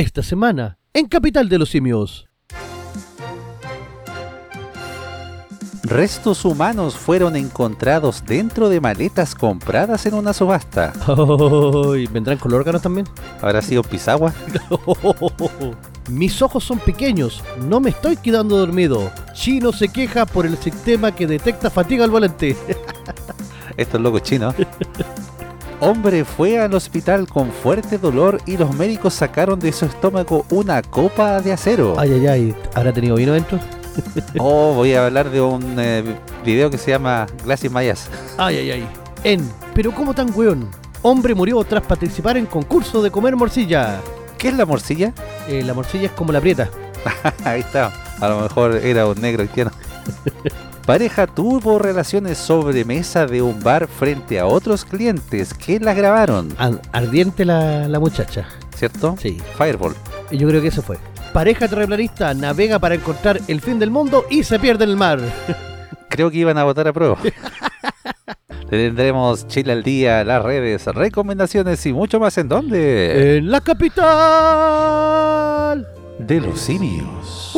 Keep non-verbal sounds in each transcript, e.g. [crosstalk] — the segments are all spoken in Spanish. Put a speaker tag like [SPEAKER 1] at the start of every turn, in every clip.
[SPEAKER 1] esta semana en Capital de los Simios.
[SPEAKER 2] Restos humanos fueron encontrados dentro de maletas compradas en una subasta. [laughs]
[SPEAKER 1] Ay, ¿Vendrán con órganos también?
[SPEAKER 2] ¿Habrá sido Pisagua? [laughs]
[SPEAKER 1] Mis ojos son pequeños, no me estoy quedando dormido. Chino se queja por el sistema que detecta fatiga al volante.
[SPEAKER 2] Estos locos chinos. [laughs] Hombre fue al hospital con fuerte dolor y los médicos sacaron de su estómago una copa de acero.
[SPEAKER 1] Ay, ay, ay, ¿habrá tenido vino dentro? [laughs]
[SPEAKER 2] Oh, voy a hablar de un eh, video que se llama Glass Mayas.
[SPEAKER 1] Ay, ay, ay. En, pero ¿cómo tan weón? Hombre murió tras participar en concurso de comer morcilla.
[SPEAKER 2] ¿Qué es la morcilla?
[SPEAKER 1] Eh, la morcilla es como la prieta. [laughs]
[SPEAKER 2] Ahí está. A lo mejor era un negro haitiano. [laughs] Pareja tuvo relaciones sobre mesa de un bar frente a otros clientes que la grabaron,
[SPEAKER 1] Ar- ardiente la, la muchacha.
[SPEAKER 2] ¿cierto?
[SPEAKER 1] Sí,
[SPEAKER 2] Fireball.
[SPEAKER 1] y yo creo que eso fue. Pareja terraplanista navega para encontrar el fin del mundo y se pierde en el mar.
[SPEAKER 2] Creo que iban a votar a prueba. Tendremos Chile al día, las redes, recomendaciones y mucho más en dónde?
[SPEAKER 1] En la capital.
[SPEAKER 2] De los simios.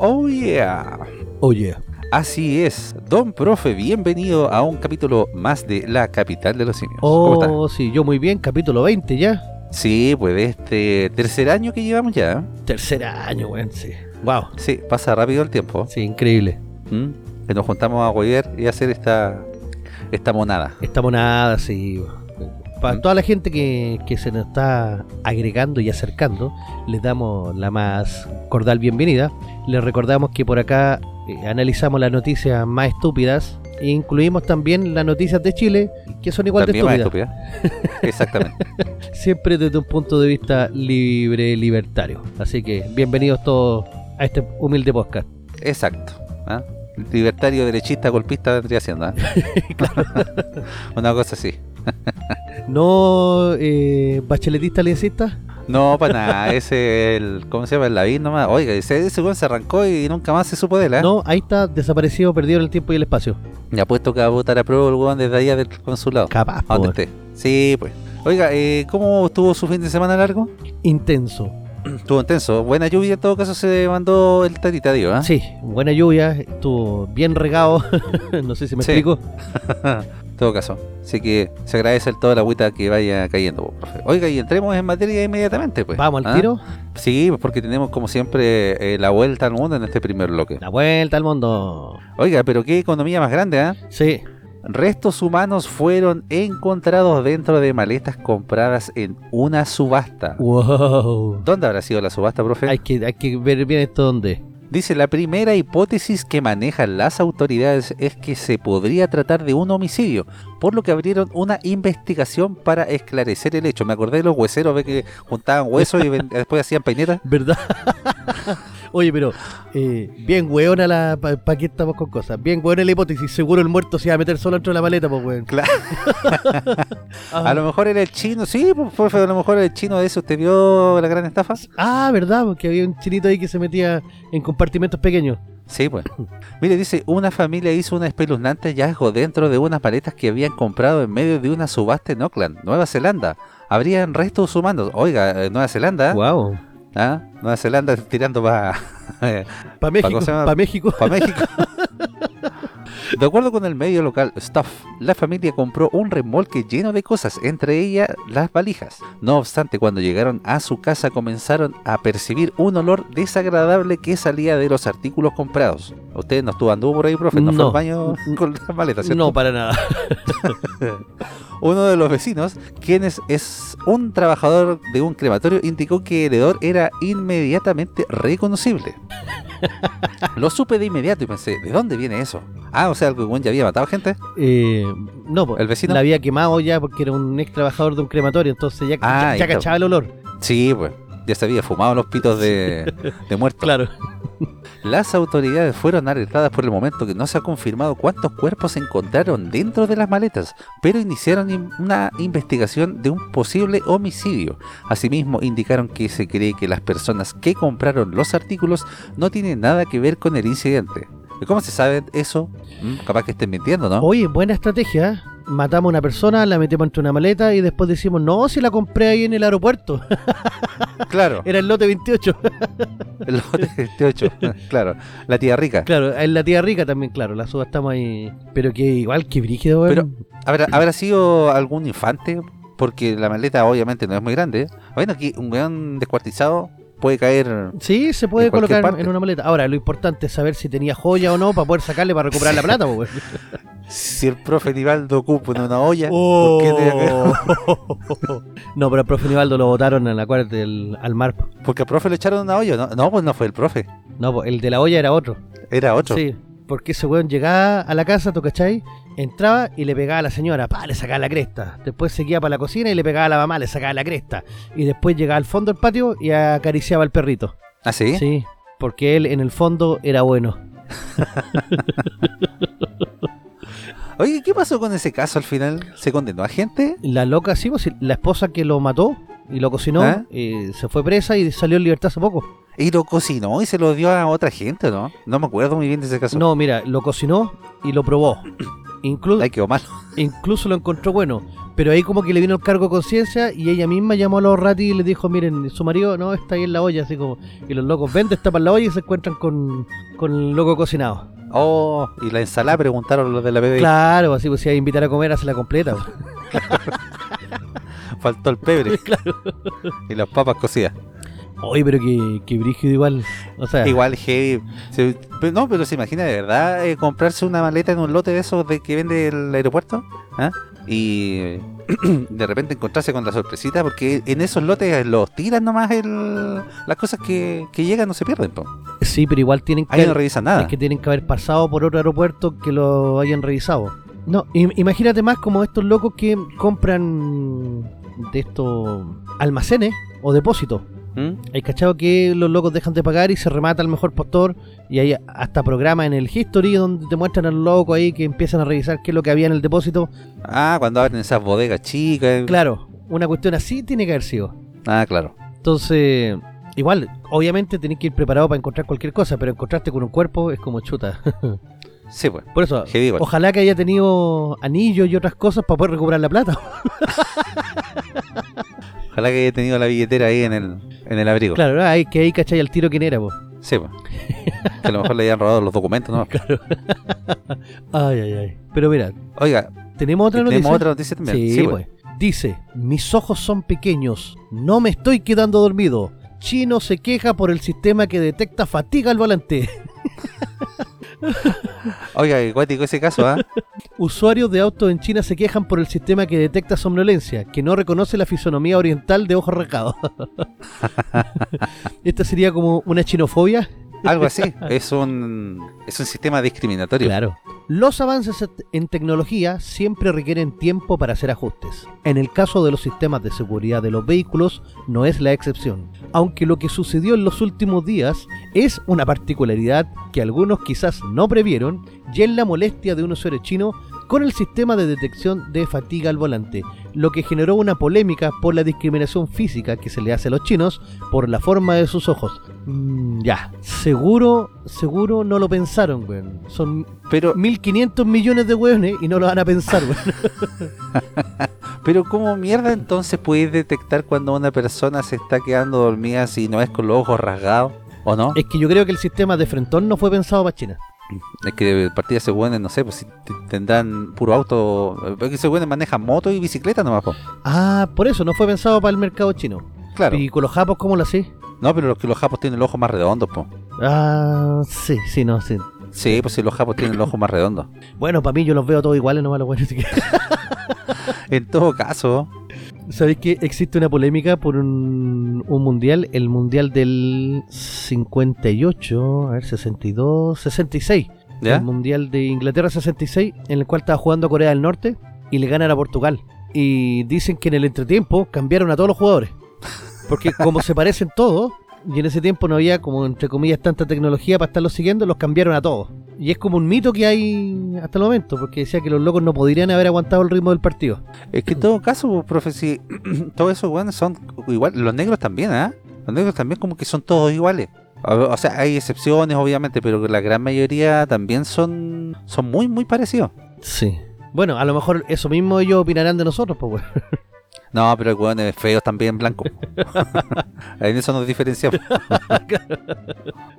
[SPEAKER 2] Oh yeah.
[SPEAKER 1] Oye,
[SPEAKER 2] Así es, Don Profe, bienvenido a un capítulo más de La Capital de los Simios. ¿Cómo está?
[SPEAKER 1] oh, sí, yo muy bien, capítulo 20 ya.
[SPEAKER 2] Sí, pues de este tercer año que llevamos ya.
[SPEAKER 1] Tercer año, weón, sí. Wow,
[SPEAKER 2] Sí, pasa rápido el tiempo.
[SPEAKER 1] sí, increíble.
[SPEAKER 2] ¿Mm? Que nos juntamos a huevear y hacer esta, esta monada.
[SPEAKER 1] Esta monada, sí. Para
[SPEAKER 2] ¿Mm?
[SPEAKER 1] toda la gente que, que se nos está agregando y acercando, les damos la más cordial bienvenida. Les recordamos que por acá eh, analizamos las noticias más estúpidas e incluimos también las noticias de Chile, que son igual
[SPEAKER 2] También más
[SPEAKER 1] de estúpidas.
[SPEAKER 2] estúpida. Exactamente. [laughs]
[SPEAKER 1] Siempre desde un punto de vista libre, libertario. Así que bienvenidos todos a este humilde podcast.
[SPEAKER 2] Exacto. ¿ah? Libertario, derechista, golpista vendría siendo. ¿ah? [laughs] [laughs] Una cosa así. [laughs]
[SPEAKER 1] No eh, bacheletista aliancista.
[SPEAKER 2] No, para nada. Ese es el. ¿Cómo se llama? El Lavín nomás. Oiga, ese, ese weón se arrancó y nunca más se supo de él. ¿ah?
[SPEAKER 1] No, ahí está desaparecido, perdido en el tiempo y el espacio.
[SPEAKER 2] Ya puesto que va a votar a prueba el weón desde allá del consulado.
[SPEAKER 1] Capaz,
[SPEAKER 2] ¿A dónde esté? Sí, pues. Oiga, eh, ¿cómo estuvo su fin de semana largo?
[SPEAKER 1] intenso.
[SPEAKER 2] Estuvo intenso. Buena lluvia, en todo caso se mandó el tatita, digo, ¿ah?
[SPEAKER 1] Sí, buena lluvia, estuvo bien regado. [laughs] no sé si me
[SPEAKER 2] Sí.
[SPEAKER 1] explico. [laughs]
[SPEAKER 2] Todo caso. Así que se agradece el toda la agüita que vaya cayendo, profe. Oiga, y entremos en materia inmediatamente, pues.
[SPEAKER 1] Vamos al
[SPEAKER 2] ¿ah?
[SPEAKER 1] tiro.
[SPEAKER 2] Sí, pues porque tenemos como siempre eh, la vuelta al mundo en este primer bloque.
[SPEAKER 1] La vuelta al mundo.
[SPEAKER 2] Oiga, pero qué economía más grande, ¿ah?
[SPEAKER 1] Sí.
[SPEAKER 2] Restos humanos fueron encontrados dentro de maletas compradas en una subasta.
[SPEAKER 1] Wow.
[SPEAKER 2] ¿Dónde habrá sido la subasta, profe?
[SPEAKER 1] Hay que, hay que ver bien esto dónde.
[SPEAKER 2] Dice, la primera hipótesis que manejan las autoridades es que se podría tratar de un homicidio, por lo que abrieron una investigación para esclarecer el hecho. Me acordé de los hueseros, ve que juntaban huesos y [laughs] después hacían peinetas.
[SPEAKER 1] ¿Verdad? [laughs] Oye, pero eh, bien weona la... ¿Para qué estamos con cosas? Bien weona la hipótesis. Seguro el muerto se iba a meter solo dentro de la maleta, pues weón.
[SPEAKER 2] Claro. [laughs]
[SPEAKER 1] Ah,
[SPEAKER 2] A lo mejor era el chino, sí, pues, profe, a lo mejor era el chino de eso. ¿Usted vio la gran estafa?
[SPEAKER 1] Ah, ¿verdad? Porque había un chinito ahí que se metía en compartimentos pequeños.
[SPEAKER 2] Sí, pues. [coughs] Mire, dice, una familia hizo un espeluznante hallazgo dentro de unas paletas que habían comprado en medio de una subasta en Auckland, Nueva Zelanda. Habrían restos humanos. Oiga, eh, Nueva Zelanda,
[SPEAKER 1] Wow.
[SPEAKER 2] ¿Ah? Nueva Zelanda tirando para [laughs]
[SPEAKER 1] Para México, para México.
[SPEAKER 2] México. De acuerdo con el medio local Stuff, la familia compró un remolque lleno de cosas, entre ellas las valijas. No obstante, cuando llegaron a su casa comenzaron a percibir un olor desagradable que salía de los artículos comprados. ¿Usted no estuvo anduvo por ahí, profe? ¿No, fue al baño con las maletas, cierto?
[SPEAKER 1] No, para nada. [laughs]
[SPEAKER 2] Uno de los vecinos, quien es, es un trabajador de un crematorio, indicó que el hedor era inmediatamente reconocible. [laughs] Lo supe de inmediato y pensé, ¿de dónde viene eso? Ah, o sea, el ya había matado gente.
[SPEAKER 1] Eh, no,
[SPEAKER 2] ¿El vecino?
[SPEAKER 1] la había quemado ya porque era un ex trabajador de un crematorio, entonces ya,
[SPEAKER 2] Ah,
[SPEAKER 1] ya, ya
[SPEAKER 2] ya.
[SPEAKER 1] cachaba el olor.
[SPEAKER 2] Sí, pues. Ya se había fumado los pitos de, [laughs] de muertos.
[SPEAKER 1] Claro.
[SPEAKER 2] Las autoridades fueron alertadas por el momento que no se ha confirmado cuántos cuerpos se encontraron dentro de las maletas, pero iniciaron in- una investigación de un posible homicidio. Asimismo, indicaron que se cree que las personas que compraron los artículos no tienen nada que ver con el incidente. ¿Y ¿Cómo se sabe eso? Mm, Capaz que estén mintiendo, ¿no?
[SPEAKER 1] Oye, buena estrategia. Matamos a una persona, la metemos entre una maleta y después decimos, no, si la compré ahí en el aeropuerto. [laughs]
[SPEAKER 2] Claro,
[SPEAKER 1] Era el lote 28. [laughs]
[SPEAKER 2] el lote 28, [laughs] claro, la tía rica.
[SPEAKER 1] claro, en la tía rica también, claro, la subastamos ahí. Pero que igual, que brígido, weón.
[SPEAKER 2] Pero- ¿Habrá, habrá sido algún infante? Porque la maleta obviamente no es muy grande. Bueno, aquí un weón descuartizado puede caer...
[SPEAKER 1] Sí, se puede colocar
[SPEAKER 2] parte.
[SPEAKER 1] en una maleta. Ahora, lo importante es saber si tenía joya o no para poder sacarle para recuperar la plata, pues. [laughs]
[SPEAKER 2] Si el profe Nivaldo ocupa una olla, ¿por qué tenía que-
[SPEAKER 1] Oh. [laughs] no, pero al profe Nivaldo lo botaron en la cuarta del, al mar.
[SPEAKER 2] Porque al profe le echaron una olla. No, no, pues no fue el profe,
[SPEAKER 1] No, pues, el de la olla era otro.
[SPEAKER 2] era otro.
[SPEAKER 1] Sí, porque ese weón llegaba a la casa, ¿tú cachai? Entraba y le pegaba a la señora, pa, le sacaba la cresta. Después seguía para la cocina y le pegaba a la mamá, le sacaba la cresta. Y después llegaba al fondo del patio y acariciaba al perrito.
[SPEAKER 2] ¿Ah, sí?
[SPEAKER 1] Sí, porque él en el fondo era bueno. [laughs]
[SPEAKER 2] Oye, ¿qué pasó con ese caso al final? ¿Se condenó a gente?
[SPEAKER 1] La loca, sí, pues, la esposa que lo mató y lo cocinó,
[SPEAKER 2] ¿Ah?
[SPEAKER 1] eh, se fue presa y salió en libertad hace poco.
[SPEAKER 2] Y lo cocinó y se lo dio a otra gente, ¿no? No me acuerdo muy bien de ese caso.
[SPEAKER 1] No, mira, lo cocinó y lo probó. Incluso,
[SPEAKER 2] Ay, quedó mal.
[SPEAKER 1] incluso lo encontró bueno. Pero ahí como que le vino el cargo de conciencia y ella misma llamó a los ratis y le dijo, miren, su marido no está ahí en la olla, así como... Y los locos ven, destapan la olla y se encuentran con, con el loco cocinado.
[SPEAKER 2] Oh, y la ensalada preguntaron los de la PDI.
[SPEAKER 1] Claro, así pues si hay que invitar a comer, hace la completa. [laughs]
[SPEAKER 2] Faltó el pebre. [laughs] Y las papas cocidas.
[SPEAKER 1] Oye, pero que, que brígido igual. O sea,
[SPEAKER 2] Igual heavy. Se- pero no, pero se imagina de verdad eh, comprarse una maleta en un lote de esos de que vende el aeropuerto. ¿ah? Y [clears throat] de repente encontrarse con la sorpresita porque en esos lotes los tiran nomás el, las cosas que, que llegan no se pierden. po.
[SPEAKER 1] sí, pero igual tienen que...
[SPEAKER 2] Ahí no revisan nada.
[SPEAKER 1] Es que tienen que haber pasado por otro aeropuerto que lo hayan revisado. No, im- imagínate más como estos locos que compran de estos almacenes o depósitos.
[SPEAKER 2] ¿Mm?
[SPEAKER 1] Hay cachado que los locos dejan de pagar y se remata al mejor postor y hay hasta programas en el History donde te muestran a los locos ahí que empiezan a revisar qué es lo que había en el depósito.
[SPEAKER 2] Ah, cuando abren esas bodegas chicas.
[SPEAKER 1] Claro, una cuestión así tiene que haber sido.
[SPEAKER 2] Ah, claro.
[SPEAKER 1] Entonces, igual, obviamente tenés que ir preparado para encontrar cualquier cosa, pero encontrarte con un cuerpo es como chuta. [laughs]
[SPEAKER 2] Sí, pues.
[SPEAKER 1] Por eso,
[SPEAKER 2] Heavy.
[SPEAKER 1] Ojalá que haya tenido anillos y otras cosas para poder recuperar la plata. [laughs]
[SPEAKER 2] Ojalá que haya tenido la billetera ahí en el, en el abrigo.
[SPEAKER 1] claro, hay que ahí cachai al tiro quién era, po.
[SPEAKER 2] Sí, pues. [laughs] Que a lo mejor le hayan robado los documentos, ¿no?
[SPEAKER 1] Claro. [laughs] ay, ay, ay. Pero mira,
[SPEAKER 2] Oiga,
[SPEAKER 1] tenemos otra noticia.
[SPEAKER 2] tenemos otra noticia también.
[SPEAKER 1] Sí,
[SPEAKER 2] pues.
[SPEAKER 1] pues. Dice, mis ojos son pequeños, no me estoy quedando dormido. Chino se queja por el sistema que detecta fatiga al volante. [laughs]
[SPEAKER 2] Oiga, qué cuático ese caso, ¿ah? [laughs]
[SPEAKER 1] Usuarios de autos en China se quejan por el sistema que detecta somnolencia, que no reconoce la fisonomía oriental de ojos rasgados. [laughs] Esta sería como una chinofobia.
[SPEAKER 2] Algo así. Es un, es un sistema discriminatorio.
[SPEAKER 1] Claro. Los avances en tecnología siempre requieren tiempo para hacer ajustes. En el caso de los sistemas de seguridad de los vehículos no es la excepción. Aunque lo que sucedió en los últimos días es una particularidad que algunos quizás no previeron y es la molestia de un usuario chino con el sistema de detección de fatiga al volante, lo que generó una polémica por la discriminación física que se le hace a los chinos por la forma de sus ojos. Mm, ya, seguro, seguro no lo pensaron, weón. Son
[SPEAKER 2] Pero,
[SPEAKER 1] 1500 millones de hueones y no lo van a pensar, weón. [laughs]
[SPEAKER 2] pero ¿cómo mierda entonces puedes detectar cuando una persona se está quedando dormida si no es con los ojos rasgados? ¿O no?
[SPEAKER 1] Es que yo creo que el sistema de frentón no fue pensado para China.
[SPEAKER 2] Es que de partida se buenos, no sé, pues si tendrán puro auto. Porque se buenos manejan moto y bicicleta nomás, po.
[SPEAKER 1] Ah, por eso no fue pensado para el mercado chino.
[SPEAKER 2] Claro.
[SPEAKER 1] ¿Y con los japos cómo lo hacía?
[SPEAKER 2] No, pero los que los japos tienen los ojos más redondos, po.
[SPEAKER 1] Ah, sí, sí, no, sí.
[SPEAKER 2] Sí, pues si los japos tienen los ojos más redondos.
[SPEAKER 1] Bueno, para mí yo los veo todos iguales, no los buenos. así que- [laughs]
[SPEAKER 2] En todo caso,
[SPEAKER 1] ¿Sabéis que existe una polémica por un, un mundial? El mundial del 58, a ver, 62, 66.
[SPEAKER 2] ¿ya?
[SPEAKER 1] El mundial de Inglaterra 66, en el cual estaba jugando Corea del Norte y le ganan a Portugal. Y dicen que en el entretiempo cambiaron a todos los jugadores. Porque como se parecen todos, y en ese tiempo no había como entre comillas tanta tecnología para estarlos siguiendo, los cambiaron a todos. Y es como un mito que hay hasta el momento, porque decía que los locos no podrían haber aguantado el ritmo del partido.
[SPEAKER 2] Es que en todo caso, pues, profe, si todos esos weones son igual, los negros también, ¿ah? Los negros también como que son todos iguales. O o sea, hay excepciones obviamente, pero la gran mayoría también son son muy muy parecidos.
[SPEAKER 1] Sí. Bueno, a lo mejor eso mismo ellos opinarán de nosotros, pues. [laughs]
[SPEAKER 2] No, pero el weón es feo también blanco. [laughs] en eso nos diferenciamos. [laughs]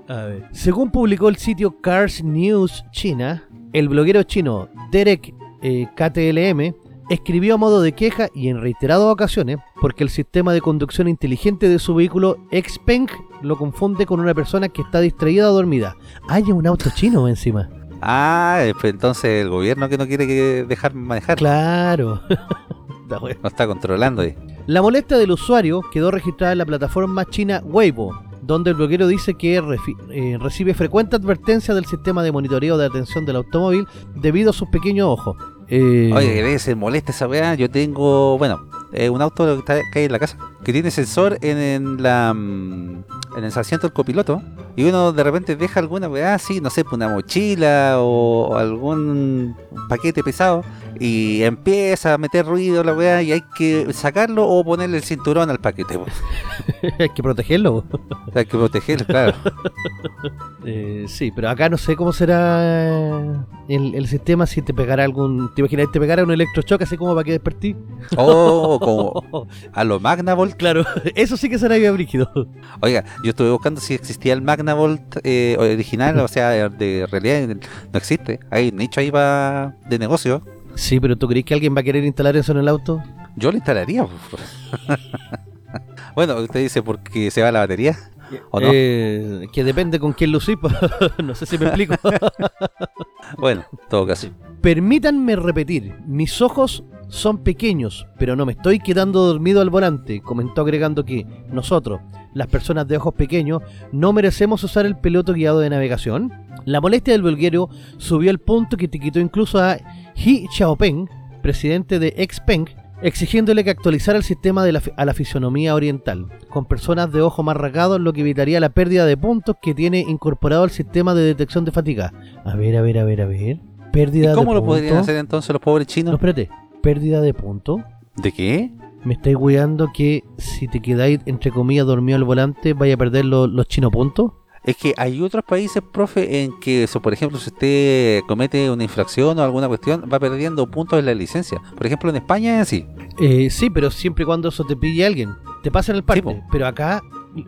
[SPEAKER 1] A ver. Según publicó el sitio Cars News China, el bloguero chino Derek eh, KTLM escribió a modo de queja y en reiteradas ocasiones porque el sistema de conducción inteligente de su vehículo Xpeng lo confunde con una persona que está distraída o dormida. Hay un auto chino encima.
[SPEAKER 2] Ah, eh, pues entonces el gobierno que no quiere que dejar manejar.
[SPEAKER 1] Claro. [laughs]
[SPEAKER 2] No está controlando ahí.
[SPEAKER 1] La molestia del usuario quedó registrada en la plataforma china Weibo, donde el bloguero dice que eh, recibe frecuente advertencia del sistema de monitoreo de atención del automóvil debido a sus pequeños ojos. Eh,
[SPEAKER 2] Oye, que ser molesta esa weá. Yo tengo, bueno, eh, un auto que, está, que hay en la casa que tiene sensor en, en la mm, en el asiento del copiloto y uno de repente deja alguna weá así, no sé, pues una mochila o algún paquete pesado y empieza a meter ruido la weá y hay que sacarlo o ponerle el cinturón al paquete. [laughs]
[SPEAKER 1] hay que protegerlo.
[SPEAKER 2] hay que protegerlo, claro. [laughs]
[SPEAKER 1] Eh, sí, pero acá no sé cómo será el, el sistema si te pegará algún... ¿Te imaginas te pegara un electrochoque así como para que despertí?
[SPEAKER 2] O como [laughs] a lo Magnavolt.
[SPEAKER 1] Claro, [laughs] eso sí que será bien brígido.
[SPEAKER 2] Oiga, yo estuve buscando si existía el Magnavolt eh, original, o sea, de realidad no existe. Hay nicho ahí va de negocio.
[SPEAKER 1] Sí, pero ¿tú crees que alguien va a querer instalar eso en el auto?
[SPEAKER 2] Yo lo instalaría. pues. [laughs] bueno, usted dice porque se va la batería. ¿O no?
[SPEAKER 1] Eh, que depende con quién lo usís, po. [laughs] no sé si me explico.
[SPEAKER 2] Bueno, en todo caso.
[SPEAKER 1] Permítanme repetir, mis ojos son pequeños, pero no me estoy quedando dormido al volante, comentó agregando que nosotros, las personas de ojos pequeños, no merecemos usar el piloto guiado de navegación. La molestia del bloguero subió al punto que te quitó incluso a He Xiaopeng, presidente de Xpeng, exigiéndole que actualizara el sistema de la, a la fisonomía oriental, con personas de ojo más rasgados, lo que evitaría la pérdida de puntos que tiene incorporado el sistema de detección de fatiga. A ver, a ver, a ver, a ver.
[SPEAKER 2] ¿Y
[SPEAKER 1] Pérdida
[SPEAKER 2] cómo
[SPEAKER 1] de
[SPEAKER 2] lo podrían hacer entonces los pobres
[SPEAKER 1] No,
[SPEAKER 2] chinos?
[SPEAKER 1] espérate. Pérdida de puntos.
[SPEAKER 2] ¿De qué?
[SPEAKER 1] Me estáis weando que si te quedáis, entre comillas, dormido al volante, vaya a perder lo- los chino puntos.
[SPEAKER 2] Es que hay otros países, profe, en que, eso, por ejemplo, si usted comete una infracción o alguna cuestión, va perdiendo puntos en la licencia. Por ejemplo, en España es así.
[SPEAKER 1] Eh, sí, pero siempre y cuando eso te pille alguien. Te pasa en el parque. pero acá,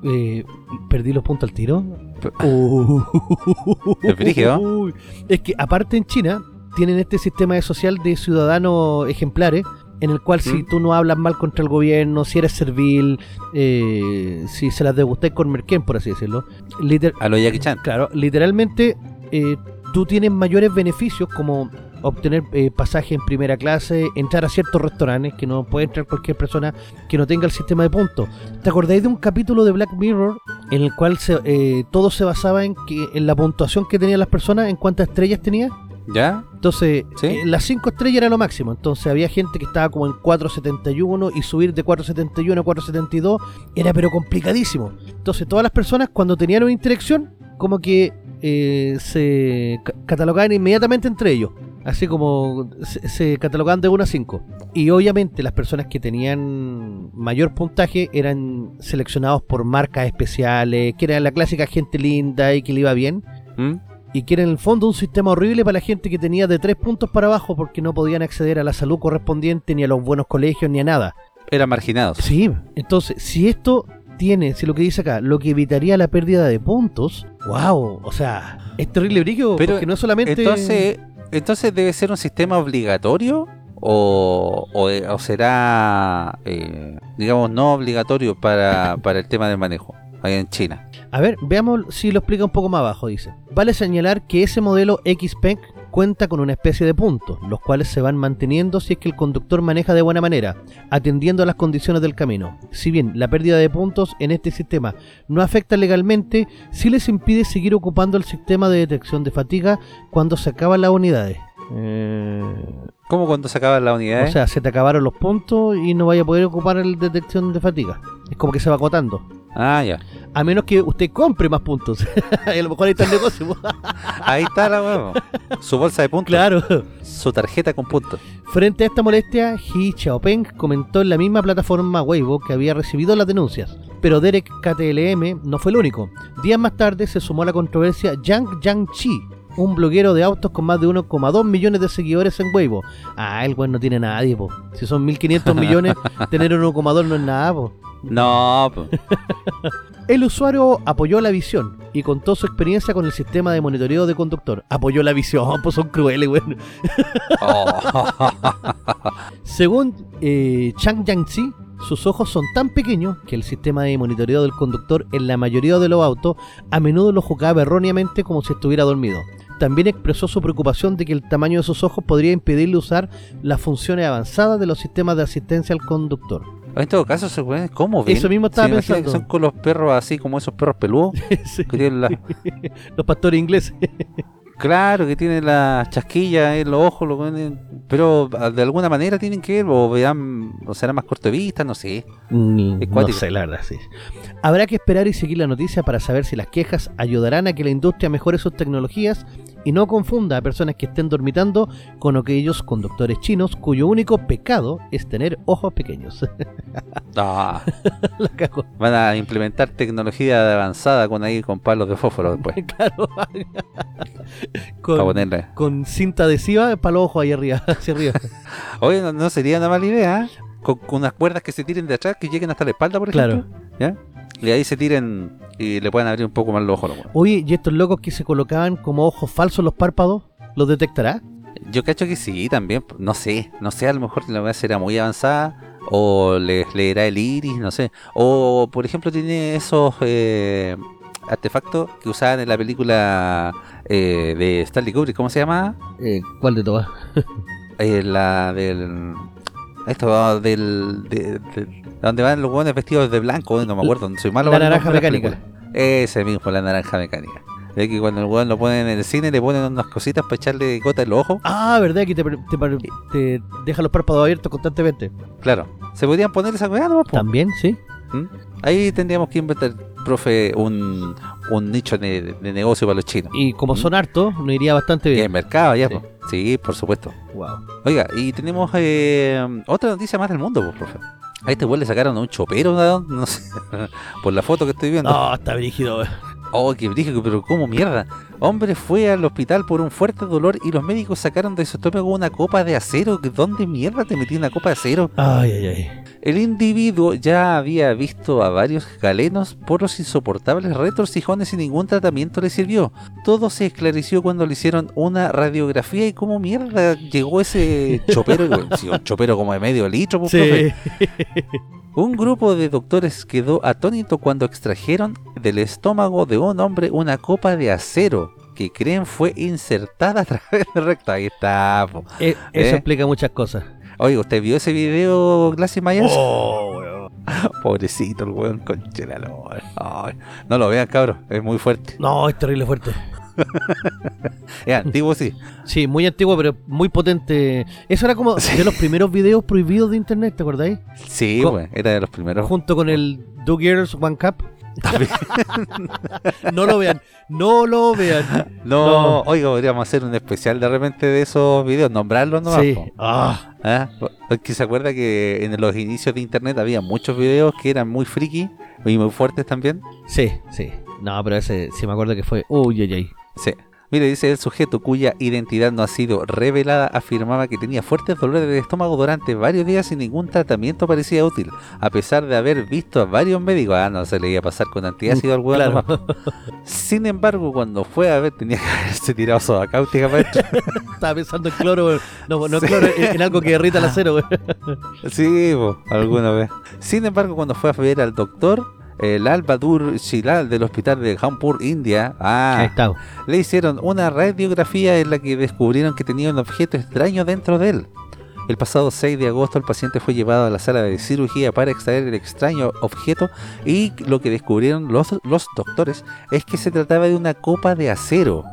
[SPEAKER 1] eh, perdí los puntos al tiro. [laughs] Es
[SPEAKER 2] brígido.
[SPEAKER 1] Es que aparte en China tienen este sistema de social de ciudadanos ejemplares en el cual si
[SPEAKER 2] ¿Mm?
[SPEAKER 1] tú no hablas mal contra el gobierno, si eres servil, eh, si se las degustáis con Merquén, por así decirlo, liter-
[SPEAKER 2] A lo Jackie Chan.
[SPEAKER 1] claro, literalmente eh, tú tienes mayores beneficios como obtener eh, pasaje en primera clase, entrar a ciertos restaurantes que no puede entrar cualquier persona que no tenga el sistema de puntos. ¿Te acordáis de un capítulo de Black Mirror en el cual se, eh, todo se basaba en que en la puntuación que tenían las personas, en cuántas estrellas tenía?
[SPEAKER 2] ¿Ya?
[SPEAKER 1] Entonces,
[SPEAKER 2] Sí.
[SPEAKER 1] eh, las 5 estrellas era lo máximo. Entonces, había gente que estaba como en 471 y subir de 471 a 472 era pero complicadísimo. Entonces, todas las personas cuando tenían una interacción, como que eh, se ca- catalogaban inmediatamente entre ellos. Así como se, se catalogaban de 1 a 5. Y obviamente las personas que tenían mayor puntaje eran seleccionados por marcas especiales, que era la clásica gente linda y que le iba bien
[SPEAKER 2] ¿Mm?
[SPEAKER 1] Y que era en el fondo un sistema horrible para la gente que tenía de tres puntos para abajo porque no podían acceder a la salud correspondiente, ni a los buenos colegios, ni a nada.
[SPEAKER 2] Eran marginados.
[SPEAKER 1] Sí, entonces, si esto tiene, si lo que dice acá, lo que evitaría la pérdida de puntos, wow, o sea, es terrible brillo,
[SPEAKER 2] Pero,
[SPEAKER 1] porque no solamente...
[SPEAKER 2] Entonces, entonces debe ser un sistema obligatorio o, o, o será, eh, digamos, no obligatorio para, para el tema del manejo ahí en China.
[SPEAKER 1] A ver, veamos si lo explica un poco más abajo, dice. Vale señalar que ese modelo XPEC cuenta con una especie de puntos, los cuales se van manteniendo si es que el conductor maneja de buena manera, atendiendo a las condiciones del camino. Si bien la pérdida de puntos en este sistema no afecta legalmente, sí les impide seguir ocupando el sistema de detección de fatiga cuando se acaban las unidades. Eh,
[SPEAKER 2] ¿Cómo cuando se acaban las unidades?
[SPEAKER 1] o sea, se te acabaron los puntos y no vaya a poder ocupar el detección de fatiga. Es como que se va acotando.
[SPEAKER 2] Ah, ya.
[SPEAKER 1] A menos que usted compre más puntos. y [laughs] a lo mejor ahí está el negocio. [laughs]
[SPEAKER 2] Ahí está la huevo. Su bolsa de puntos.
[SPEAKER 1] claro.
[SPEAKER 2] Su tarjeta con puntos.
[SPEAKER 1] Frente a esta molestia, He Xiaopeng comentó en la misma plataforma Weibo que había recibido las denuncias. Pero Derek KTLM no fue el único. Días más tarde se sumó a la controversia Yang Jiangqi, un bloguero de autos con más de 1,2 millones de seguidores en Weibo. Ah, el weón no tiene nadie, po. Si son 1500 millones, [laughs] tener 1,2 no es nada, po.
[SPEAKER 2] No. [laughs]
[SPEAKER 1] El usuario apoyó la visión y contó su experiencia con el sistema de monitoreo de conductor. Apoyó la visión, [laughs] pues son crueles, weón.
[SPEAKER 2] Oh. [laughs]
[SPEAKER 1] Según eh, Chang Yangzi, sus ojos son tan pequeños que el sistema de monitoreo del conductor en la mayoría de los autos a menudo lo juzgaba erróneamente como si estuviera dormido. También expresó su preocupación de que el tamaño de sus ojos podría impedirle usar las funciones avanzadas de los sistemas de asistencia al conductor.
[SPEAKER 2] En todo caso, ¿cómo ven?
[SPEAKER 1] Eso mismo estaba
[SPEAKER 2] ¿Se imaginan
[SPEAKER 1] pensando.
[SPEAKER 2] son con los perros así como esos perros peludos. [laughs]
[SPEAKER 1] Sí,
[SPEAKER 2] Que tienen la- [laughs]
[SPEAKER 1] Los pastores ingleses. [laughs]
[SPEAKER 2] claro, que tienen las chasquillas en los ojos, lo ponen- pero ah, de alguna manera tienen que ver, o vean, o será más corto de vista, no sé.
[SPEAKER 1] Ni-
[SPEAKER 2] Es
[SPEAKER 1] no sé, la verdad, sí. Habrá que esperar y seguir la noticia para saber si las quejas ayudarán a que la industria mejore sus tecnologías y no confunda a personas que estén dormitando con aquellos conductores chinos cuyo único pecado es tener ojos pequeños. [laughs]
[SPEAKER 2] Ah,
[SPEAKER 1] la cago.
[SPEAKER 2] van a implementar tecnología avanzada con ahí con palos de fósforo después. [laughs]
[SPEAKER 1] Claro. Con,
[SPEAKER 2] ponerle.
[SPEAKER 1] con cinta adhesiva para los ojos ahí arriba, [laughs] hacia arriba.
[SPEAKER 2] Oye, no, no sería una mala idea, ¿eh? con, con unas cuerdas que se tiren de atrás, que lleguen hasta la espalda, por
[SPEAKER 1] Claro.
[SPEAKER 2] ejemplo. ¿Ya? Y ahí se tiren y le pueden abrir un poco más los ojos. los.
[SPEAKER 1] Oye, ¿y estos locos que se colocaban como ojos falsos los párpados? ¿Los detectará?
[SPEAKER 2] Yo cacho que sí, también. No sé, no sé, a lo mejor la weá será muy avanzada. O les leerá el iris, no sé. O, por ejemplo, tiene esos eh, artefactos que usaban en la película eh, de Stanley Kubrick. ¿Cómo se llama?
[SPEAKER 1] Eh, ¿Cuál de todas?
[SPEAKER 2] Eh, la del. Esto del. De, de- donde van los buenos vestidos de blanco, no me acuerdo, soy malo
[SPEAKER 1] La
[SPEAKER 2] el
[SPEAKER 1] naranja mecánica.
[SPEAKER 2] Ese mismo, la naranja mecánica. De que cuando el weón lo ponen en el cine le ponen unas cositas para echarle gota en los ojos.
[SPEAKER 1] Ah, ¿verdad? Que te, te, te deja los párpados abiertos constantemente.
[SPEAKER 2] Claro, se podrían poner esa weá nomás.
[SPEAKER 1] También, sí.
[SPEAKER 2] ¿Mm? Ahí tendríamos que inventar, profe, un, un nicho de, de negocio para los chinos.
[SPEAKER 1] Y como
[SPEAKER 2] ¿Mm?
[SPEAKER 1] son hartos, nos iría bastante
[SPEAKER 2] Y en
[SPEAKER 1] bien.
[SPEAKER 2] mercado ya,
[SPEAKER 1] Sí.
[SPEAKER 2] po. Sí, por supuesto.
[SPEAKER 1] Wow.
[SPEAKER 2] Oiga, y tenemos eh, otra noticia más del mundo, pues, profe. A este weón le sacaron a un chopero, ¿no? no sé, [laughs] por la foto que estoy viendo.
[SPEAKER 1] No, está brígido.
[SPEAKER 2] Oh, qué brígido, pero ¿cómo mierda? Hombre fue al hospital por un fuerte dolor y los médicos sacaron de su estómago una copa de acero. ¿Dónde mierda te metí una copa de acero?
[SPEAKER 1] Ay, ay, ay.
[SPEAKER 2] El individuo ya había visto a varios galenos por los insoportables retorcijones y ningún tratamiento le sirvió. Todo se esclareció cuando le hicieron una radiografía y cómo mierda llegó ese chopero, sí, un chopero como de medio litro, pues, profe.
[SPEAKER 1] Sí.
[SPEAKER 2] Un grupo de doctores quedó atónito cuando extrajeron del estómago de un hombre una copa de acero que creen fue insertada a través del recto. Ahí está. po.
[SPEAKER 1] Eh, eso
[SPEAKER 2] ¿Eh?
[SPEAKER 1] explica muchas cosas.
[SPEAKER 2] Oiga, ¿usted vio ese video, Glassy Myers?
[SPEAKER 1] Oh, weón. [laughs]
[SPEAKER 2] Pobrecito el weón, conchelalo. No lo vean, cabros, es muy fuerte.
[SPEAKER 1] No, es terrible fuerte. [laughs]
[SPEAKER 2] Es antiguo, sí.
[SPEAKER 1] Sí, muy antiguo, pero muy potente. Eso era como
[SPEAKER 2] Sí.
[SPEAKER 1] de los primeros videos prohibidos de internet, ¿te acordáis?
[SPEAKER 2] Sí,
[SPEAKER 1] Co-
[SPEAKER 2] weón, era de los primeros.
[SPEAKER 1] Junto con el Do Girls One Cup. [laughs] No lo vean, no lo vean.
[SPEAKER 2] No,
[SPEAKER 1] No.
[SPEAKER 2] oiga, podríamos hacer un especial de repente de esos videos, nombrarlos nomás.
[SPEAKER 1] Sí. Ah,
[SPEAKER 2] ¿Ah? Porque se acuerda que en los inicios de internet había muchos videos que eran muy friki y muy fuertes también.
[SPEAKER 1] sí, sí. No, pero ese sí me acuerdo que fue. Uy, ay, ay.
[SPEAKER 2] Sí. Mire, dice el sujeto cuya identidad no ha sido revelada afirmaba que tenía fuertes dolores de estómago durante varios días y ningún tratamiento parecía útil, a pesar de haber visto a varios médicos. Ah, no se le iba a pasar con antiácido al hueón
[SPEAKER 1] Claro.
[SPEAKER 2] Sin embargo, cuando fue a ver, tenía que haberse tirado soda cáustica. [laughs]
[SPEAKER 1] Estaba pensando en cloro. No, no
[SPEAKER 2] Sí.
[SPEAKER 1] cloro, en, en algo que derrita el acero.
[SPEAKER 2] Sí, po, alguna vez. Sin embargo, cuando fue a ver al doctor, el Albadur Shilal del hospital de Jampur, India, ah, le hicieron una radiografía en la que descubrieron que tenía un objeto extraño dentro de él. El pasado 6 de agosto el paciente fue llevado a la sala de cirugía para extraer el extraño objeto y lo que descubrieron los, los doctores es que se trataba de una copa de acero.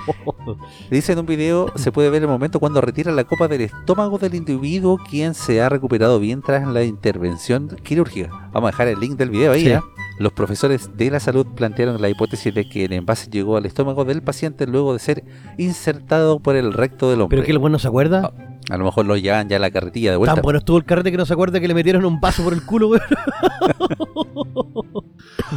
[SPEAKER 2] [laughs] Dice en un video, se puede ver el momento cuando retira la copa del estómago del individuo quien se ha recuperado bien tras la intervención quirúrgica. Vamos a dejar el link del video ahí.
[SPEAKER 1] Sí.
[SPEAKER 2] ¿eh? Los profesores de la salud plantearon la hipótesis de que el envase llegó al estómago del paciente luego de ser insertado por el recto del hombre.
[SPEAKER 1] Pero que el weón no se acuerda.
[SPEAKER 2] A lo mejor lo llevan ya a la carretilla de vuelta.
[SPEAKER 1] Tan bueno estuvo el carrete que no se acuerda que le metieron un vaso por el culo, weón. [laughs]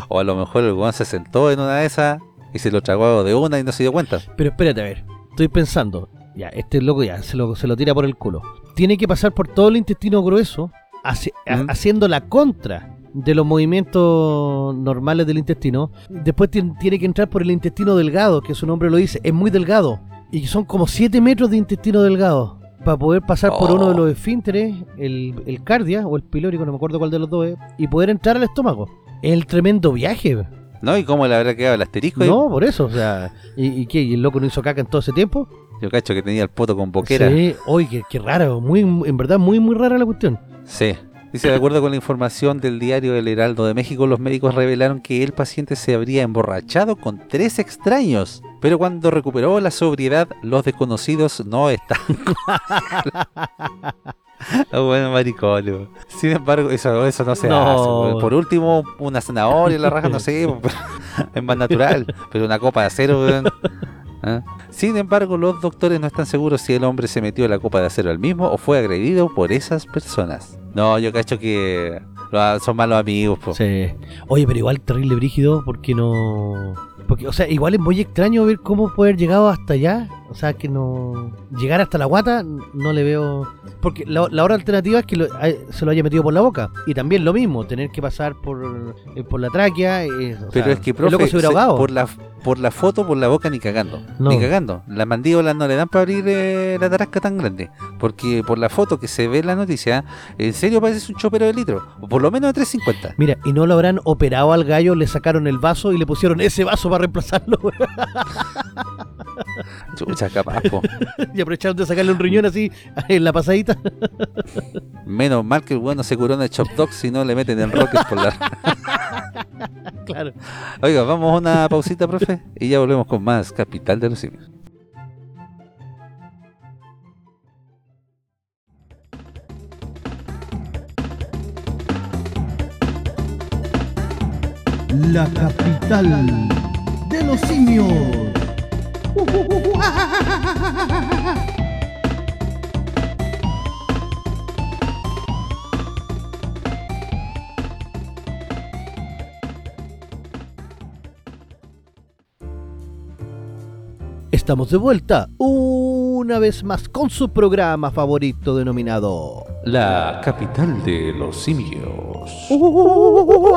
[SPEAKER 2] O a lo mejor el weón se sentó en una de esas y se lo tragó de una y no se dio cuenta.
[SPEAKER 1] Pero espérate, a ver. Estoy pensando. Ya, este loco ya se lo, se lo tira por el culo. Tiene que pasar por todo el intestino grueso,
[SPEAKER 2] Mm.
[SPEAKER 1] haciendo la contra de los movimientos normales del intestino. Después tien- tiene que entrar por el intestino delgado, que su nombre lo dice. Es muy delgado. Y son como 7 metros de intestino delgado. Para poder pasar por
[SPEAKER 2] Oh.
[SPEAKER 1] uno de los esfínteres, el, el cardia o el pilórico, no me acuerdo cuál de los dos es, y poder entrar al estómago. Es el tremendo viaje.
[SPEAKER 2] ¿No? ¿Y cómo le habrá quedado el asterisco? ahí?
[SPEAKER 1] No, por eso, o sea, ¿y, y qué? ¿Y el loco no hizo caca en todo ese tiempo?
[SPEAKER 2] Yo cacho que tenía el poto con boquera.
[SPEAKER 1] Sí, oye, qué, qué raro, muy, en verdad muy, muy rara la cuestión.
[SPEAKER 2] Sí. Dice, de acuerdo con la información del diario El Heraldo de México, los médicos revelaron que el paciente se habría emborrachado con tres extraños. Pero cuando recuperó la sobriedad, los desconocidos no están. [laughs] Bueno, maricón. Sin embargo, eso, eso no se
[SPEAKER 1] No.
[SPEAKER 2] hace. Por último, una zanahoria en la raja, no sé. [laughs] es más natural. Pero una copa de acero, weón. ¿Ah? Sin embargo, los doctores no están seguros si el hombre se metió la copa de acero al mismo o fue agredido por esas personas. No, yo cacho que son malos amigos. po.
[SPEAKER 1] Sí. Oye, pero igual terrible brígido, porque no... Porque, o sea, igual es muy extraño ver cómo poder llegado hasta allá. O sea, que no... Llegar hasta la guata, no le veo... Porque la, la otra alternativa es que lo- se lo haya metido por la boca. Y también lo mismo, tener que pasar por, eh, por la tráquea. eh, o
[SPEAKER 2] Pero
[SPEAKER 1] sea,
[SPEAKER 2] es que, profe,
[SPEAKER 1] se hubiera
[SPEAKER 2] se-
[SPEAKER 1] ahogado.
[SPEAKER 2] por, la, por la foto, por la boca, ni cagando.
[SPEAKER 1] No.
[SPEAKER 2] Ni cagando. Las mandíbulas no le dan para abrir eh, la tarasca tan grande. Porque por la foto que se ve en la noticia, en serio parece un chopero de litro. O por lo menos de 350.
[SPEAKER 1] Mira, y no lo habrán operado al gallo, le sacaron el vaso y le pusieron ese vaso para reemplazarlo.
[SPEAKER 2] Chucha, capaz, po. [laughs]
[SPEAKER 1] y aprovecharon de sacarle un riñón así en la pasadita. [laughs]
[SPEAKER 2] Menos mal que el bueno se curó en el Chop Dog si no le meten el rocket por la... [laughs]
[SPEAKER 1] claro.
[SPEAKER 2] Oiga, vamos a una pausita, profe, y ya volvemos con más Capital de los Simios.
[SPEAKER 3] La capital de los simios. 呜呜呜呜。
[SPEAKER 1] Estamos de vuelta una vez más con su programa favorito denominado
[SPEAKER 2] La capital de los simios. Oh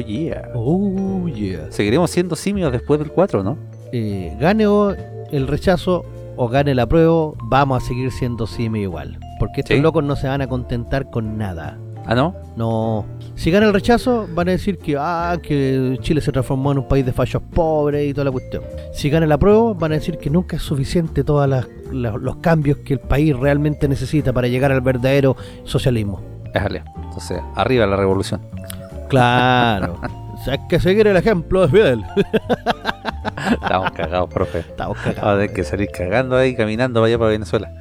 [SPEAKER 2] yeah.
[SPEAKER 1] Oh yeah.
[SPEAKER 2] Seguiremos siendo simios después del 4, ¿no?
[SPEAKER 1] Eh, gane o el rechazo o gane la prueba, vamos a seguir siendo simio igual. Porque estos
[SPEAKER 2] Sí.
[SPEAKER 1] locos no se van a contentar con nada.
[SPEAKER 2] ¿Ah, no?
[SPEAKER 1] No. Si gana el rechazo, van a decir que, ah, que Chile se transformó en un país de fallos pobres y toda la cuestión. Si gana la prueba, van a decir que nunca es suficiente todos los cambios que el país realmente necesita para llegar al verdadero socialismo.
[SPEAKER 2] Déjale. Entonces, arriba la revolución.
[SPEAKER 1] Claro. [laughs] O sea, hay que seguir el ejemplo de Fidel.
[SPEAKER 2] Estamos cagados, profe.
[SPEAKER 1] Estamos
[SPEAKER 2] Vamos a
[SPEAKER 1] cagados.
[SPEAKER 2] tener que salir cagando ahí, caminando vaya para Venezuela.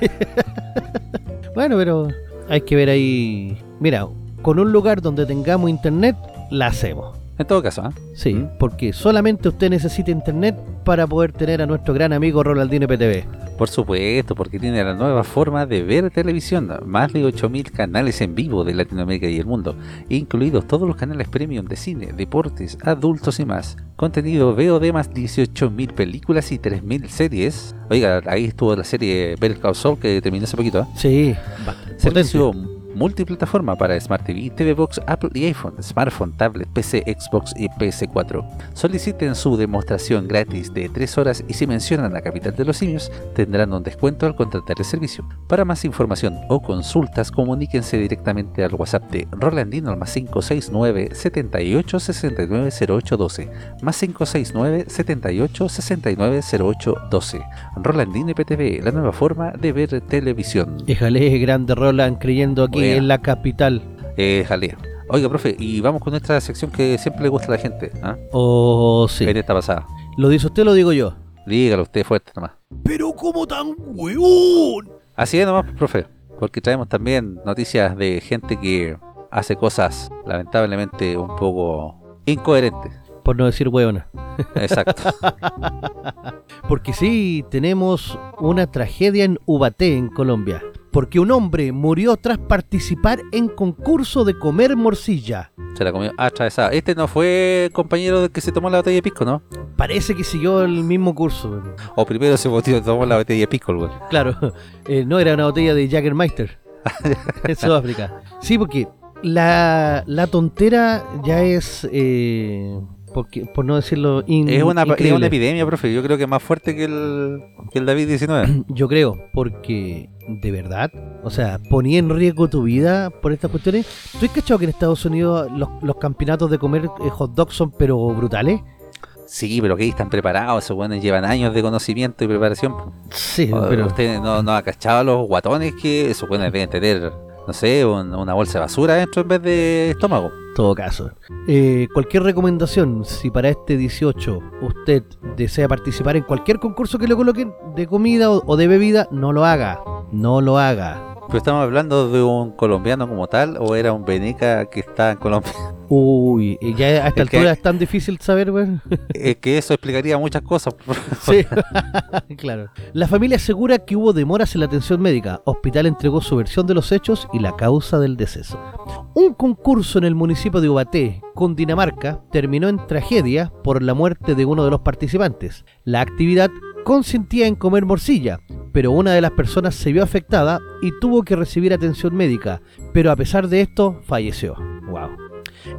[SPEAKER 2] [laughs]
[SPEAKER 1] Bueno, pero hay que ver ahí. Mira, con un lugar donde tengamos internet, la hacemos.
[SPEAKER 2] En todo caso, ¿ah?
[SPEAKER 1] Sí,
[SPEAKER 2] ¿Mm?
[SPEAKER 1] porque solamente usted necesita internet para poder tener a nuestro gran amigo Rolandino PTV.
[SPEAKER 2] Por supuesto, porque tiene la nueva forma de ver televisión. Más de 8.000 canales en vivo de Latinoamérica y el mundo, incluidos todos los canales premium de cine, deportes, adultos y más. Contenido VOD más 18.000 películas y 3.000 series. Oiga, ahí estuvo la serie Better Call Saul que terminó hace poquito. ¿eh?
[SPEAKER 1] Sí.
[SPEAKER 2] Servicio multiplataforma para Smart TV, TV Box, Apple y iPhone, smartphone, tablet, PC, Xbox y PS4. Soliciten su demostración gratis de 3 horas y si mencionan la capital de los simios, tendrán un descuento al contratar el servicio. Para más información o consultas, comuníquense directamente al WhatsApp de Rolandino al más 569 78 69 08 12 más 569 78 69 08 12 Rolandino PTV, la nueva forma de ver televisión.
[SPEAKER 1] Déjale, grande Roland, creyendo aquí En la capital.
[SPEAKER 2] Eh, jalea. Oiga, profe, y vamos con nuestra sección que siempre le gusta a la gente. ¿ah?
[SPEAKER 1] Oh, sí.
[SPEAKER 2] En esta pasada.
[SPEAKER 1] ¿Lo dice usted o lo digo yo?
[SPEAKER 2] Dígalo usted fuerte nomás.
[SPEAKER 1] Pero como tan hueón.
[SPEAKER 2] Así es nomás, profe. Porque traemos también noticias de gente que hace cosas lamentablemente un poco incoherentes.
[SPEAKER 1] Por no decir hueona.
[SPEAKER 2] Exacto. [laughs]
[SPEAKER 1] Porque sí, tenemos una tragedia en Ubaté, en Colombia. Porque un hombre murió tras participar en concurso de comer morcilla.
[SPEAKER 2] Se la comió atravesada. Este no fue compañero del que se tomó la botella de pisco, ¿no?
[SPEAKER 1] Parece que siguió el mismo curso.
[SPEAKER 2] O primero se tomó la botella de pisco, güey.
[SPEAKER 1] Claro, [laughs] eh, no era una botella de Jaggermeister [laughs] en Sudáfrica. Sí, porque la, la tontera ya es, eh, porque, por no decirlo, in-
[SPEAKER 2] Es una, es una epidemia, profe. Yo creo que es más fuerte que el, que el David-19. [clears throat]
[SPEAKER 1] Yo creo, porque de verdad, o sea, ponía en riesgo tu vida por estas cuestiones. ¿Tú has cachado que en Estados Unidos los, los campeonatos de comer eh, hot dogs son pero brutales?
[SPEAKER 2] Sí, pero que están preparados. Esos buenos llevan años de conocimiento y preparación.
[SPEAKER 1] Sí,
[SPEAKER 2] O-
[SPEAKER 1] pero
[SPEAKER 2] Usted no, no ha cachado a los guatones que esos buenos deben tener, no sé, un- una bolsa de basura dentro en vez de estómago.
[SPEAKER 1] Todo caso. Eh, cualquier recomendación, si para este 18 usted desea participar en cualquier concurso que le coloquen de comida o, o de bebida, no lo haga. No lo haga.
[SPEAKER 2] Pero estamos hablando de un colombiano como tal, o era un veneca que está en Colombia. [laughs]
[SPEAKER 1] Uy, y ya a esta
[SPEAKER 2] Es que-
[SPEAKER 1] altura es tan difícil saber, weón. [laughs]
[SPEAKER 2] Es que eso explicaría muchas cosas. [laughs]
[SPEAKER 1] Sí, claro. La familia asegura que hubo demoras en la atención médica. Hospital entregó su versión de los hechos y la causa del deceso. Un concurso en el municipio de Ubaté, Cundinamarca, terminó en tragedia por la muerte de uno de los participantes. La actividad consistía en comer morcilla, pero una de las personas se vio afectada y tuvo que recibir atención médica, pero a pesar de esto falleció. Wow.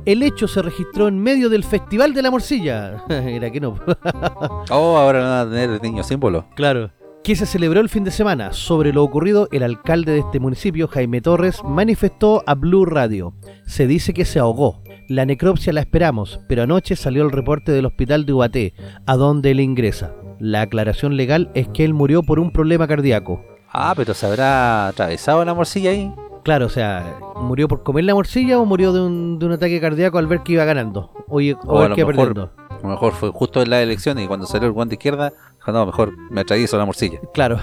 [SPEAKER 1] El hecho se registró en medio del Festival de la Morcilla. [laughs] Era que no. [laughs]
[SPEAKER 2] Oh, ahora no van a tener el niño símbolo.
[SPEAKER 1] Claro. Que se celebró el fin de semana. Sobre lo ocurrido, el alcalde de este municipio, Jaime Torres, manifestó a Blue Radio. Se dice que se ahogó. La necropsia la esperamos, pero anoche salió el reporte del hospital de Ubaté, a donde él ingresa. La aclaración legal es que él murió por un problema cardíaco.
[SPEAKER 2] Ah, pero se habrá atravesado la morcilla ahí.
[SPEAKER 1] Claro, o sea, ¿murió por comer la morcilla o murió de un, de un ataque cardíaco al ver que iba ganando? O, o
[SPEAKER 2] O a
[SPEAKER 1] ver
[SPEAKER 2] lo
[SPEAKER 1] que iba
[SPEAKER 2] mejor-
[SPEAKER 1] perdiendo.
[SPEAKER 2] A lo mejor fue justo en las elecciones y cuando salió el guante izquierda, no, mejor me atravieso la morcilla.
[SPEAKER 1] Claro.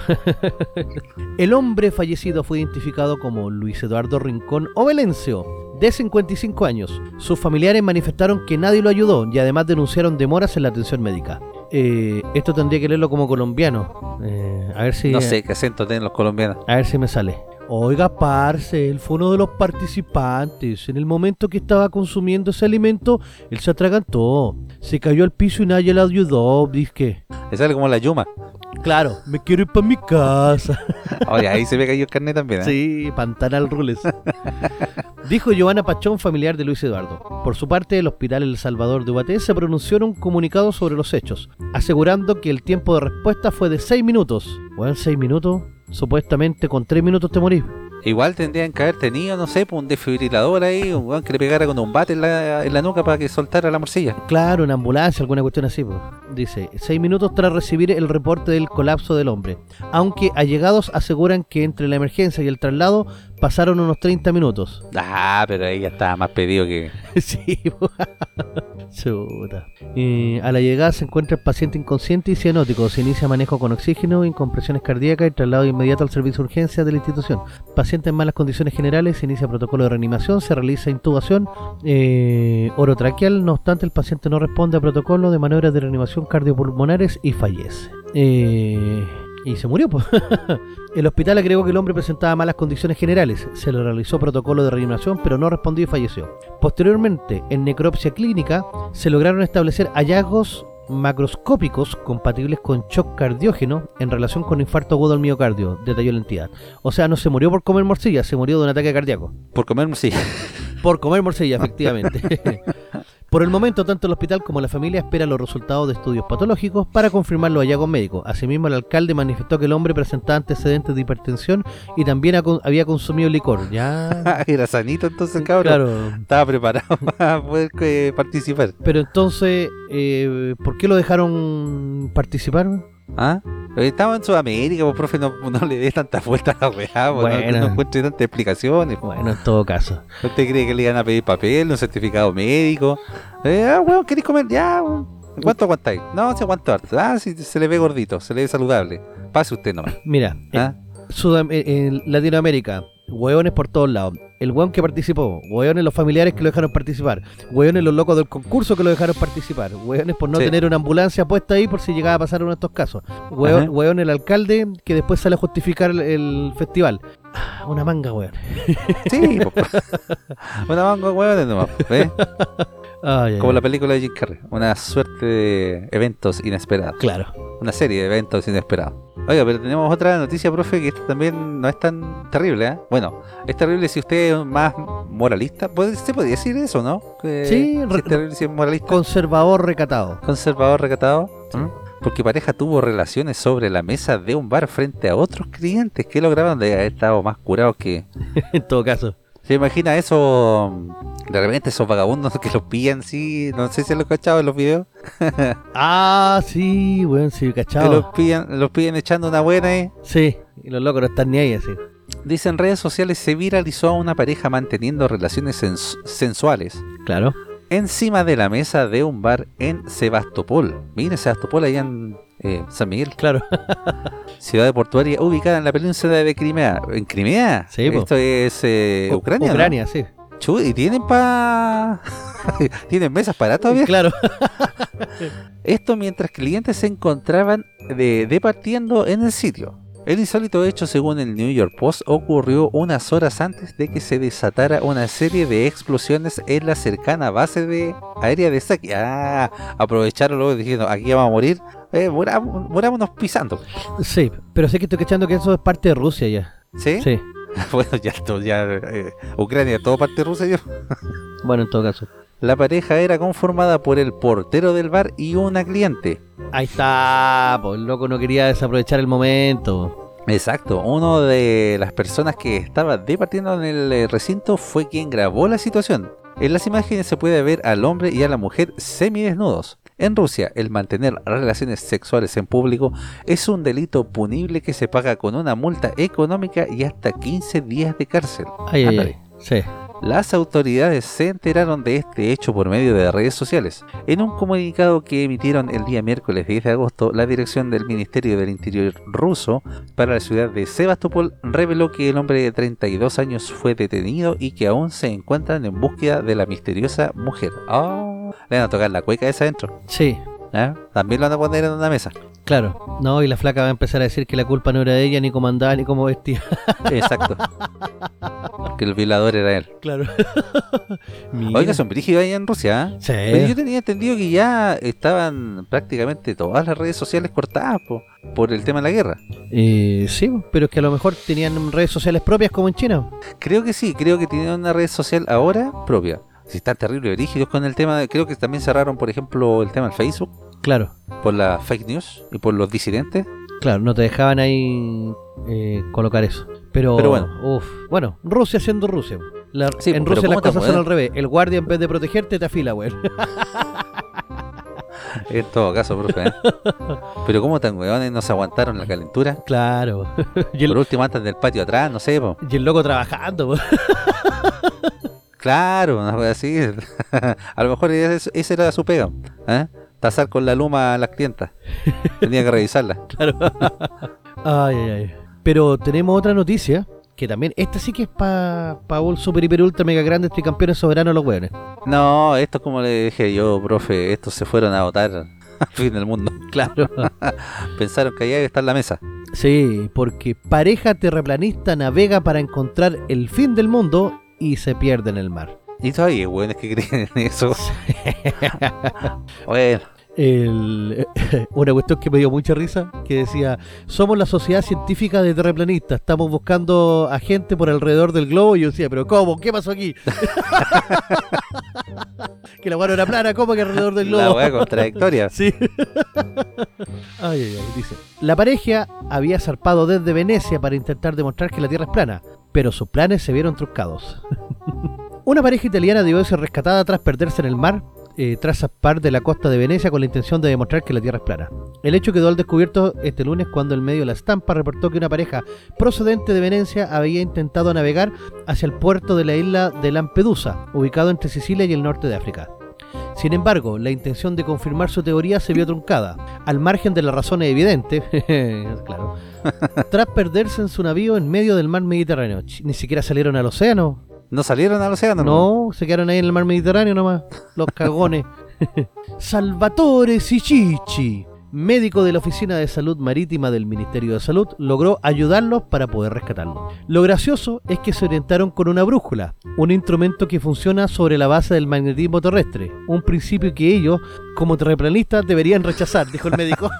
[SPEAKER 1] [laughs] el hombre fallecido fue identificado como Luis Eduardo Rincón Obelencio, de 55 años. Sus familiares manifestaron que nadie lo ayudó y además denunciaron demoras en la atención médica. Eh, esto tendría que leerlo como colombiano. Eh, a ver si
[SPEAKER 2] No sé qué acento tienen los colombianos.
[SPEAKER 1] a ver si me sale. Oiga, parce, él fue uno de los participantes. En el momento que estaba consumiendo ese alimento, él se atragantó. Se cayó al piso y nadie le ayudó. Dice
[SPEAKER 2] Le sale como la yuma.
[SPEAKER 1] Claro, me quiero ir para mi casa. [laughs]
[SPEAKER 2] Oye, ahí se me cayó el carnet también. ¿eh?
[SPEAKER 1] Sí, Pantanal Rules. Dijo Giovanna Pachón, familiar de Luis Eduardo. Por su parte, el Hospital El Salvador de Ubaté se pronunció en un comunicado sobre los hechos, asegurando que el tiempo de respuesta fue de 6 minutos. Bueno, 6 minutos, supuestamente con 3 minutos te morís.
[SPEAKER 2] Igual tendrían que haber tenido, no sé, pues, un desfibrilador ahí, un weón que le pegara con un bate en la, en la nuca para que soltara la morcilla.
[SPEAKER 1] Claro, una ambulancia, alguna cuestión así. pues. Dice, 6 minutos tras recibir el reporte del colapso del hombre. Aunque allegados aseguran que entre la emergencia y el traslado pasaron unos 30 minutos.
[SPEAKER 2] Ah, pero ahí ya estaba más pedido que... [laughs]
[SPEAKER 1] Sí. Chuta. Eh, a la llegada se encuentra el paciente inconsciente y cianótico. Se inicia manejo con oxígeno, incompresiones cardíacas y traslado inmediato al servicio de urgencia de la institución. Paciente en malas condiciones generales, se inicia protocolo de reanimación, se realiza intubación eh, orotraqueal. No obstante, el paciente no responde a protocolo de maniobras de reanimación cardiopulmonares y fallece. Eh, y se murió, pues. [laughs] El hospital agregó que el hombre presentaba malas condiciones generales. Se le realizó protocolo de reanimación, pero no respondió y falleció. Posteriormente, en necropsia clínica, se lograron establecer hallazgos macroscópicos compatibles con shock cardiógeno en relación con infarto agudo al miocardio, detalló la entidad. O sea, no se murió por comer morcilla, se murió de un ataque cardíaco.
[SPEAKER 2] Por comer morcilla.
[SPEAKER 1] Por comer morcilla, [laughs] efectivamente. Por el momento, tanto el hospital como la familia esperan los resultados de estudios patológicos para confirmar los hallazgos médicos. Asimismo, el alcalde manifestó que el hombre presentaba antecedentes de hipertensión y también ha había consumido licor. Ya. [laughs]
[SPEAKER 2] Era sanito entonces, cabrón.
[SPEAKER 1] Claro.
[SPEAKER 2] Estaba preparado [laughs] para poder eh, participar.
[SPEAKER 1] Pero entonces, eh, ¿por qué lo dejaron participar?
[SPEAKER 2] ¿Ah? Estaba en Sudamérica, pues, profe, no, no le dé tanta vuelta a la weá, pues, no- no, encuentre tantas explicaciones. pues.
[SPEAKER 1] Bueno, en todo caso.
[SPEAKER 2] ¿Usted cree que le iban a pedir papel, un certificado médico? Eh, ah, weón, ¿queréis comer? Ya, weón. ¿Cuánto aguantáis? No, se aguanta harto. Ah, si se le ve gordito, se le ve saludable. Pase usted nomás.
[SPEAKER 1] Mira,
[SPEAKER 2] ¿Ah?
[SPEAKER 1] en, Sudam- en Latinoamérica, hueones por todos lados. El hueón que participó, hueones los familiares que lo dejaron participar, hueones los locos del concurso que lo dejaron participar, hueones por no
[SPEAKER 2] Sí.
[SPEAKER 1] tener una ambulancia puesta ahí por si llegaba a pasar uno de estos casos, hueón, el alcalde que después sale a justificar el, festival. Ah, Una manga, hueón. [laughs]
[SPEAKER 2] Sí, [laughs] una manga hueones nomás, ¿ves? [laughs]
[SPEAKER 1] Ay, ay,
[SPEAKER 2] Como la película de Jim Carrey. Una suerte de eventos inesperados.
[SPEAKER 1] Claro.
[SPEAKER 2] Una serie de eventos inesperados. Oiga, pero tenemos otra noticia, profe, que esta también no es tan terrible, ¿eh? Bueno, es terrible si usted es más moralista. ¿Puede- ¿Se podría decir eso, no? Que
[SPEAKER 1] Sí,
[SPEAKER 2] si es terrible si es moralista.
[SPEAKER 1] Conservador recatado.
[SPEAKER 2] Conservador recatado. ¿Mm? Porque pareja tuvo relaciones sobre la mesa de un bar frente a otros clientes que lograban de haber estado más curados que... [laughs]
[SPEAKER 1] en todo caso.
[SPEAKER 2] ¿Se imagina eso? De repente esos vagabundos [laughs] que los pillan, sí, no sé si los cachado en los videos. [laughs]
[SPEAKER 1] Ah, sí, weón, sí,
[SPEAKER 2] Que
[SPEAKER 1] cachado.
[SPEAKER 2] los pillan, los pillan echando una buena y...
[SPEAKER 1] Sí, y los locos no están ni ahí así.
[SPEAKER 2] Dice en redes sociales se viralizó a una pareja manteniendo relaciones sens- sensuales
[SPEAKER 1] Claro.
[SPEAKER 2] encima de la mesa de un bar en Sebastopol. Mire, Sebastopol allá en eh, San Miguel,
[SPEAKER 1] Claro. [laughs]
[SPEAKER 2] ciudad portuaria ubicada en la península de Crimea. ¿En Crimea?
[SPEAKER 1] Sí.
[SPEAKER 2] Esto es eh, Ucrania. ¿no?
[SPEAKER 1] Ucrania, sí.
[SPEAKER 2] Chu, ¿Y tienen pa... [laughs] ¿Tienen mesas para todavía?
[SPEAKER 1] Claro. [laughs]
[SPEAKER 2] Esto mientras clientes se encontraban de, departiendo en el sitio. El insólito hecho, según el New York Post, ocurrió unas horas antes de que se desatara una serie de explosiones en la cercana base de aérea de Saki. Ah, aprovecharon luego diciendo, aquí vamos a morir, eh, murámonos pisando.
[SPEAKER 1] Sí, pero sé que estoy cachando que eso es parte de Rusia ya.
[SPEAKER 2] ¿Sí?
[SPEAKER 1] Sí. [laughs]
[SPEAKER 2] bueno, ya, ya eh, Ucrania, todo parte de Rusia. ya. [laughs]
[SPEAKER 1] Bueno, en todo caso.
[SPEAKER 2] La pareja era conformada por el portero del bar y una cliente.
[SPEAKER 1] Ahí está, pues el loco no quería desaprovechar el momento.
[SPEAKER 2] Exacto, uno de las personas que estaba departiendo en el eh, recinto fue quien grabó la situación. En las imágenes se puede ver al hombre y a la mujer semidesnudos. En Rusia, el mantener relaciones sexuales en público es un delito punible que se paga con una multa económica y hasta 15 días de cárcel.
[SPEAKER 1] Ay, ay, ay. Sí.
[SPEAKER 2] Las autoridades se enteraron de este hecho por medio de redes sociales. En un comunicado que emitieron el día miércoles 10 de agosto, la dirección del Ministerio del Interior ruso para la ciudad de Sebastopol reveló que el hombre de 32 años fue detenido y que aún se encuentran en búsqueda de la misteriosa mujer. Ah, le van a tocar la cueca esa adentro.
[SPEAKER 1] Sí,
[SPEAKER 2] ¿ah? También lo van a poner en una mesa.
[SPEAKER 1] claro. No, y la flaca va a empezar a decir que la culpa no era de ella, ni cómo andaba, ni cómo vestía. [laughs]
[SPEAKER 2] Exacto. que el violador era él.
[SPEAKER 1] Claro. [laughs] Mira.
[SPEAKER 2] Oiga, son brígidos ahí en Rusia, ¿ah?
[SPEAKER 1] Sí.
[SPEAKER 2] Pero yo tenía entendido que ya estaban prácticamente todas las redes sociales cortadas po, por el tema de la guerra.
[SPEAKER 1] Eh, sí, pero es que a lo mejor tenían redes sociales propias como en China.
[SPEAKER 2] Creo que sí, creo que tienen una red social ahora propia. Si están terribles rígidos con el tema, creo que también cerraron, por ejemplo, el tema del Facebook
[SPEAKER 1] Claro,
[SPEAKER 2] por la fake news y por los disidentes.
[SPEAKER 1] claro, no te dejaban ahí eh, colocar eso. Pero,
[SPEAKER 2] Pero bueno.
[SPEAKER 1] uf, bueno, Rusia siendo Rusia. La-
[SPEAKER 2] Sí,
[SPEAKER 1] en Rusia
[SPEAKER 2] ¿cómo
[SPEAKER 1] las cosas son al revés. El guardia en vez de protegerte te afila, güey. [laughs]
[SPEAKER 2] En todo caso, profe. ¿eh? Pero como tan hueones no se aguantaron la calentura.
[SPEAKER 1] claro. [laughs] y, el,
[SPEAKER 2] Por último, antes del patio atrás, no sé, po.
[SPEAKER 1] y el loco trabajando, güey. [laughs]
[SPEAKER 2] Claro, una cosa así. [laughs] a lo mejor ese, ese era su pega. ¿eh? Tasar con la luma a las clientas. Tenía que revisarla. [laughs]
[SPEAKER 1] Claro. ay, ay, ay. Pero tenemos otra noticia. Que también, esta sí que es para pa un super, hiper, ultra, mega grande, tricampeones soberanos los hueones.
[SPEAKER 2] No, esto es como le dije yo, profe, estos se fueron a votar [laughs] al fin del mundo.
[SPEAKER 1] Claro.
[SPEAKER 2] Pensaron que allá iba a estar la mesa.
[SPEAKER 1] sí, porque pareja terraplanista navega para encontrar el fin del mundo y se pierde en el mar.
[SPEAKER 2] Y todavía hay hueones que creen en eso. [laughs] [laughs] bueno,
[SPEAKER 1] El- [laughs] una cuestión que me dio mucha risa, que decía, somos la sociedad científica de terraplanistas, estamos buscando a gente por alrededor del globo, y yo decía, pero ¿cómo? ¿Qué pasó aquí? que la mano era plana, ¿cómo que alrededor del globo?
[SPEAKER 2] la hueá contradictoria.
[SPEAKER 1] Sí. ay, ay, ay, dice. La pareja había zarpado desde Venecia para intentar demostrar que la Tierra es plana, pero sus planes se vieron truncados. Una pareja italiana debió ser rescatada tras perderse en el mar, eh, tras zarpar de la costa de Venecia con la intención de demostrar que la Tierra es plana. El hecho quedó al descubierto este lunes cuando el medio La Estampa reportó que una pareja procedente de Venecia había intentado navegar hacia el puerto de la isla de Lampedusa, ubicado entre Sicilia y el norte de África. Sin embargo, la intención de confirmar su teoría se vio truncada, al margen de las razones evidentes, [laughs] claro, [laughs] tras perderse en su navío en medio del mar Mediterráneo. Ni siquiera salieron al océano.
[SPEAKER 2] ¿No salieron al océano?
[SPEAKER 1] No, se quedaron ahí en el mar Mediterráneo nomás, los cagones. [laughs] Salvatore Sicici, médico de la Oficina de Salud Marítima del Ministerio de Salud, logró ayudarlos para poder rescatarlos. Lo gracioso es que se orientaron con una brújula, un instrumento que funciona sobre la base del magnetismo terrestre, un principio que ellos, como terraplanistas, deberían rechazar, dijo el médico. [laughs]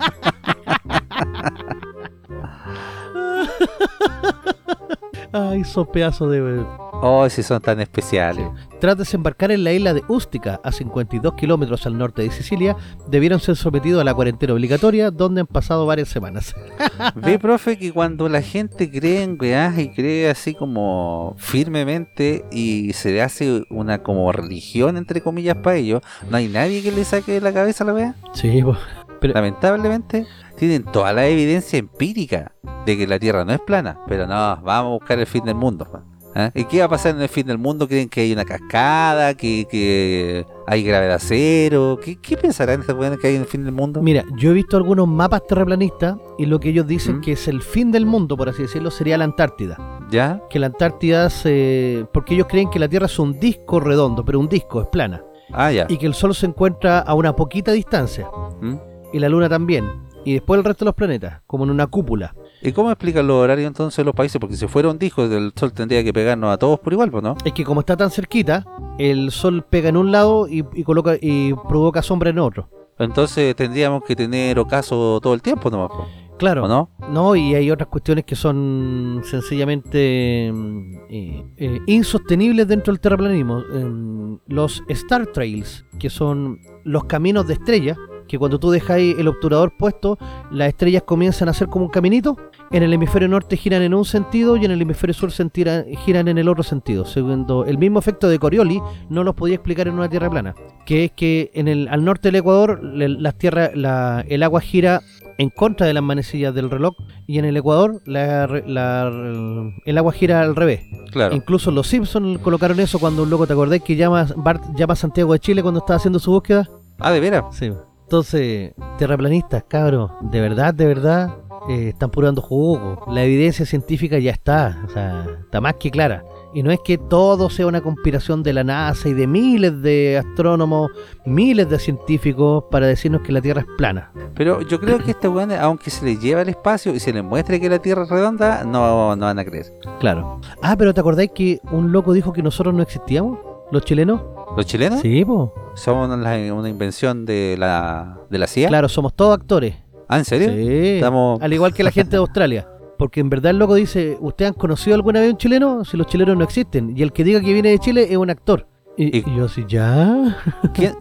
[SPEAKER 1] Ay, esos pedazos de...
[SPEAKER 2] Oh, si son tan especiales.
[SPEAKER 1] Tras desembarcar en la isla de Ústica, a 52 kilómetros al norte de Sicilia, debieron ser sometidos a la cuarentena obligatoria, donde han pasado varias semanas. [laughs]
[SPEAKER 2] Ve, profe, que cuando la gente cree en weas y cree así como firmemente y se hace una como religión, entre comillas, para ellos, no hay nadie que le saque de la cabeza la wea.
[SPEAKER 1] Sí, po. Pero
[SPEAKER 2] Lamentablemente, tienen toda la evidencia empírica de que la Tierra no es plana, pero no, vamos a buscar el fin del mundo. ¿Ah? ¿Y qué va a pasar en el fin del mundo? ¿Creen que hay una cascada? ¿Que, que hay gravedad cero? ¿Qué, qué pensarán estos que hay en el fin del mundo?
[SPEAKER 1] mira, yo he visto algunos mapas terraplanistas y lo que ellos dicen
[SPEAKER 2] ¿Mm?
[SPEAKER 1] que es el fin del mundo, por así decirlo, sería la Antártida.
[SPEAKER 2] ¿Ya?
[SPEAKER 1] Que la Antártida se... porque ellos creen que la Tierra es un disco redondo, pero un disco, es plana.
[SPEAKER 2] Ah, ya.
[SPEAKER 1] Y que el Sol se encuentra a una poquita distancia.
[SPEAKER 2] ¿Mm?
[SPEAKER 1] Y la Luna también. Y después el resto de los planetas, como en una cúpula.
[SPEAKER 2] ¿Y cómo explican los horarios entonces de los países? Porque si fuera un disco, el sol tendría que pegarnos a todos por igual, pues, ¿no?
[SPEAKER 1] Es que como está tan cerquita, el Sol pega en un lado y, y coloca y provoca sombra en otro.
[SPEAKER 2] Entonces tendríamos que tener ocaso todo el tiempo, nomás, po,
[SPEAKER 1] Claro.
[SPEAKER 2] ¿o no?
[SPEAKER 1] No, y hay otras cuestiones que son sencillamente mm, eh, eh, insostenibles dentro del terraplanismo. Em, los Star Trails, que son los caminos de estrellas, que cuando tú dejas ahí el obturador puesto, las estrellas comienzan a hacer como un caminito. En el hemisferio norte giran en un sentido y en el hemisferio sur giran en el otro sentido. Segundo, el mismo efecto de Coriolis no los podía explicar en una tierra plana, que es que en el, al norte del Ecuador las tierras, la- el agua gira en contra de las manecillas del reloj y en el Ecuador la- la- el agua gira al revés.
[SPEAKER 2] Claro.
[SPEAKER 1] Incluso los Simpsons colocaron eso cuando un loco, ¿te acordás que llama, Bart llama a Santiago de Chile cuando estaba haciendo su búsqueda?
[SPEAKER 2] Ah, ¿de veras?
[SPEAKER 1] Sí. Entonces, terraplanistas, cabros, de verdad, de verdad, eh, están puro dando jugo. La evidencia científica ya está, o sea, está más que clara. Y no es que todo sea una conspiración de la NASA y de miles de astrónomos, miles de científicos para decirnos que la Tierra es plana.
[SPEAKER 2] Pero yo creo que este weón, aunque se les lleva al espacio y se les muestre que la Tierra es redonda, no, no van a creer.
[SPEAKER 1] Claro. Ah, pero ¿te acordáis que un loco dijo que nosotros no existíamos? ¿Los chilenos?
[SPEAKER 2] ¿Los chilenos?
[SPEAKER 1] Sí, pues.
[SPEAKER 2] ¿Somos una, una invención de la, de la CIA?
[SPEAKER 1] Claro, somos todos actores.
[SPEAKER 2] ¿Ah, en serio?
[SPEAKER 1] Sí.
[SPEAKER 2] Estamos-
[SPEAKER 1] Al igual que la gente de Australia. Porque en verdad el loco dice, ¿ustedes han conocido alguna vez un chileno? Si los chilenos no existen. Y el que diga que viene de Chile es un actor. Y,
[SPEAKER 2] Y-
[SPEAKER 1] y yo así, ¿ya?
[SPEAKER 2] ¿Quién,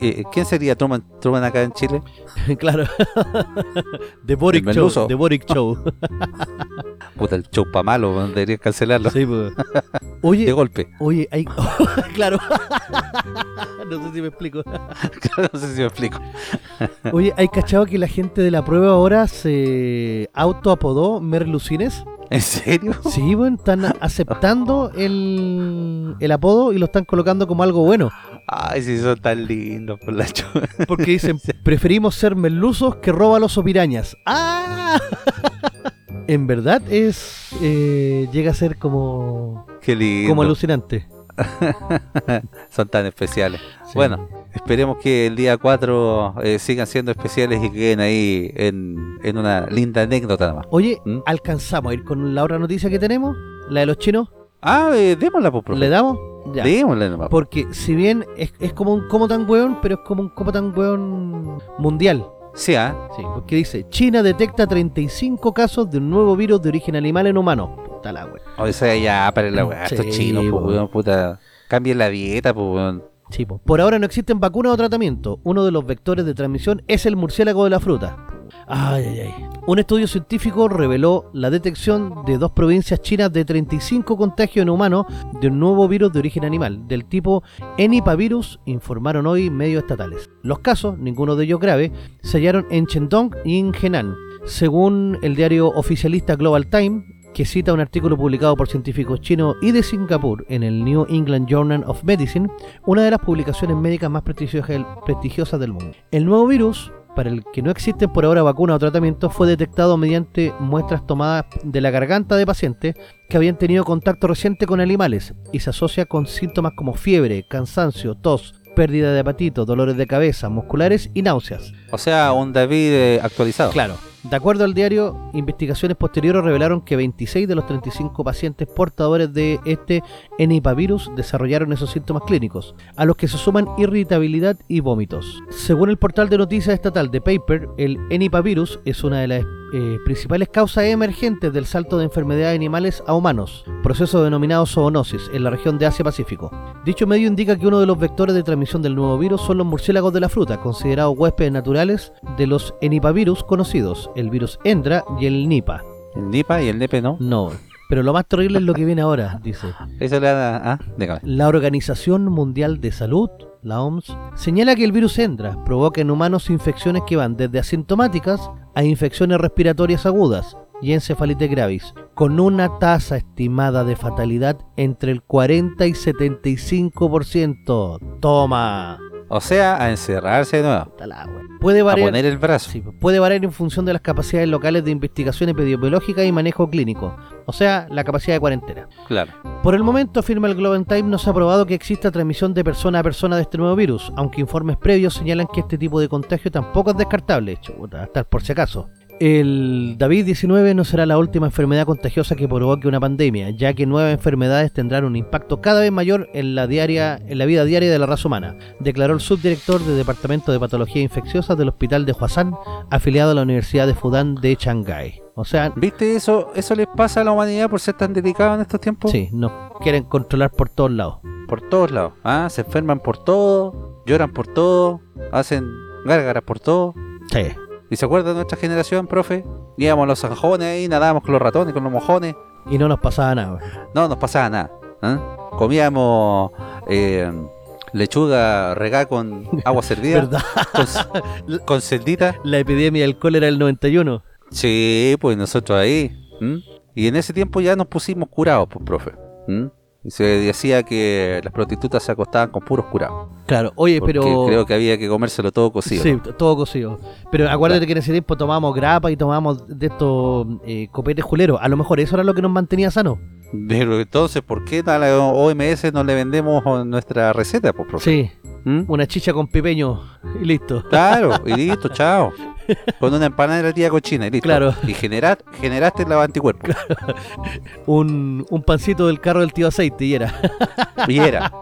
[SPEAKER 2] qué- quién sería Truman, Truman acá en Chile? [laughs]
[SPEAKER 1] claro. [laughs] The Boric
[SPEAKER 2] El
[SPEAKER 1] Show. The Boric Show. [laughs]
[SPEAKER 2] Puta, el show pa' malo, weón, deberías cancelarlo.
[SPEAKER 1] Sí, pues.
[SPEAKER 2] De golpe.
[SPEAKER 1] oye, hay... claro. no sé si me explico.
[SPEAKER 2] no sé si me explico.
[SPEAKER 1] Oye, ¿hay cachado que la gente de la prueba ahora se autoapodó Merlucines?
[SPEAKER 2] ¿En serio?
[SPEAKER 1] Sí, bueno, están aceptando el, el apodo y lo están colocando como algo bueno.
[SPEAKER 2] Ay, sí, son tan lindos por la chuva. [laughs]
[SPEAKER 1] Porque dicen, preferimos ser merluzos que róbalos o pirañas. ¡Ah! [laughs] en verdad es... eh, llega a ser como...
[SPEAKER 2] Qué lindo.
[SPEAKER 1] Como alucinante. [laughs]
[SPEAKER 2] son tan especiales.
[SPEAKER 1] Sí.
[SPEAKER 2] Bueno, esperemos que el día 4 eh, sigan siendo especiales y queden ahí en, en una linda anécdota nada más.
[SPEAKER 1] Oye,
[SPEAKER 2] ¿Mm?
[SPEAKER 1] ¿alcanzamos a ir con la otra noticia que tenemos? ¿La de los chinos?
[SPEAKER 2] Ah, eh, démosla, pues, profe.
[SPEAKER 1] ¿Le damos? Ya.
[SPEAKER 2] Démosla nomás.
[SPEAKER 1] Porque si bien es, es como un como tan weón, pero es como un como tan weón mundial.
[SPEAKER 2] Sí, ah.
[SPEAKER 1] Sí, porque dice, China detecta 35 casos de un nuevo virus de origen animal en humanos. Puta la wea.
[SPEAKER 2] O sea, ya, para la estos
[SPEAKER 1] Sí,
[SPEAKER 2] chinos, pues,
[SPEAKER 1] po.
[SPEAKER 2] weón, puta. Cambien la dieta, pues, weón.
[SPEAKER 1] Por ahora no existen vacunas o tratamiento. Uno de los vectores de transmisión es el murciélago de la fruta. Un estudio científico reveló la detección de dos provincias chinas de 35 contagios en humanos de un nuevo virus de origen animal, del tipo Enipavirus, informaron hoy medios estatales. Los casos, ninguno de ellos grave, se hallaron en Shandong y en Henan. Según el diario oficialista Global Time, que cita un artículo publicado por científicos chinos y de Singapur en el New England Journal of Medicine, una de las publicaciones médicas más prestigiosas del mundo. El nuevo virus para el que no existen por ahora vacuna o tratamiento, fue detectado mediante muestras tomadas de la garganta de pacientes que habían tenido contacto reciente con animales y se asocia con síntomas como fiebre, cansancio, tos, pérdida de apetito, dolores de cabeza, musculares y náuseas.
[SPEAKER 2] O sea, un David eh, actualizado.
[SPEAKER 1] Claro. De acuerdo al diario, investigaciones posteriores revelaron que 26 de los 35 pacientes portadores de este enipavirus desarrollaron esos síntomas clínicos, a los que se suman irritabilidad y vómitos. Según el portal de noticias estatal de Paper, el enipavirus es una de las eh, principales causas emergentes del salto de enfermedades animales a humanos, proceso denominado zoonosis en la región de Asia-Pacífico. Dicho medio indica que uno de los vectores de transmisión del nuevo virus son los murciélagos de la fruta, considerados huéspedes naturales de los enipavirus conocidos, el virus Endra y el Nipa.
[SPEAKER 2] ¿El Nipa y el Nepe no?
[SPEAKER 1] No, pero lo más terrible es lo que viene ahora, dice.
[SPEAKER 2] Eso le da... Ah.
[SPEAKER 1] La Organización Mundial de Salud, la OMS, señala que el virus Endra provoca en humanos infecciones que van desde asintomáticas a infecciones respiratorias agudas y encefalitis gravis, con una tasa estimada de fatalidad entre el 40 y 75%. ¡Toma!
[SPEAKER 2] O sea, a encerrarse de nuevo.
[SPEAKER 1] Puede
[SPEAKER 2] A
[SPEAKER 1] variar,
[SPEAKER 2] poner el brazo.
[SPEAKER 1] sí, puede variar en función de las capacidades locales de investigación epidemiológica y manejo clínico, o sea, la capacidad de cuarentena.
[SPEAKER 2] Claro.
[SPEAKER 1] Por el momento, afirma el Global Times, no se ha probado que exista transmisión de persona a persona de este nuevo virus, aunque informes previos señalan que este tipo de contagio tampoco es descartable, hasta por si acaso. El David-19 no será la última enfermedad contagiosa que provoque una pandemia, ya que nuevas enfermedades tendrán un impacto cada vez mayor en la, diaria, en la vida diaria de la raza humana, declaró el subdirector del Departamento de Patología Infecciosa del Hospital de Huasan, afiliado a la Universidad de Fudan de Shanghái. O sea,
[SPEAKER 2] ¿Viste eso? Eso les pasa a la humanidad por ser tan dedicados en estos tiempos.
[SPEAKER 1] sí, nos quieren controlar por todos lados.
[SPEAKER 2] Por todos lados. Ah, se enferman por todo, lloran por todo, hacen gárgaras por todo.
[SPEAKER 1] Sí.
[SPEAKER 2] ¿Y se acuerda de nuestra generación, profe? Íbamos a los zanjones ahí, nadábamos con los ratones, con los mojones.
[SPEAKER 1] Y no nos pasaba nada.
[SPEAKER 2] No nos pasaba nada. ¿ah? Comíamos eh, lechuga regada con agua servida, [laughs]
[SPEAKER 1] ¿Verdad?
[SPEAKER 2] con, con celdita.
[SPEAKER 1] La epidemia del cólera del 91.
[SPEAKER 2] Sí, pues nosotros ahí. Y en ese tiempo ya nos pusimos curados, pues, profe. Y se decía que las prostitutas se acostaban con puros curados.
[SPEAKER 1] Claro, oye, pero.
[SPEAKER 2] creo que había que comérselo todo cocido.
[SPEAKER 1] Sí, todo cocido. Pero acuérdate que en ese tiempo tomábamos grapa y tomábamos de estos eh, copetes juleros. A lo mejor eso era lo que nos mantenía sanos.
[SPEAKER 2] Pero entonces, ¿por qué a la OMS no le vendemos nuestra receta, pues, profe?
[SPEAKER 1] Sí,
[SPEAKER 2] ¿m?
[SPEAKER 1] una chicha con pipeño y listo.
[SPEAKER 2] Claro, y [laughs] listo, chao. Con una empanada de la tía cochina y listo.
[SPEAKER 1] Claro.
[SPEAKER 2] Y genera- generaste los anticuerpos. [laughs]
[SPEAKER 1] Un, un pancito del carro del tío aceite y era.
[SPEAKER 2] Y era [laughs]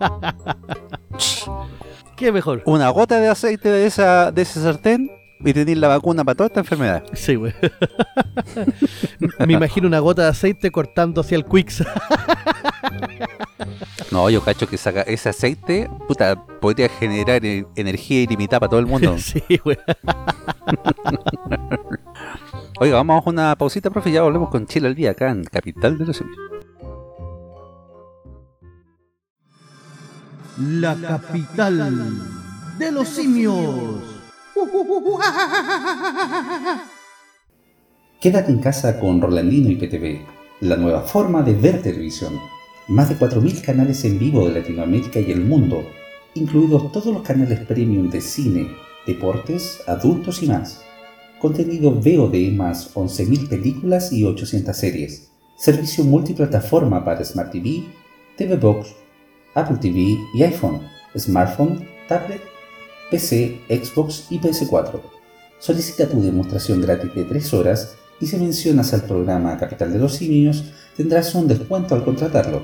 [SPEAKER 1] ¿Qué mejor?
[SPEAKER 2] una gota de aceite de esa de ese sartén y tenéis la vacuna para toda esta enfermedad. [laughs]
[SPEAKER 1] Sí, güey. [laughs] Me imagino una gota de aceite cortando hacia el Quicks. [laughs]
[SPEAKER 2] No, yo cacho que saca ese aceite, puta, podría generar e- energía ilimitada para todo el mundo.
[SPEAKER 1] sí, güey.
[SPEAKER 2] Oiga, vamos a una pausita, profe, y ya volvemos con Chile al día acá en Capital de los Simios.
[SPEAKER 3] La capital de los simios.
[SPEAKER 4] Quédate en casa con Rolandino y PTV, la nueva forma de ver televisión. Más de 4.000 canales en vivo de Latinoamérica y el mundo, incluidos todos los canales premium de cine, deportes, adultos y más. Contenido VOD más 11.000 películas y 800 series. Servicio multiplataforma para Smart TV, TV Box, Apple TV y iPhone, smartphone, tablet, PC, Xbox y PS4. Solicita tu demostración gratis de 3 horas y si mencionas al programa Capital de los Simios tendrás un descuento al contratarlo.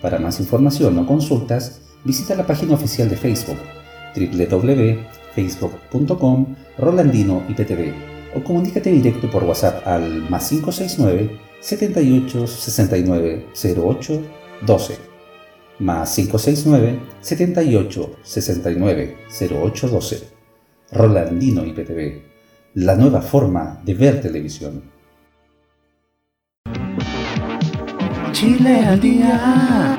[SPEAKER 4] Para más información o consultas, visita la página oficial de Facebook www.facebook.com Rolandino IPTV o comunícate directo por WhatsApp al más 569 78 69 08 12 más 569 78 69 08 12 Rolandino IPTV, la nueva forma de ver televisión.
[SPEAKER 5] Chile al día.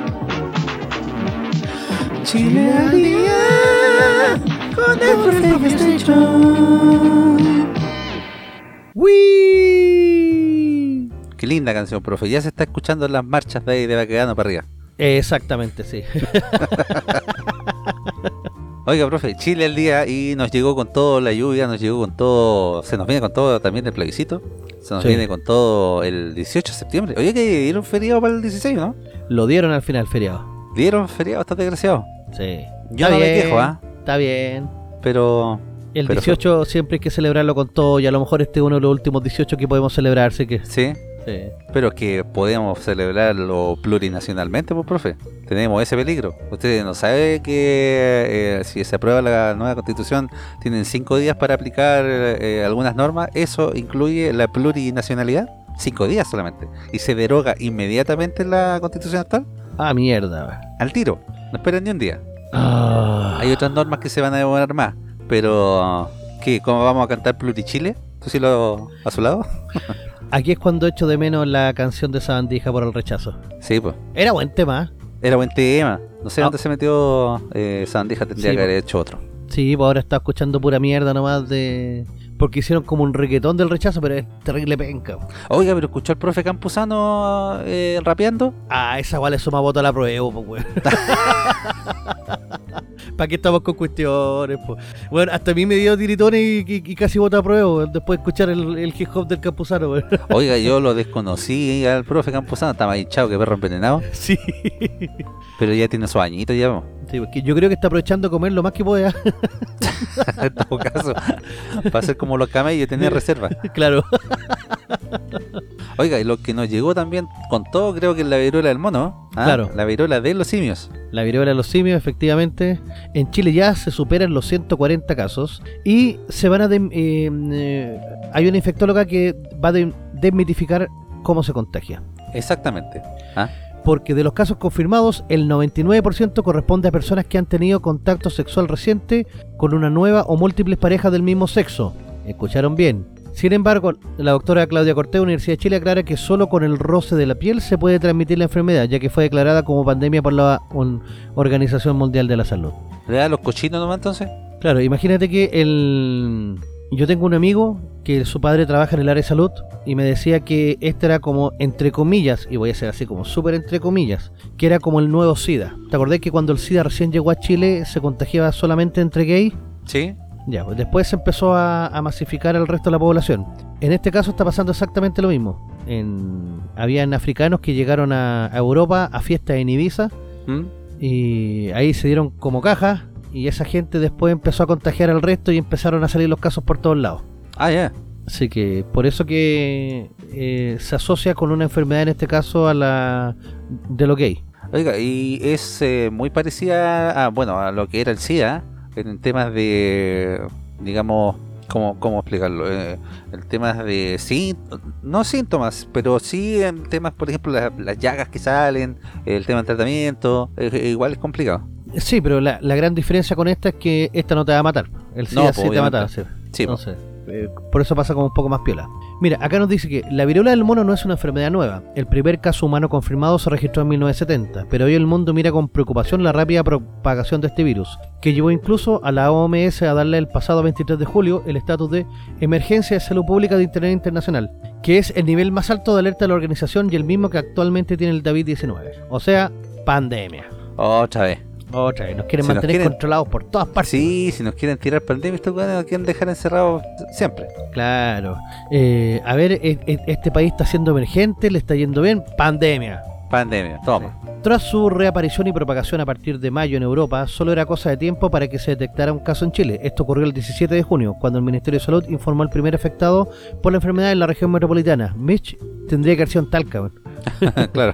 [SPEAKER 5] Chile al día. Con el profe PlayStation.
[SPEAKER 1] ¡Wii!
[SPEAKER 2] Qué linda canción, profe. Ya se está escuchando en las marchas de, de Baquedano para arriba.
[SPEAKER 1] Exactamente, sí. [laughs]
[SPEAKER 2] Oiga, profe, Chile el día y nos llegó con todo la lluvia, nos llegó con todo, se nos viene con todo también el plebiscito, se nos
[SPEAKER 1] Sí.
[SPEAKER 2] viene con todo el 18 de septiembre. Oye, que dieron feriado para el 16, ¿no?
[SPEAKER 1] Lo dieron al final feriado.
[SPEAKER 2] Dieron feriado, está desgraciado.
[SPEAKER 1] Sí.
[SPEAKER 2] Yo
[SPEAKER 1] Está
[SPEAKER 2] no me
[SPEAKER 1] bien,
[SPEAKER 2] quejo, ¿ah?
[SPEAKER 1] Está bien.
[SPEAKER 2] Pero
[SPEAKER 1] El
[SPEAKER 2] Pero
[SPEAKER 1] 18 siempre hay que celebrarlo con todo y a lo mejor este es uno de los últimos 18 que podemos celebrar, así que
[SPEAKER 2] sí,
[SPEAKER 1] sí.
[SPEAKER 2] pero es que podemos celebrarlo plurinacionalmente, pues, profe. Tenemos ese peligro. Usted no sabe que eh, si se aprueba la nueva constitución, tienen cinco días para aplicar eh, algunas normas. Eso incluye la plurinacionalidad. Cinco días solamente. Y se deroga inmediatamente la constitución actual.
[SPEAKER 1] Ah, mierda.
[SPEAKER 2] Al tiro. No esperen ni un día.
[SPEAKER 1] Ah.
[SPEAKER 2] Hay otras normas que se van a demorar más. Pero, ¿qué? ¿Cómo vamos a cantar Plurichile? ¿Tú sí lo a su lado?
[SPEAKER 1] Aquí es cuando echo de menos la canción de Sabandija por el rechazo.
[SPEAKER 2] Sí, pues.
[SPEAKER 1] Era buen tema.
[SPEAKER 2] Era buen tema. No sé
[SPEAKER 1] Ah.
[SPEAKER 2] dónde se metió eh, Sandija, tendría
[SPEAKER 1] Sí,
[SPEAKER 2] que haber hecho otro.
[SPEAKER 1] Sí, pues ahora está escuchando pura mierda nomás de... Porque hicieron como un reggaetón del rechazo, pero es terrible penca.
[SPEAKER 2] Oiga, pero escuchó al profe Campuzano eh, rapeando.
[SPEAKER 1] Ah, esa igual le suma voto a la prueba, pues, weón. [laughs] [laughs] ¿Para qué estamos con cuestiones, pues? Bueno, hasta a mí me dio tiritones y, y- y casi voto a prueba, después de escuchar el, el hip hop del campusano, weón. [laughs]
[SPEAKER 2] Oiga, yo lo desconocí al profe Campuzano, estaba hinchado que perro envenenado, [laughs]
[SPEAKER 1] Sí.
[SPEAKER 2] pero ya tiene sus añitos ya. po.
[SPEAKER 1] Sí, porque yo creo que está aprovechando de comer lo más que pueda.
[SPEAKER 2] en todo caso, para ser como los camellos, tener reserva.
[SPEAKER 1] claro.
[SPEAKER 2] Oiga, y lo que nos llegó también con todo, creo que es la viruela del mono. ¿ah?
[SPEAKER 1] Claro.
[SPEAKER 2] La viruela de los simios.
[SPEAKER 1] La viruela de los simios, efectivamente. En Chile ya se superan los 140 casos. Y se van a. dem- eh, eh, hay una infectóloga que va a dem- desmitificar cómo se contagia.
[SPEAKER 2] Exactamente. ¿ah?
[SPEAKER 1] Porque de los casos confirmados, el 99% corresponde a personas que han tenido contacto sexual reciente con una nueva o múltiples parejas del mismo sexo. ¿Escucharon bien? Sin embargo, la doctora Claudia Cortés, Universidad de Chile, aclara que solo con el roce de la piel se puede transmitir la enfermedad, ya que fue declarada como pandemia por la Organización Mundial de la Salud.
[SPEAKER 2] ¿Le da los cochinos nomás entonces?
[SPEAKER 1] Claro, imagínate que el... yo tengo un amigo que su padre trabaja en el área de salud y me decía que este era como, entre comillas, y voy a ser así como súper entre comillas, que era como el nuevo SIDA. ¿Te acordás que cuando el SIDA recién llegó a Chile se contagiaba solamente entre gays?
[SPEAKER 2] Sí.
[SPEAKER 1] Ya, pues después se empezó a, a masificar al resto de la población. En este caso está pasando exactamente lo mismo. En, habían africanos que llegaron a, a Europa a fiestas en Ibiza
[SPEAKER 2] ¿Mm?
[SPEAKER 1] y ahí se dieron como cajas y esa gente después empezó a contagiar al resto y empezaron a salir los casos por todos lados.
[SPEAKER 2] Ah, ya.
[SPEAKER 1] Así que por eso que eh, se asocia con una enfermedad en este caso a la de lo gay.
[SPEAKER 2] Oiga, y es eh, muy parecida a, bueno, a lo que era el SIDA en temas de, digamos, ¿cómo, cómo explicarlo? Eh, en temas de, sí, no síntomas, pero sí en temas, por ejemplo, la- las llagas que salen, el tema del tratamiento, eh, igual es complicado.
[SPEAKER 1] Sí, pero la, la gran diferencia con esta es que esta no te va a matar. El SIDA
[SPEAKER 2] No,
[SPEAKER 1] sí te va a matar. sí.
[SPEAKER 2] Sí.
[SPEAKER 1] Entonces, eh, por eso pasa como un poco más piola. Mira, acá nos dice que la viruela del mono no es una enfermedad nueva. El primer caso humano confirmado se registró en 1970, pero hoy el mundo mira con preocupación la rápida propagación de este virus, que llevó incluso a la OMS a darle el pasado 23 de julio el estatus de Emergencia de Salud Pública de Internet Internacional, que es el nivel más alto de alerta de la organización y el mismo que actualmente tiene el David-19. O sea, pandemia.
[SPEAKER 2] Otra vez.
[SPEAKER 1] Otra vez, nos quieren
[SPEAKER 2] Si nos
[SPEAKER 1] mantener
[SPEAKER 2] quieren-
[SPEAKER 1] controlados por todas partes.
[SPEAKER 2] Sí, si nos quieren tirar pandemia, estos weones nos quieren dejar encerrados siempre.
[SPEAKER 1] Claro. Eh, a ver, e- e- este país está siendo emergente, le está yendo bien. Pandemia.
[SPEAKER 2] Pandemia, toma.
[SPEAKER 1] Tras su reaparición y propagación a partir de mayo en Europa, solo era cosa de tiempo para que se detectara un caso en Chile. Esto ocurrió el 17 de junio, cuando el Ministerio de Salud informó al primer afectado por la enfermedad en la región metropolitana. Mitch tendría que haber sido en Talca. [laughs]
[SPEAKER 2] claro.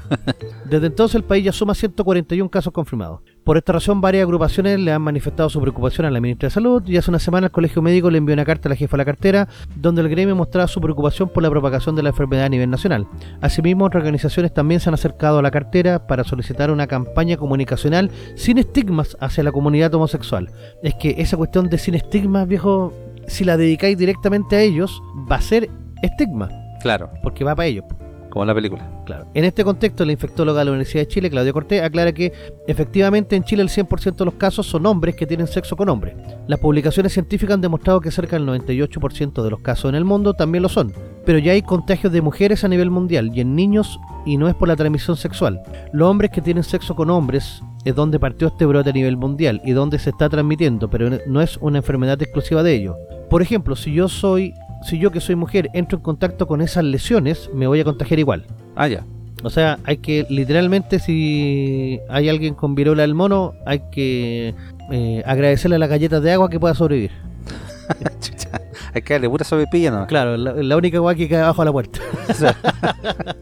[SPEAKER 1] Desde entonces el país ya suma 141 casos confirmados. Por esta razón, varias agrupaciones le han manifestado su preocupación a la ministra de Salud y hace una semana el Colegio Médico le envió una carta a la jefa de la cartera donde el gremio mostraba su preocupación por la propagación de la enfermedad a nivel nacional. Asimismo, otras organizaciones también se han acercado a la cartera para solicitar una campaña comunicacional sin estigmas hacia la comunidad homosexual. Es que esa cuestión de sin estigmas, viejo, si la dedicáis directamente a ellos, va a ser estigma,
[SPEAKER 2] Claro.
[SPEAKER 1] porque va para ellos.
[SPEAKER 2] Como en la película.
[SPEAKER 1] Claro. En este contexto, la infectóloga de la Universidad de Chile, Claudia Cortés, aclara que efectivamente en Chile el 100% de los casos son hombres que tienen sexo con hombres. Las publicaciones científicas han demostrado que cerca del 98% de los casos en el mundo también lo son. Pero ya hay contagios de mujeres a nivel mundial y en niños y no es por la transmisión sexual. Los hombres que tienen sexo con hombres es donde partió este brote a nivel mundial y donde se está transmitiendo, pero no es una enfermedad exclusiva de ellos. Por ejemplo, si yo soy si yo que soy mujer entro en contacto con esas lesiones, me voy a contagiar igual.
[SPEAKER 2] Ah, ya.
[SPEAKER 1] O sea, hay que, literalmente, si hay alguien con viruela del mono, hay que eh, agradecerle a las galletas de agua que pueda sobrevivir. [laughs]
[SPEAKER 2] hay que darle pura sobrepilla, ¿no?
[SPEAKER 1] Claro, la, única agua que cae abajo de la puerta. [laughs]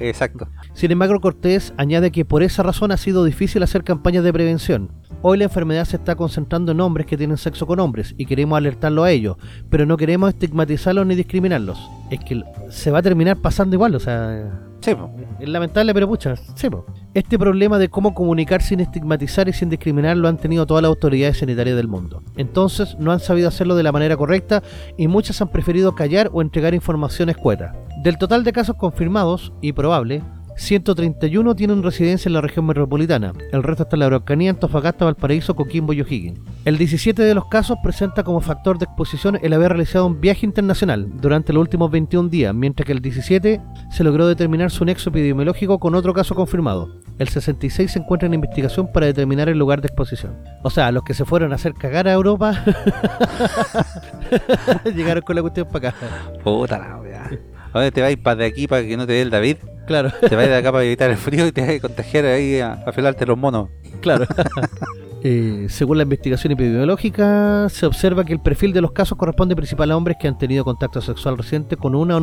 [SPEAKER 2] Exacto.
[SPEAKER 1] Sin embargo, Cortés añade que por esa razón ha sido difícil hacer campañas de prevención. Hoy la enfermedad se está concentrando en hombres que tienen sexo con hombres y queremos alertarlo a ellos, pero no queremos estigmatizarlos ni discriminarlos. Es que se va a terminar pasando igual, o sea...
[SPEAKER 2] Sí,
[SPEAKER 1] es lamentable, pero pucha, sí, Este problema de cómo comunicar sin estigmatizar y sin discriminar lo han tenido todas las autoridades sanitarias del mundo. Entonces, no han sabido hacerlo de la manera correcta y muchas han preferido callar o entregar información escueta. Del total de casos confirmados y probable, 131 tienen residencia en la región metropolitana, el resto está en la Araucanía, Antofagasta, Valparaíso, Coquimbo y O'Higgins. El 17 de los casos presenta como factor de exposición el haber realizado un viaje internacional durante los últimos 21 días, mientras que el 17 se logró determinar su nexo epidemiológico con otro caso confirmado. El 66 se encuentra en investigación para determinar el lugar de exposición. O sea, los que se fueron a hacer cagar a Europa [laughs] llegaron con la cuestión para acá.
[SPEAKER 2] Puta la ¿A dónde te vas para de aquí para que no te dé el David?
[SPEAKER 1] Claro.
[SPEAKER 2] Te vas de acá para evitar el frío y te vas a contagiar ahí a, a los monos.
[SPEAKER 1] Claro. [laughs] Eh, según la investigación epidemiológica, se observa que el perfil de los casos corresponde principalmente a hombres que han tenido contacto sexual reciente con una,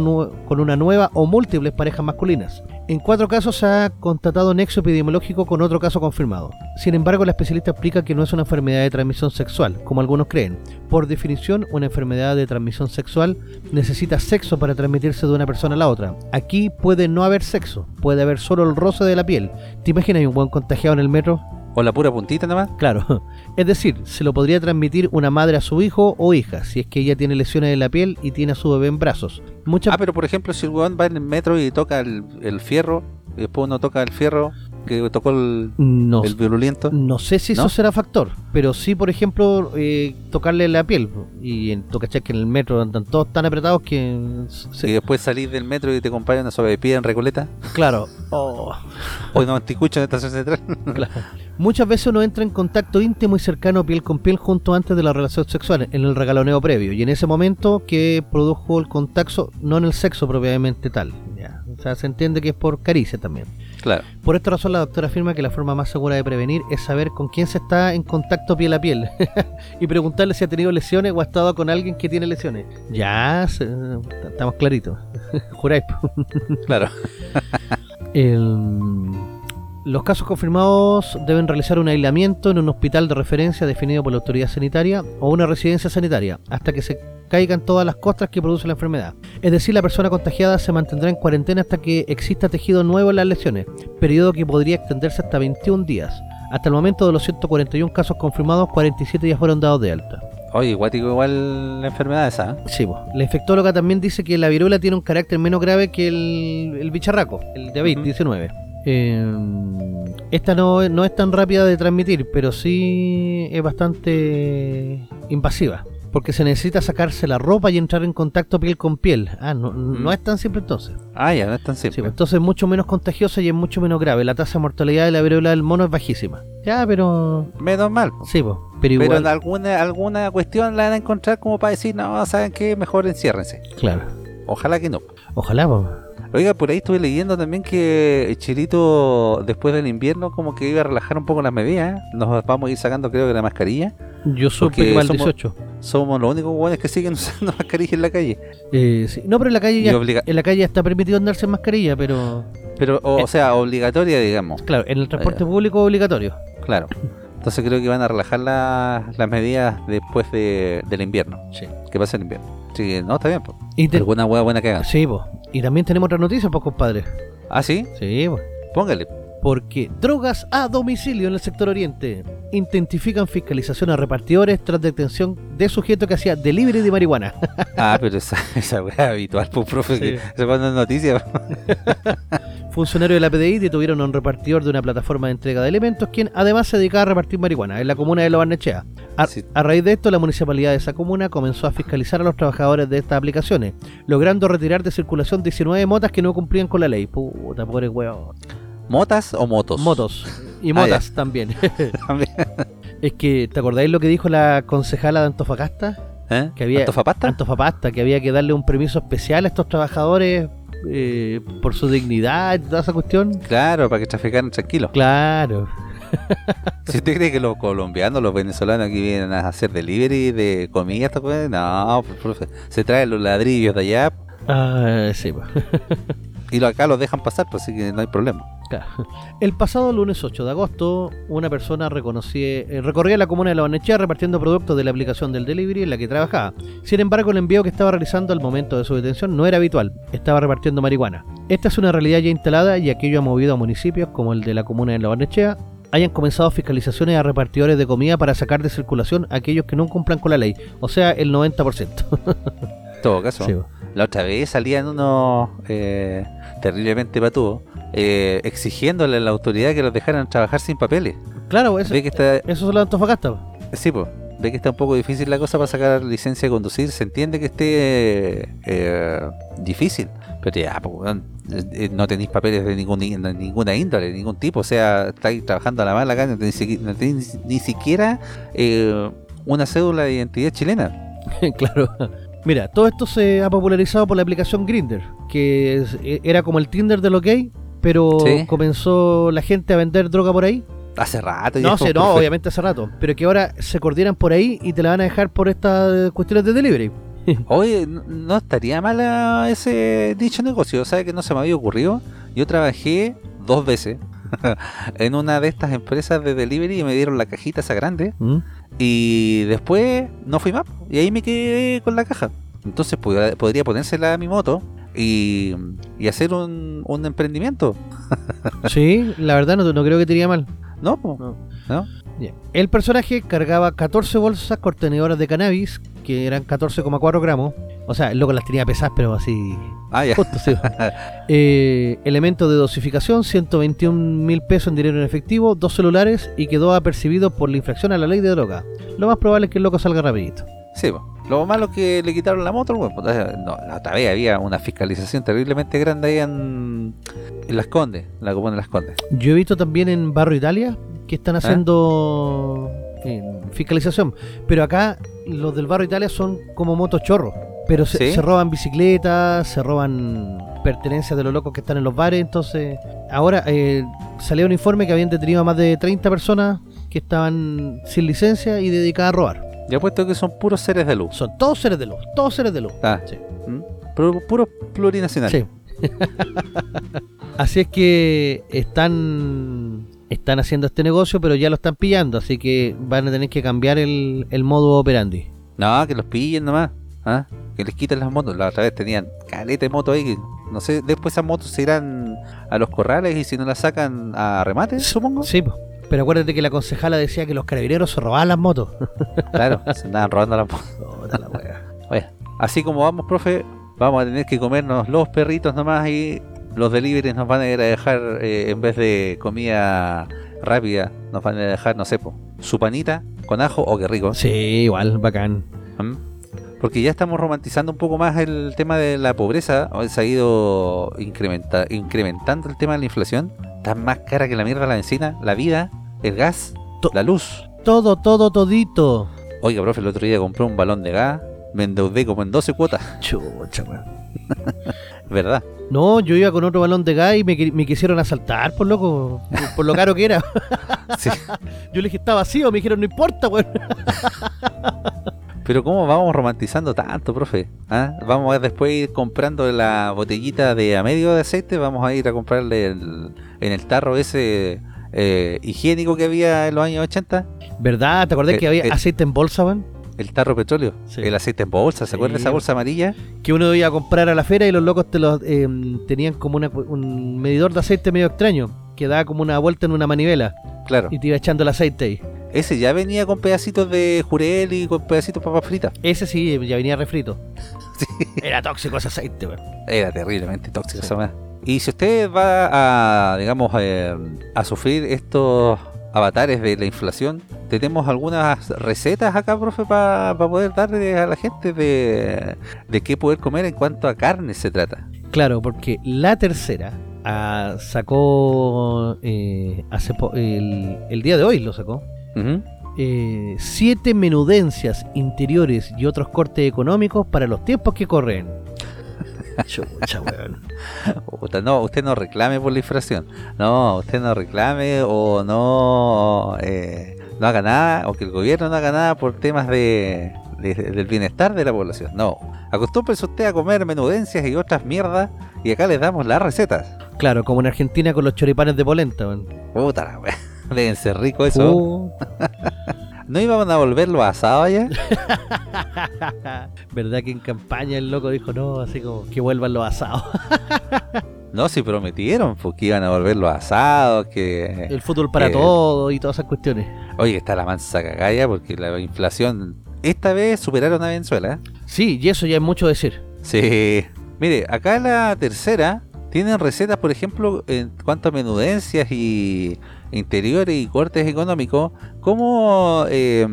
[SPEAKER 1] con una nueva o múltiples parejas masculinas. En cuatro casos se ha constatado nexo epidemiológico con otro caso confirmado. Sin embargo, la especialista explica que no es una enfermedad de transmisión sexual, como algunos creen. Por definición, una enfermedad de transmisión sexual necesita sexo para transmitirse de una persona a la otra. Aquí puede no haber sexo, puede haber solo el roce de la piel. ¿Te imaginas un buen contagiado en el metro?
[SPEAKER 2] ¿O la pura puntita nada más?
[SPEAKER 1] Claro. Es decir, se lo podría transmitir una madre a su hijo o hija, si es que ella tiene lesiones en la piel y tiene a su bebé en brazos.
[SPEAKER 2] Ah, pero por ejemplo, si el weón va en el metro y toca el, el fierro, y después uno toca el fierro, que tocó el,
[SPEAKER 1] no,
[SPEAKER 2] el violento.
[SPEAKER 1] No sé si eso será factor, pero sí, por ejemplo, eh, tocarle la piel. Y en tu que en el metro andan todos tan apretados que.
[SPEAKER 2] Y después salís del metro y te acompañan una pie en Recoleta.
[SPEAKER 1] Claro. [laughs] Oh.
[SPEAKER 2] O no, anticucho en estación central. [laughs]
[SPEAKER 1] claro. Muchas veces uno entra en contacto íntimo y cercano piel con piel junto antes de la relación sexual, en el regaloneo previo, y en ese momento que produjo el contacto, no en el sexo propiamente tal. Ya. O sea, se entiende que es por caricia también.
[SPEAKER 2] Claro.
[SPEAKER 1] Por esta razón la doctora afirma que la forma más segura de prevenir es saber con quién se está en contacto piel a piel [laughs] y preguntarle si ha tenido lesiones o ha estado con alguien que tiene lesiones. Ya, estamos claritos. [laughs] Juráis.
[SPEAKER 2] claro.
[SPEAKER 1] Los casos confirmados deben realizar un aislamiento en un hospital de referencia definido por la autoridad sanitaria o una residencia sanitaria hasta que se caigan todas las costras que produce la enfermedad. Es decir, la persona contagiada se mantendrá en cuarentena hasta que exista tejido nuevo en las lesiones, periodo que podría extenderse hasta 21 días. Hasta el momento de los 141 casos confirmados, 47 ya fueron dados de alta.
[SPEAKER 2] Oye, igual igual la enfermedad esa. ¿eh?
[SPEAKER 1] Sí, la infectóloga también dice que la viruela tiene un carácter menos grave que el, bicharraco, el David 19 Em, esta no, no es tan rápida de transmitir, pero sí es bastante invasiva. Porque se necesita sacarse la ropa y entrar en contacto piel con piel. Ah, no, no es tan simple entonces.
[SPEAKER 2] Ah, ya, no es tan simple.
[SPEAKER 1] Entonces es mucho menos contagiosa y es mucho menos grave. La tasa de mortalidad de la viruela del mono es bajísima. Ya, pero...
[SPEAKER 2] Menos mal.
[SPEAKER 1] Sí, pues. Pero, igual...
[SPEAKER 2] pero en alguna, alguna cuestión la van a encontrar como para decir, no, ¿saben qué? Mejor enciérrense.
[SPEAKER 1] Claro.
[SPEAKER 2] Ojalá que no.
[SPEAKER 1] Ojalá, pues.
[SPEAKER 2] Oiga, por ahí estuve leyendo también que Chilito después del invierno como que iba a relajar un poco las medidas. ¿eh? Nos vamos a ir sacando creo que la mascarilla.
[SPEAKER 1] Yo supe que somos, 18.
[SPEAKER 2] Somos los únicos buenos que siguen [laughs] usando mascarilla en la calle.
[SPEAKER 1] Eh, sí. No, pero en la calle ya, en la calle está permitido andarse en mascarilla, pero...
[SPEAKER 2] Pero, o, eh, sea, obligatoria, digamos.
[SPEAKER 1] Claro, en el transporte público obligatorio.
[SPEAKER 2] Claro. Entonces creo que van a relajar las medidas después de, del invierno.
[SPEAKER 1] Sí.
[SPEAKER 2] ¿Qué pasa el invierno? Sí, no, está bien. ¿Y Alguna hueá buena que hagan.
[SPEAKER 1] Sí, pues. Y también tenemos otra noticia, pues, compadre.
[SPEAKER 2] ¿Ah, sí?
[SPEAKER 1] Sí, pues.
[SPEAKER 2] Póngale.
[SPEAKER 1] Porque drogas a domicilio en el sector oriente intensifican fiscalización a repartidores tras detención de sujeto que hacía delivery de marihuana. [laughs]
[SPEAKER 2] Ah, pero esa, esa weá es habitual, pues, profe,
[SPEAKER 1] Sí.
[SPEAKER 2] se ponen noticias. [laughs]
[SPEAKER 1] Funcionarios de la PDI detuvieron a un repartidor de una plataforma de entrega de elementos, quien además se dedicaba a repartir marihuana en la comuna de Lobarnechea. A,
[SPEAKER 2] Sí.
[SPEAKER 1] a raíz de esto, la municipalidad de esa comuna comenzó a fiscalizar a los trabajadores de estas aplicaciones, logrando retirar de circulación 19 motas que no cumplían con la ley. Puta, pobre weón.
[SPEAKER 2] ¿Motas o motos?
[SPEAKER 1] Motos. Y
[SPEAKER 2] Ah,
[SPEAKER 1] motas [laughs] también.
[SPEAKER 2] También.
[SPEAKER 1] es que, ¿te acordáis lo que dijo la concejala de Antofagasta?
[SPEAKER 2] ¿Eh?
[SPEAKER 1] Que había-
[SPEAKER 2] ¿Antofapasta?
[SPEAKER 1] Antofapasta, que había que darle un permiso especial a estos trabajadores eh, por su dignidad y toda esa cuestión.
[SPEAKER 2] Claro, para que traficaran tranquilos.
[SPEAKER 1] Claro. [laughs]
[SPEAKER 2] Si usted cree que los colombianos, los venezolanos aquí vienen a hacer delivery de comida, no, pues, profe, se traen los ladrillos de allá
[SPEAKER 1] Ah, sí, pues. [laughs]
[SPEAKER 2] y acá los dejan pasar, pues así que no hay problema.
[SPEAKER 1] El pasado lunes 8 de agosto, una persona reconocía- eh, recorría la comuna de La Barnechea repartiendo productos de la aplicación del delivery en la que trabajaba. Sin embargo, el envío que estaba realizando al momento de su detención no era habitual, estaba repartiendo marihuana. Esta es una realidad ya instalada y aquello ha movido a municipios como el de la comuna de La Barnechea hayan comenzado fiscalizaciones a repartidores de comida para sacar de circulación a aquellos que no cumplan con la ley, o sea, el 90%.
[SPEAKER 2] En todo caso,
[SPEAKER 1] Sí.
[SPEAKER 2] La otra vez salían unos eh, terriblemente patudos eh, exigiéndole a la autoridad que los dejaran trabajar sin papeles.
[SPEAKER 1] Claro, eso,
[SPEAKER 2] Ve que está,
[SPEAKER 1] eso es lo de Antofagasta.
[SPEAKER 2] sí, pues, ve que está un poco difícil la cosa para sacar licencia de conducir. Se entiende que esté eh, difícil, pero ya, pues, eh, no tenéis papeles de, ningún, de ninguna índole, de ningún tipo. O sea, estáis trabajando a la mala acá, no tenéis, no tenéis ni siquiera eh, una cédula de identidad chilena. [laughs]
[SPEAKER 1] claro. Mira, todo esto se ha popularizado por la aplicación Grinder, que es- e- era como el Tinder de lo gay, pero
[SPEAKER 2] Sí.
[SPEAKER 1] comenzó la gente a vender droga por ahí.
[SPEAKER 2] Hace rato.
[SPEAKER 1] No sé, no, obviamente hace rato, pero que ahora se coordinan por ahí y te la van a dejar por estas cuestiones de delivery. [laughs]
[SPEAKER 2] Oye, no- no estaría mal ese dicho negocio, ¿sabes que no se me había ocurrido? Yo trabajé dos veces [laughs] en una de estas empresas de delivery y me dieron la cajita esa grande
[SPEAKER 1] ¿Mm?
[SPEAKER 2] Y después no fui más y ahí me quedé con la caja. Entonces podría, podría ponérsela a mi moto y, y hacer un, un emprendimiento. [laughs]
[SPEAKER 1] Sí, la verdad no, no creo que te iría mal.
[SPEAKER 2] ¿No?
[SPEAKER 1] No. El personaje cargaba 14 bolsas contenedoras de cannabis, que eran 14,4 gramos. O sea, el loco las tenía pesadas, pero así
[SPEAKER 2] Ah, ya.
[SPEAKER 1] Justo, sí. [laughs] Eh, elemento de dosificación, 121 mil pesos en dinero en efectivo, dos celulares y quedó apercibido por la infracción a la ley de droga. Lo más probable es que el loco salga rapidito.
[SPEAKER 2] Sí, po. lo malo es que le quitaron la moto, weón. O sea, No, la otra vez había una fiscalización terriblemente grande ahí en, en Las Condes, en la comuna de Las Condes.
[SPEAKER 1] Yo he visto también en Barrio Italia que están haciendo eh, fiscalización, pero acá los del Barrio Italia son como motos chorros. Pero se,
[SPEAKER 2] ¿Sí?
[SPEAKER 1] se roban bicicletas, se roban pertenencias de los locos que están en los bares. Entonces, ahora eh, salió un informe que habían detenido a más de 30 personas que estaban sin licencia y dedicadas a robar.
[SPEAKER 2] Yo apuesto que son puros seres de luz.
[SPEAKER 1] Son todos seres de luz, todos seres de luz.
[SPEAKER 2] Ah,
[SPEAKER 1] Sí.
[SPEAKER 2] ¿Mm? Pu- puros plurinacionales.
[SPEAKER 1] Sí. [laughs] así es que están están haciendo este negocio, pero ya lo están pillando, así que van a tener que cambiar el, el modo operandi.
[SPEAKER 2] No, que los pillen nomás. ¿ah? Que les quiten las motos. La otra vez tenían caleta de moto ahí. que no sé, después esas motos se irán a los corrales y si no las sacan a remate, supongo.
[SPEAKER 1] Sí, pero acuérdate que la concejala decía que los carabineros se robaban las motos. [laughs]
[SPEAKER 2] Claro, se andaban robando las motos. [laughs]
[SPEAKER 1] La.
[SPEAKER 2] Oye, así como vamos, profe, vamos a tener que comernos los perritos nomás y los deliveries nos van a ir a dejar, eh, en vez de comida rápida, nos van a dejar, no sé, po, su panita con ajo, o qué rico.
[SPEAKER 1] Sí, igual, bacán.
[SPEAKER 2] ¿Mm? Porque ya estamos romantizando un poco más el tema de la pobreza, se ha ido incrementa- incrementando el tema de la inflación, está más cara que la mierda la benzina, la vida, el gas,
[SPEAKER 1] To-
[SPEAKER 2] la luz.
[SPEAKER 1] Todo, todo, todito.
[SPEAKER 2] Oiga, profe, el otro día compré un balón de gas, me endeudé como en 12 cuotas,
[SPEAKER 1] Chucha, weón. [laughs]
[SPEAKER 2] ¿verdad?
[SPEAKER 1] No, yo iba con otro balón de gas y me, qui- me quisieron asaltar, por loco, por, por lo caro que era. [laughs]
[SPEAKER 2] Sí.
[SPEAKER 1] Yo le dije, está vacío, me dijeron, no importa, weón.
[SPEAKER 2] Pero ¿cómo vamos romantizando tanto, profe? ¿Ah? Vamos a después ir comprando la botellita de a medio de aceite, vamos a ir a comprarle el- en el tarro ese eh, higiénico que había en los años 80,
[SPEAKER 1] ¿Verdad? ¿Te acordás
[SPEAKER 2] Eh,
[SPEAKER 1] que había
[SPEAKER 2] eh.
[SPEAKER 1] aceite en bolsa, weón?
[SPEAKER 2] El tarro petróleo,
[SPEAKER 1] Sí.
[SPEAKER 2] el aceite en bolsa, ¿se acuerda de
[SPEAKER 1] Sí.
[SPEAKER 2] esa bolsa amarilla?
[SPEAKER 1] Que uno iba a comprar a la feria y los locos te los, eh, tenían como una un medidor de aceite medio extraño. que da como una vuelta en una manivela
[SPEAKER 2] Claro.
[SPEAKER 1] y te iba echando el aceite ahí.
[SPEAKER 2] Ese ya venía con pedacitos de jurel y con pedacitos de papas fritas.
[SPEAKER 1] Ese sí, ya venía refrito.
[SPEAKER 2] Sí.
[SPEAKER 1] Era tóxico ese aceite, weón.
[SPEAKER 2] Era terriblemente tóxico
[SPEAKER 1] Sí.
[SPEAKER 2] esa. Y si usted va a, digamos, eh, a sufrir estos avatares de la inflación, tenemos algunas recetas acá, profe, para poder darle a la gente de, de qué poder comer en cuanto a carne se trata.
[SPEAKER 1] Claro, porque la tercera ah, sacó eh, hace po- el, el día de hoy lo sacó. Eh, siete menudencias interiores y otros cortes económicos para los tiempos que corren. Chucha, weón.
[SPEAKER 2] No, usted no reclame por la inflación. No, usted no reclame o no, eh, no haga nada, o que el gobierno no haga nada por temas de, de- del bienestar de la población. No, acostúmbrese usted a comer menudencias y otras mierdas y acá les damos las recetas.
[SPEAKER 1] Claro, como en Argentina con los choripanes de polenta, weón.
[SPEAKER 2] Puta la wea. [laughs] Deben ser rico eso.
[SPEAKER 1] Uh.
[SPEAKER 2] ¿No iban a volverlo asado allá? [laughs]
[SPEAKER 1] ¿Verdad que en campaña el loco dijo no? Así como que vuelvan los asados. [laughs]
[SPEAKER 2] No, si prometieron, porque iban a volverlo asados, que...
[SPEAKER 1] El fútbol para
[SPEAKER 2] Eh.
[SPEAKER 1] todos y todas esas cuestiones.
[SPEAKER 2] Oye, está la mansa cagalla porque la inflación... Esta vez superaron a Venezuela, ¿eh?
[SPEAKER 1] Sí, y eso ya es mucho decir.
[SPEAKER 2] Sí. Mire, acá la tercera tienen recetas, por ejemplo, en cuanto a menudencias y interiores y cortes económicos, cómo eh,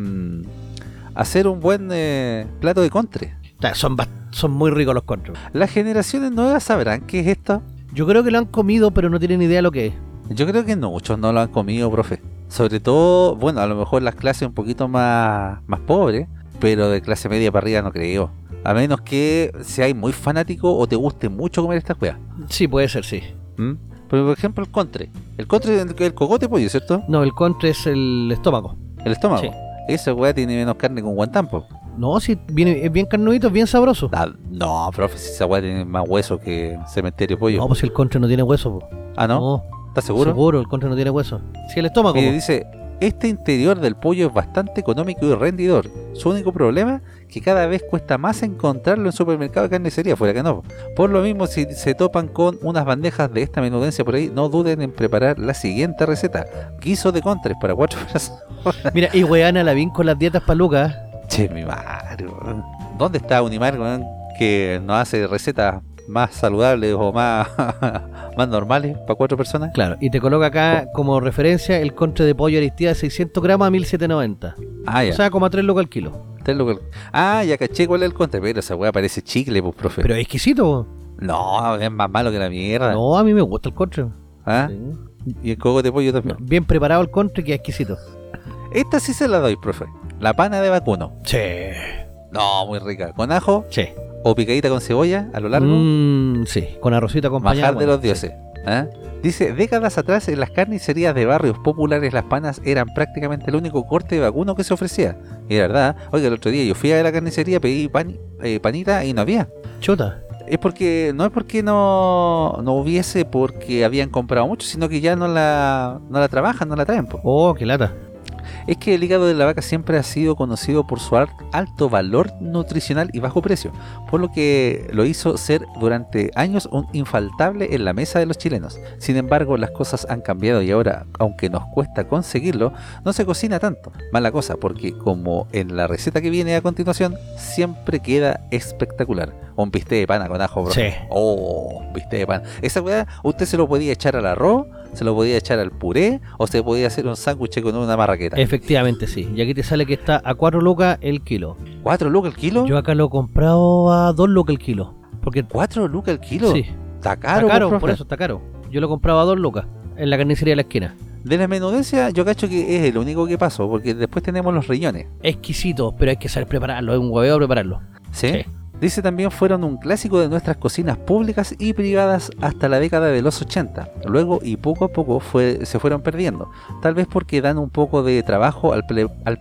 [SPEAKER 2] hacer un buen eh, plato de contre.
[SPEAKER 1] Son, son muy ricos los contras.
[SPEAKER 2] Las generaciones nuevas sabrán qué es esto.
[SPEAKER 1] Yo creo que lo han comido, pero no tienen idea lo que es.
[SPEAKER 2] Yo creo que no, muchos no lo han comido, profe. Sobre todo, bueno, a lo mejor las clases un poquito más, más pobres, pero de clase media para arriba no creo. A menos que seáis muy fanático o te guste mucho comer estas cosas.
[SPEAKER 1] Sí, puede ser, sí.
[SPEAKER 2] ¿Mm? Pero, por ejemplo, el contre. El contre es el cogote pollo, ¿cierto?
[SPEAKER 1] No, el contra es el estómago.
[SPEAKER 2] El estómago.
[SPEAKER 1] Sí.
[SPEAKER 2] Esa weá tiene menos carne con guantampo.
[SPEAKER 1] No, sí, viene, es bien carnudito, es bien sabroso.
[SPEAKER 2] Ah, no, profe, si esa weá tiene más hueso que cementerio pollo.
[SPEAKER 1] No, pues si el contra no tiene hueso. po.
[SPEAKER 2] ah, ¿no? ¿Estás seguro?
[SPEAKER 1] Seguro, el contra no tiene hueso. Sí, el estómago. Po.
[SPEAKER 2] dice, este interior del pollo es bastante económico y rendidor. Su único problema que cada vez cuesta más encontrarlo en supermercado de carnicería, fuera que no. Por lo mismo, si se topan con unas bandejas de esta menudencia por ahí, no duden en preparar la siguiente receta. Guiso de contres para cuatro [laughs] personas.
[SPEAKER 1] Mira, y weana la vin con las dietas palucas.
[SPEAKER 2] Che, mi madre. ¿Dónde está Unimar, que nos hace recetas más saludables o más, [laughs] más normales para cuatro personas?
[SPEAKER 1] Claro, y te coloca acá como referencia el contra de pollo Aristía de 600 gramos a 1790.
[SPEAKER 2] Ah, ya.
[SPEAKER 1] O sea, como a 3 lucas al kilo.
[SPEAKER 2] Ten lo que- Ah, ya caché cuál es el contra, pero esa weá parece chicle, pues, profe.
[SPEAKER 1] Pero es exquisito. po.
[SPEAKER 2] No, es más malo que la mierda.
[SPEAKER 1] No, a mí me gusta el contra.
[SPEAKER 2] ¿Ah?
[SPEAKER 1] Sí.
[SPEAKER 2] Y el coco de pollo también.
[SPEAKER 1] Bien preparado el contra que es exquisito.
[SPEAKER 2] Esta sí se la doy, profe. La pana de vacuno.
[SPEAKER 1] Sí.
[SPEAKER 2] No, muy rica. Con ajo
[SPEAKER 1] Sí.
[SPEAKER 2] O picadita con cebolla a lo largo.
[SPEAKER 1] Mm, sí, con arrocito acompañado.
[SPEAKER 2] Majar de los dioses. ¿Ah? Dice, décadas atrás en las carnicerías de barrios populares las panas eran prácticamente el único corte de vacuno que se ofrecía. Y la verdad, oiga, el otro día yo fui a la carnicería, pedí pan, eh, panita y no había.
[SPEAKER 1] Chuta.
[SPEAKER 2] Es porque, no es porque no, no hubiese porque habían comprado mucho, sino que ya no la, no la trabajan, no la traen. po.
[SPEAKER 1] Oh, qué lata.
[SPEAKER 2] Es que el hígado de la vaca siempre ha sido conocido por su al- alto valor nutricional y bajo precio, por lo que lo hizo ser durante años un infaltable en la mesa de los chilenos. Sin embargo, las cosas han cambiado y ahora, aunque nos cuesta conseguirlo, no se cocina tanto. Mala cosa, porque como en la receta que viene a continuación, siempre queda espectacular. Un bistec de pana con ajo, bro.
[SPEAKER 1] Sí.
[SPEAKER 2] Oh, un bistec de pana. Esa weá, usted se lo podía echar al arroz, se lo podía echar al puré, o se podía hacer un sándwich con una marraqueta.
[SPEAKER 1] Efectivamente, sí. Y aquí te sale que está a 4 lucas el kilo.
[SPEAKER 2] ¿Cuatro lucas el kilo?
[SPEAKER 1] Yo acá lo he comprado a 2 lucas el kilo. Porque
[SPEAKER 2] ¿Cuatro lucas el kilo?
[SPEAKER 1] sí,
[SPEAKER 2] Está caro,
[SPEAKER 1] está caro, por eso está caro. Yo lo compraba a 2 lucas en la carnicería de la esquina.
[SPEAKER 2] De la menudencia, yo cacho que es el único que pasó, porque después tenemos los riñones.
[SPEAKER 1] Exquisito, pero hay que saber prepararlo. Es un hueveo prepararlo.
[SPEAKER 2] ¿Sí?
[SPEAKER 1] Sí.
[SPEAKER 2] Dice también fueron un clásico de nuestras cocinas públicas y privadas hasta la década de los 80. Luego y poco a poco se fueron perdiendo. Tal vez porque dan un poco de trabajo al,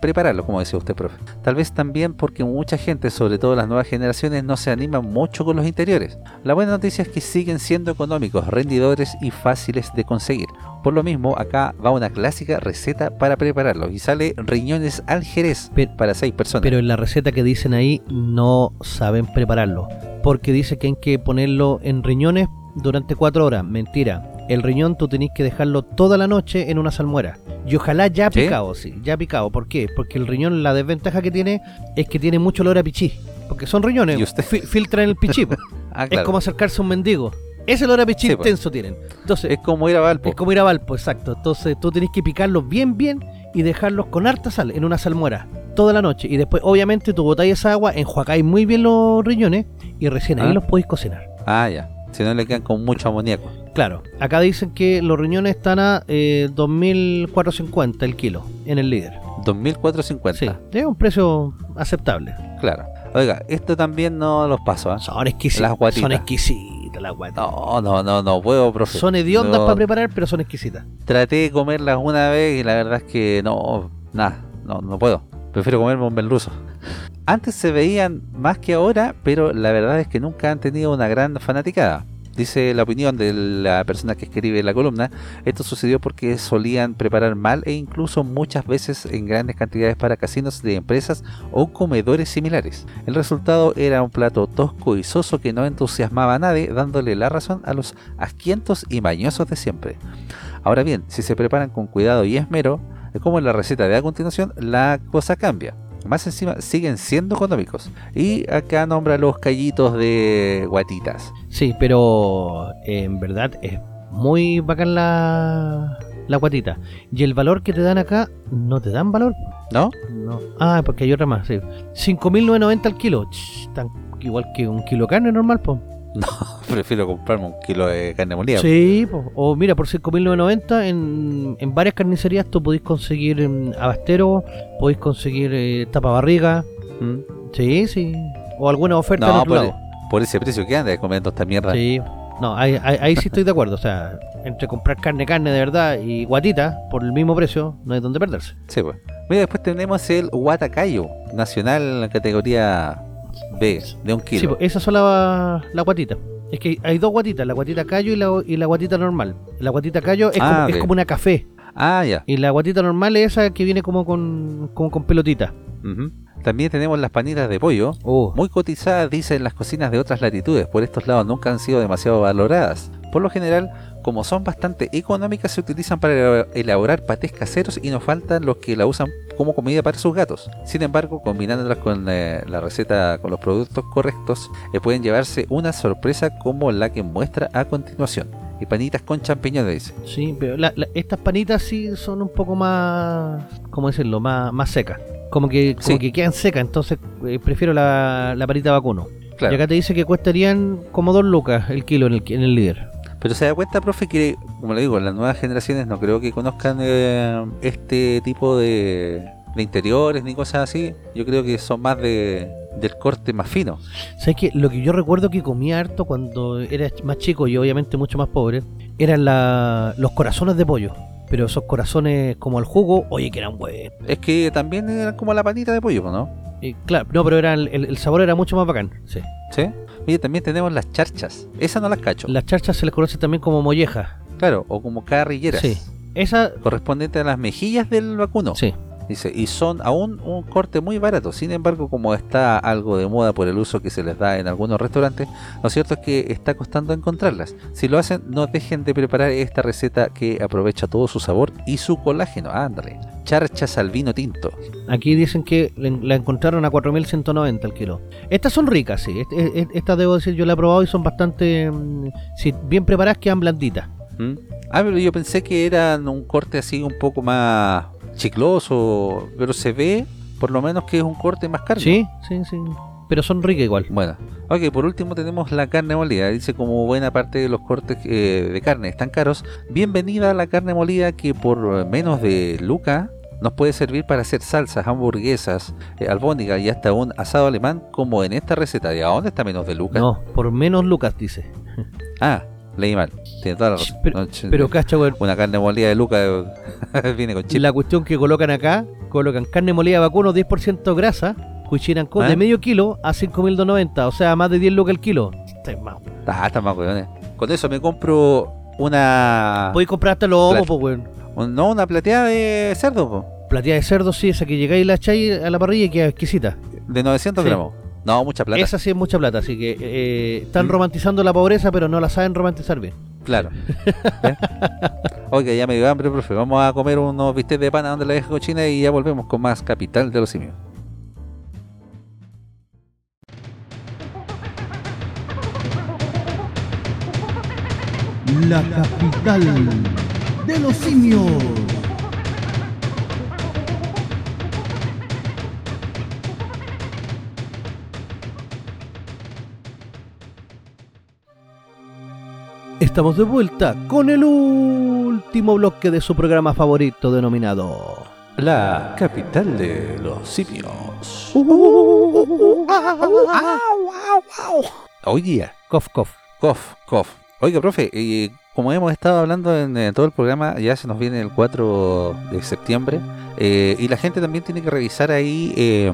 [SPEAKER 2] prepararlo, como decía usted, profe. Tal vez también porque mucha gente, sobre todo las nuevas generaciones, no se animan mucho con los interiores. La buena noticia es que siguen siendo económicos, rendidores y fáciles de conseguir. Por lo mismo, acá va una clásica receta para prepararlo y sale riñones al jerez
[SPEAKER 1] Pe-
[SPEAKER 2] para 6 personas.
[SPEAKER 1] Pero en la receta que dicen ahí no saben prepararlo. Porque dice que hay que ponerlo en riñones durante 4 horas. Mentira. el riñón tú tenés que dejarlo toda la noche en una salmuera. Y ojalá ya
[SPEAKER 2] ¿Sí?
[SPEAKER 1] picado, sí, ya picado. ¿Por qué? Porque el riñón, la desventaja que tiene es que tiene mucho olor a pichí. Porque son riñones,
[SPEAKER 2] ¿Y usted?
[SPEAKER 1] fi- filtran el pichí. [laughs]
[SPEAKER 2] Ah,
[SPEAKER 1] Es como acercarse a un mendigo. Ese olor a pichí
[SPEAKER 2] Sí, pues.
[SPEAKER 1] intenso tienen. Entonces,
[SPEAKER 2] Es como ir a Valpo.
[SPEAKER 1] es como ir a Valpo, exacto. Entonces tú tenés que picarlos bien, bien y dejarlos con harta sal en una salmuera toda la noche. Y después, obviamente, tú botáis esa agua, enjuacáis muy bien los riñones y recién ahí
[SPEAKER 2] Ah.
[SPEAKER 1] los podéis cocinar.
[SPEAKER 2] Ah, ya. Si no le quedan con mucho amoníaco.
[SPEAKER 1] Claro, acá dicen que los riñones están a eh, 2.450 el kilo en el líder.
[SPEAKER 2] 2.450.
[SPEAKER 1] Sí, es un precio aceptable.
[SPEAKER 2] Claro. Oiga, esto también no los paso, ¿ah?
[SPEAKER 1] Son exquisitas.
[SPEAKER 2] Las guatitas.
[SPEAKER 1] Son exquisitas guatitas.
[SPEAKER 2] No, no, no, no puedo, profe.
[SPEAKER 1] son hediondas
[SPEAKER 2] No,
[SPEAKER 1] para preparar, pero son exquisitas.
[SPEAKER 2] Traté de comerlas una vez y la verdad es que no, nada, no, no puedo. Prefiero comerme un merluzo. Antes se veían más que ahora, pero la verdad es que nunca han tenido una gran fanaticada. Dice la opinión de la persona que escribe la columna, esto sucedió porque solían preparar mal e incluso muchas veces en grandes cantidades para casinos de empresas o comedores similares. El resultado era un plato tosco y soso que no entusiasmaba a nadie, dándole la razón a los asquientos y mañosos de siempre. Ahora bien, si se preparan con cuidado y esmero, como en la receta de a continuación, la cosa cambia. Más encima, siguen siendo económicos. Y acá nombra los callitos de guatitas.
[SPEAKER 1] Sí, pero en verdad es muy bacán la, la guatita. Y el valor que te dan acá, no te dan valor.
[SPEAKER 2] ¿No?
[SPEAKER 1] No. Ah, porque hay otra más, sí. 5.990 al kilo. Ch, tan igual que un kilo de carne normal, po. [laughs]
[SPEAKER 2] No, prefiero comprarme un kilo de carne molida.
[SPEAKER 1] Sí, po. o mira, por 5.990 en, en varias carnicerías tú podéis conseguir em, abastero, podéis conseguir eh, tapabarriga.
[SPEAKER 2] ¿Mm?
[SPEAKER 1] Sí, sí. O alguna oferta en
[SPEAKER 2] No,
[SPEAKER 1] otro
[SPEAKER 2] por,
[SPEAKER 1] lado.
[SPEAKER 2] por ese precio que anda comiendo esta mierda.
[SPEAKER 1] Sí. No, ahí, ahí- ahí sí estoy de acuerdo. O sea, entre comprar carne, carne de verdad y guatita por el mismo precio, no hay donde perderse.
[SPEAKER 2] Sí, pues. Mira, después tenemos el Guatacayo, nacional categoría B, de un kilo.
[SPEAKER 1] Sí, pues, esa son la, la guatita. Es que hay dos guatitas, la guatita callo y la, y la guatita normal. La guatita callo es,
[SPEAKER 2] Ah,
[SPEAKER 1] como, es como una café.
[SPEAKER 2] Ah, ya.
[SPEAKER 1] Y la guatita normal es esa que viene como con, como con pelotita.
[SPEAKER 2] También tenemos las panitas de pollo,
[SPEAKER 1] Oh,
[SPEAKER 2] muy cotizadas, dicen las cocinas de otras latitudes. Por estos lados nunca han sido demasiado valoradas. Por lo general, como son bastante económicas, se utilizan para elaborar patés caseros y no faltan los que la usan como comida para sus gatos. Sin embargo, combinándolas con eh, la receta con los productos correctos, eh, pueden llevarse una sorpresa como la que muestra a continuación. Y panitas con champiñones, dice.
[SPEAKER 1] sí, pero la- la- estas panitas sí son un poco más, ¿cómo decirlo? Más, más secas. Como que, como
[SPEAKER 2] Sí.
[SPEAKER 1] que quedan secas, entonces eh, prefiero la, la panita vacuno.
[SPEAKER 2] Claro.
[SPEAKER 1] Y acá te dice que costarían como dos lucas el kilo en el, en el líder.
[SPEAKER 2] Pero se da cuenta, profe, que, como le digo, las nuevas generaciones no creo que conozcan eh, este tipo de, de interiores ni cosas así. Yo creo que son más de del corte más fino.
[SPEAKER 1] ¿Sabes qué? Lo que yo recuerdo que comía harto cuando era más chico y obviamente mucho más pobre, eran la- los corazones de pollo. Pero esos corazones como al jugo, oye, que eran buenos.
[SPEAKER 2] Es que también eran como la panita de pollo, ¿no?
[SPEAKER 1] Y claro, no, pero eran, el, el sabor era mucho más bacán. Sí.
[SPEAKER 2] ¿Sí? Mire, también tenemos las charchas. Esas no las cacho.
[SPEAKER 1] Las charchas se les conoce también como mollejas.
[SPEAKER 2] Claro, o como carrilleras.
[SPEAKER 1] Sí. Esa,
[SPEAKER 2] Correspondiente a las mejillas del vacuno.
[SPEAKER 1] sí.
[SPEAKER 2] Dice, y son aún un corte muy barato. Sin embargo, como está algo de moda por el uso que se les da en algunos restaurantes, lo cierto es que está costando encontrarlas. Si lo hacen, no dejen de preparar esta receta que aprovecha todo su sabor y su colágeno. Ándale. Charchas al vino tinto.
[SPEAKER 1] Aquí dicen que la encontraron a 4.190 el kilo. Estas son ricas, sí. Est- est- Estas debo decir, yo la he probado y son bastante... mm, Si bien preparadas, quedan blanditas.
[SPEAKER 2] ¿Mm? Ah, pero yo pensé que eran un corte así un poco más chicloso, pero se ve por lo menos que es un corte más carne.
[SPEAKER 1] Sí, sí, sí. Pero son ricas igual.
[SPEAKER 2] Bueno, ok, por último tenemos la carne molida. Dice como buena parte de los cortes eh, de carne están caros. Bienvenida a la carne molida que por menos de luca nos puede servir para hacer salsas, hamburguesas, eh, albóndigas y hasta un asado alemán como en esta receta. ¿Y a dónde está menos de luca?
[SPEAKER 1] No, por menos lucas, dice.
[SPEAKER 2] Ah, leí mal. Tiene toda la razón.
[SPEAKER 1] Pero,
[SPEAKER 2] No,
[SPEAKER 1] pero [laughs] cacha, weón,
[SPEAKER 2] una carne molida de luca eh, [laughs] viene con chip.
[SPEAKER 1] La cuestión que colocan acá, colocan carne molida de vacuno, 10% grasa, cuchinancó
[SPEAKER 2] ¿Ah?
[SPEAKER 1] de medio kilo a 5.290, o sea, más de 10 lucas el kilo. Está más.
[SPEAKER 2] Está más weones. Con eso me compro una.
[SPEAKER 1] Podéis comprar hasta los homos, pues, weón.
[SPEAKER 2] un- no, una plateada de cerdo, po,
[SPEAKER 1] Plateada de cerdo, sí, esa que llegáis y la echáis a la parrilla y queda exquisita.
[SPEAKER 2] de 900
[SPEAKER 1] Sí.
[SPEAKER 2] gramos. No, mucha plata.
[SPEAKER 1] Esa sí es mucha plata, así que eh, están
[SPEAKER 2] Mm.
[SPEAKER 1] romantizando la pobreza, pero no la saben romantizar bien.
[SPEAKER 2] Claro. ¿Eh? Oiga, ya me dio hambre, profe. Vamos a comer unos bistecs de pana donde la deja cochina y ya volvemos con más Capital de los Simios.
[SPEAKER 3] La capital de los simios.
[SPEAKER 1] Estamos de vuelta con el último bloque de su programa favorito denominado
[SPEAKER 2] La Capital de los Simios. Hoy día.
[SPEAKER 1] Cof Cof.
[SPEAKER 2] Cof, cof. Oiga, profe, y como hemos estado hablando en, eh, todo el programa, ya se nos viene el 4 de septiembre, eh, y la gente también tiene que revisar ahí eh,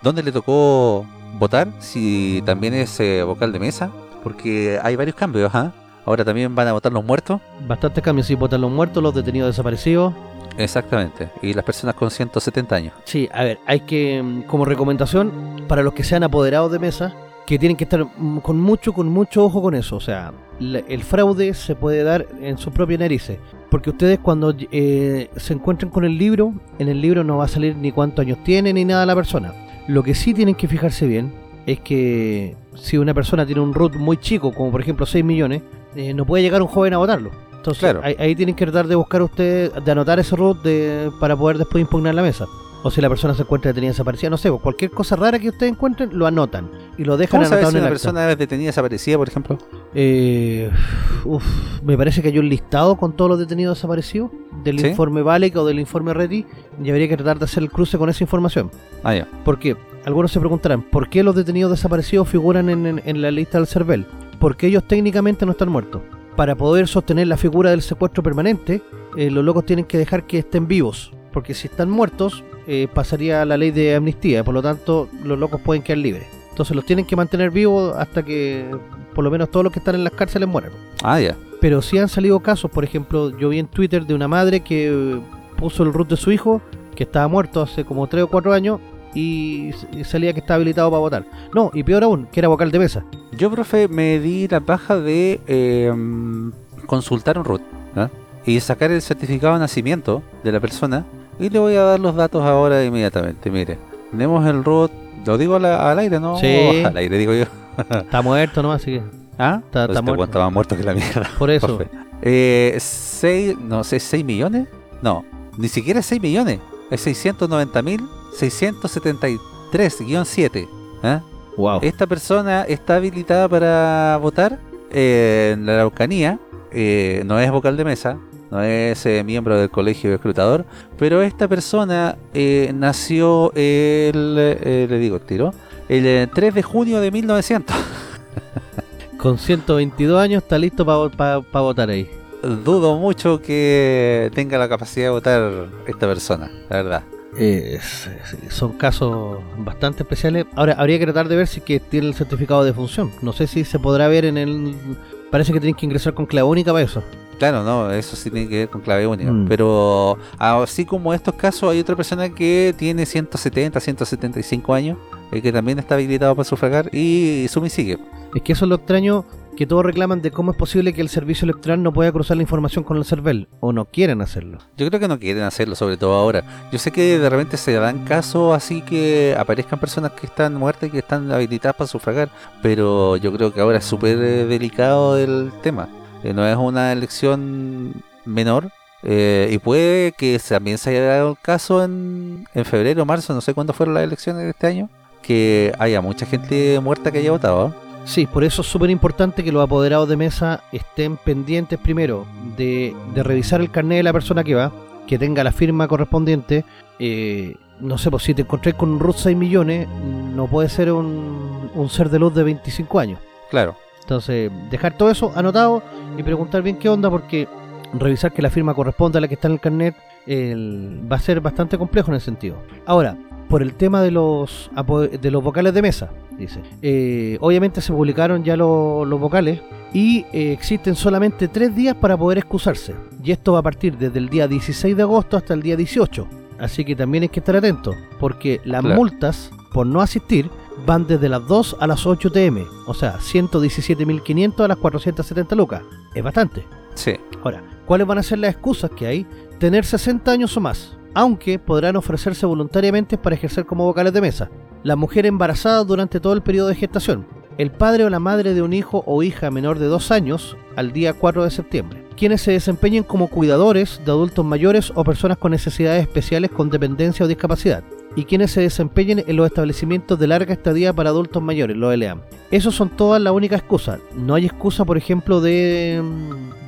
[SPEAKER 2] dónde le tocó votar, si también es eh, vocal de mesa, porque hay varios cambios, ¿ah? Ahora también van a votar los muertos.
[SPEAKER 1] Bastantes cambios, sí, votan los muertos, los detenidos desaparecidos.
[SPEAKER 2] Exactamente, y las personas con 170 años.
[SPEAKER 1] Sí, a ver, hay que, mm, como recomendación, para los que sean apoderados de mesa, que tienen que estar mm, con mucho, con mucho ojo con eso. O sea, el fraude se puede dar en sus propias narices. Porque ustedes cuando eh, se encuentren con el libro, en el libro no va a salir ni cuántos años tiene ni nada la persona. Lo que sí tienen que fijarse bien es que si una persona tiene un root muy chico, como por ejemplo 6 millones, eh, no puede llegar un joven a votarlo. Entonces
[SPEAKER 2] Claro.
[SPEAKER 1] ahí, ahí tienen que tratar de buscar ustedes, de anotar ese root de, para poder después impugnar la mesa. O si la persona se encuentra detenida desaparecida, no sé, pues, cualquier cosa rara que ustedes encuentren, lo anotan y lo dejan
[SPEAKER 2] ¿Cómo sabes
[SPEAKER 1] anotado
[SPEAKER 2] si
[SPEAKER 1] en
[SPEAKER 2] una persona es detenida desaparecida, por ejemplo?
[SPEAKER 1] Eh, uf, me parece que hay un listado con todos los detenidos desaparecidos del
[SPEAKER 2] ¿Sí?
[SPEAKER 1] informe Valek o del informe Reti y habría que tratar de hacer el cruce con esa información.
[SPEAKER 2] Ah, ya.
[SPEAKER 1] Porque algunos se preguntarán, ¿por qué los detenidos desaparecidos figuran en, en- en la lista del CERVEL? Porque ellos técnicamente no están muertos. Para poder sostener la figura del secuestro permanente, eh, los locos tienen que dejar que estén vivos. Porque si están muertos, eh, pasaría la ley de amnistía. Por lo tanto, los locos pueden quedar libres. Entonces los tienen que mantener vivos hasta que por lo menos todos los que están en las cárceles mueran.
[SPEAKER 2] Ah, ya.
[SPEAKER 1] Pero sí han salido casos, por ejemplo, yo vi en Twitter de una madre que eh, puso el root de su hijo, que estaba muerto hace como 3 o 4 años, y, salía que estaba habilitado para votar. No, y peor aún, que era vocal de mesa.
[SPEAKER 2] Yo, profe, me di la paja de eh, consultar un root ¿ah? y sacar el certificado de nacimiento de la persona y le voy a dar los datos ahora inmediatamente. Mire, tenemos el root, lo digo al, al aire, ¿no?
[SPEAKER 1] Sí. [laughs]
[SPEAKER 2] Al aire digo yo. [laughs]
[SPEAKER 1] Está muerto, ¿no? Así que,
[SPEAKER 2] ¿Ah?
[SPEAKER 1] Está-
[SPEAKER 2] Pues
[SPEAKER 1] está
[SPEAKER 2] este
[SPEAKER 1] muerto.
[SPEAKER 2] estaba muerto que la mierda. [laughs]
[SPEAKER 1] por eso.
[SPEAKER 2] profe. Eh, seis, no sé, 6 millones? No, ni siquiera 6 millones. Es 690 mil 673-7. ¿ah?
[SPEAKER 1] Wow.
[SPEAKER 2] Esta persona está habilitada para votar eh, en la Araucanía, eh, no es vocal de mesa, no es eh, miembro del colegio escrutador, pero esta persona eh, nació el, eh, le digo el tiro, el eh, 3 de junio de 1900. [laughs]
[SPEAKER 1] Con 122 años está listo para votar ahí.
[SPEAKER 2] Dudo mucho que tenga la capacidad de votar esta persona, la verdad.
[SPEAKER 1] Eh, son casos bastante especiales. Ahora, habría que tratar de ver si que tiene el certificado de función. No sé si se podrá ver en el... Parece que tienen que ingresar con clave única para eso.
[SPEAKER 2] Claro, no, eso sí tiene que ver con clave única.
[SPEAKER 1] Mm.
[SPEAKER 2] Pero así como estos casos, hay otra persona que tiene 170, 175 años, eh, que también está habilitado para sufragar y Sumi sigue.
[SPEAKER 1] Es que eso es lo extraño que todos reclaman de cómo es posible que el servicio electoral no pueda cruzar la información con el CERVEL o no quieren hacerlo.
[SPEAKER 2] Yo creo que no quieren hacerlo, sobre todo ahora. Yo sé que de repente se dan casos así que aparezcan personas que están muertas y que están habilitadas para sufragar, pero yo creo que ahora es súper eh, delicado el tema. Eh, no es una elección menor. eh, y puede que también se haya dado el caso en, en febrero marzo, no sé cuándo fueron las elecciones de este año, que haya mucha gente muerta que haya votado.
[SPEAKER 1] Sí, por eso es súper importante que los apoderados de mesa estén pendientes primero de, de revisar el carnet de la persona que va, que tenga la firma correspondiente. eh, no sé, pues si te encontrás con un RUT 6 millones, no puede ser un, un ser de luz de 25 años.
[SPEAKER 2] Claro.
[SPEAKER 1] Entonces, dejar todo eso anotado y preguntar bien qué onda, porque revisar que la firma corresponda a la que está en el carnet el- va a ser bastante complejo en ese sentido. Ahora, por el tema de los de los vocales de mesa, dice. eh, obviamente se publicaron ya lo- los vocales y eh, existen solamente tres días para poder excusarse. Y esto va a partir desde el día 16 de agosto hasta el día 18. Así que también hay que estar atentos, porque las
[SPEAKER 2] Claro.
[SPEAKER 1] multas por no asistir van desde las 2 a las 8 TM, o sea, 117.500 a las 470 lucas. Es bastante.
[SPEAKER 2] Sí.
[SPEAKER 1] Ahora, ¿cuáles van a ser las excusas que hay? Tener 60 años o más, aunque podrán ofrecerse voluntariamente para ejercer como vocales de mesa. La mujer embarazada durante todo el periodo de gestación. El padre o la madre de un hijo o hija menor de 2 años al día 4 de septiembre. Quienes se desempeñen como cuidadores de adultos mayores o personas con necesidades especiales con dependencia o discapacidad. Y quienes se desempeñen en los establecimientos de larga estadía para adultos mayores, los LEAM. Esos son todas las únicas excusas. No hay excusa, por ejemplo, de,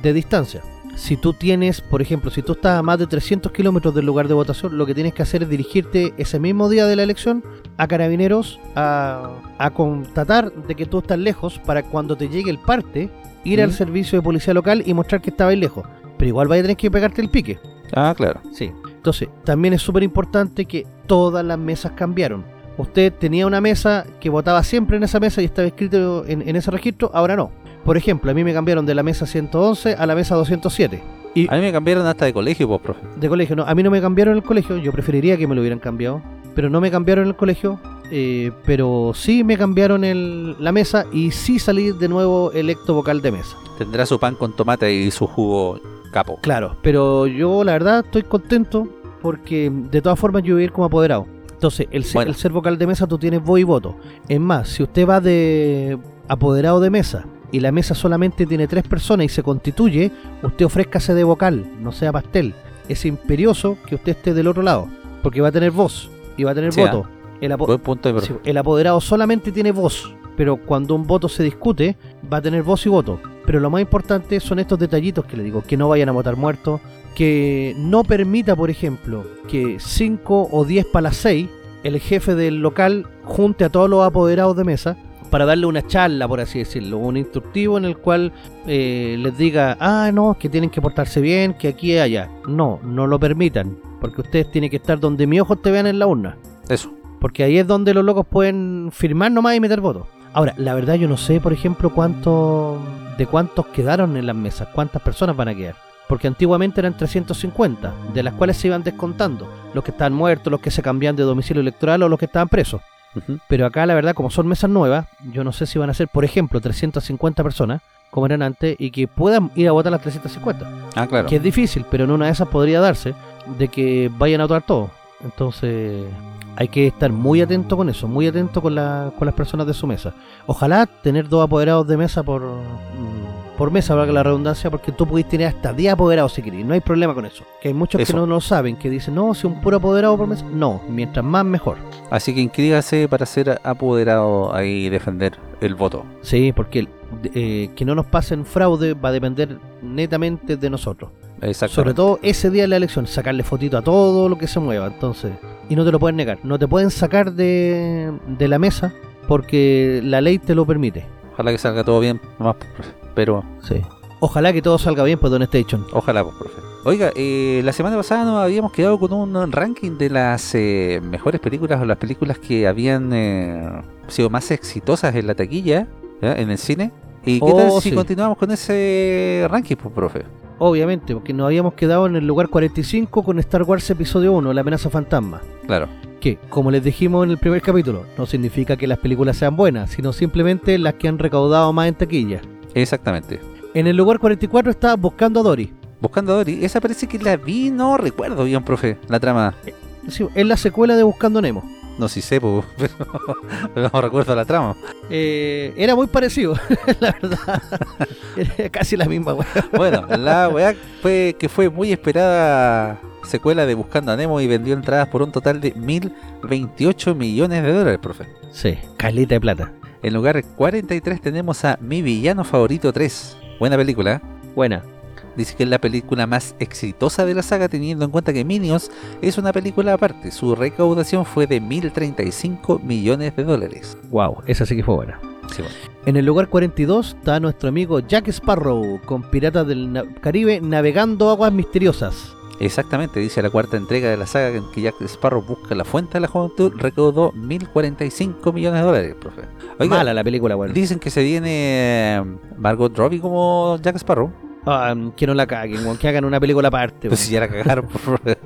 [SPEAKER 1] de distancia si tú tienes, por ejemplo, si tú estás a más de 300 kilómetros del lugar de votación, lo que tienes que hacer es dirigirte ese mismo día de la elección a carabineros a, a constatar de que tú estás lejos para cuando te llegue el parte, ir al servicio de policía local y mostrar que estabas lejos. Pero igual vas a tener que pegarte el pique.
[SPEAKER 2] Ah, claro.
[SPEAKER 1] Sí. Entonces, también es súper importante que todas las mesas cambiaron. Usted tenía una mesa que votaba siempre en esa mesa y estaba escrito en, en ese registro, ahora no. Por ejemplo, a mí me cambiaron de la mesa 111 a la mesa 207. Y
[SPEAKER 2] A mí me cambiaron hasta de colegio, pues, profe.
[SPEAKER 1] de colegio, no, a mí no me cambiaron el colegio, yo preferiría que me lo hubieran cambiado, pero no me cambiaron el colegio, eh, pero sí me cambiaron el- la mesa y sí salí de nuevo electo vocal de mesa.
[SPEAKER 2] Tendrá su pan con tomate y su jugo capo.
[SPEAKER 1] Claro, pero yo la verdad estoy contento porque de todas formas yo voy a ir como apoderado. Entonces, el
[SPEAKER 2] Bueno.
[SPEAKER 1] el ser vocal de mesa tú tienes voz y voto. Es más, si usted va de apoderado de mesa y la mesa solamente tiene tres personas y se constituye, usted ofrézcase de vocal, no sea pastel. Es imperioso que usted esté del otro lado, porque va a tener voz y va a tener
[SPEAKER 2] Sí,
[SPEAKER 1] voto. El, apo-
[SPEAKER 2] punto.
[SPEAKER 1] Sí, el apoderado solamente tiene voz, pero cuando un voto se discute, va a tener voz y voto. Pero lo más importante son estos detallitos que le digo, que no vayan a votar muertos, que no permita, por ejemplo, que 5 o 10 para las 6, el jefe del local junte a todos los apoderados de mesa para darle una charla, por así decirlo, un instructivo en el cual eh, les diga, ah, no, que tienen que portarse bien, que aquí y allá. No, no lo permitan, porque ustedes tienen que estar donde mis ojos te vean en la urna.
[SPEAKER 2] Eso.
[SPEAKER 1] Porque ahí es donde los locos pueden firmar nomás y meter votos. Ahora, la verdad yo no sé, por ejemplo, cuánto de cuántos quedaron en las mesas, cuántas personas van a quedar. Porque antiguamente eran 350, de las cuales se iban descontando. Los que estaban muertos, los que se cambian de domicilio electoral o los que estaban presos. Pero acá, la verdad, como son mesas nuevas, yo no sé si van a ser, por ejemplo, 350 personas, como eran antes, y que puedan ir a votar las 350.
[SPEAKER 2] Ah, claro.
[SPEAKER 1] Que es difícil, pero en una de esas podría darse de que vayan a votar todos. Entonces hay que estar muy atento con eso, muy atento con, la- con las personas de su mesa. Ojalá tener dos apoderados de mesa por, por mesa, valga la redundancia, porque tú pudiste tener hasta 10 apoderados si querés, no hay problema con eso. Que hay muchos
[SPEAKER 2] Eso.
[SPEAKER 1] que no lo saben, que dicen, no, si un puro apoderado por mesa. No, mientras más mejor.
[SPEAKER 2] Así que inscríbase para ser apoderado ahí y defender el voto.
[SPEAKER 1] Sí, porque eh, que no nos pasen fraude va a depender netamente de nosotros.
[SPEAKER 2] Exacto.
[SPEAKER 1] Sobre todo ese día de la elección, sacarle fotito a todo lo que se mueva, entonces. Y no te lo pueden negar, no te pueden sacar de, de la mesa porque la ley te lo permite.
[SPEAKER 2] Ojalá que salga todo bien, nomás. Pero
[SPEAKER 1] Sí. Ojalá que todo salga bien, pues, Don Station.
[SPEAKER 2] ojalá, pues, profe. Oiga, eh, la semana pasada nos habíamos quedado con un ranking de las eh, mejores películas o las películas que habían eh, sido más exitosas en la taquilla, en el cine. ¿Y qué
[SPEAKER 1] Oh,
[SPEAKER 2] tal si
[SPEAKER 1] sí.
[SPEAKER 2] continuamos con ese ranking, pues, profe?
[SPEAKER 1] Obviamente, porque nos habíamos quedado en el lugar 45 con Star Wars Episodio 1, La amenaza fantasma.
[SPEAKER 2] Claro.
[SPEAKER 1] Que, como les dijimos en el primer capítulo, no significa que las películas sean buenas, sino simplemente las que han recaudado más en taquilla.
[SPEAKER 2] Exactamente.
[SPEAKER 1] En el lugar 44 está Buscando a Dory.
[SPEAKER 2] Buscando a Dory, esa parece que la vi, no recuerdo bien, profe, la trama.
[SPEAKER 1] Sí, es la secuela de Buscando a Nemo.
[SPEAKER 2] No si sé, [laughs] pero no recuerdo la trama.
[SPEAKER 1] Eh, era muy parecido, [laughs] la verdad. Era casi la misma, weá.
[SPEAKER 2] Bueno, la weá fue que fue muy esperada secuela de Buscando a Nemo y vendió entradas por un total de 1028 millones de dólares, profe.
[SPEAKER 1] Sí, calita de plata.
[SPEAKER 2] En lugar 43 tenemos a Mi Villano Favorito 3. Buena película. ¿eh?
[SPEAKER 1] Buena.
[SPEAKER 2] Dice que es la película más exitosa de la saga teniendo en cuenta que Minions es una película aparte. Su recaudación fue de 1035 millones de dólares.
[SPEAKER 1] Wow, esa sí que fue buena.
[SPEAKER 2] Sí, bueno.
[SPEAKER 1] En el lugar 42 está nuestro amigo Jack Sparrow con Piratas del Na- Caribe navegando aguas misteriosas.
[SPEAKER 2] Exactamente, dice la cuarta entrega de la saga en que Jack Sparrow busca la fuente de la juventud, recaudó 1045 millones de dólares, profe. Oiga,
[SPEAKER 1] Mala la película, bueno.
[SPEAKER 2] dicen que se viene eh, Margot Robbie como Jack Sparrow.
[SPEAKER 1] Ah, que no la caguen, que hagan una película aparte.
[SPEAKER 2] Pues si ya la cagaron, [laughs] profe.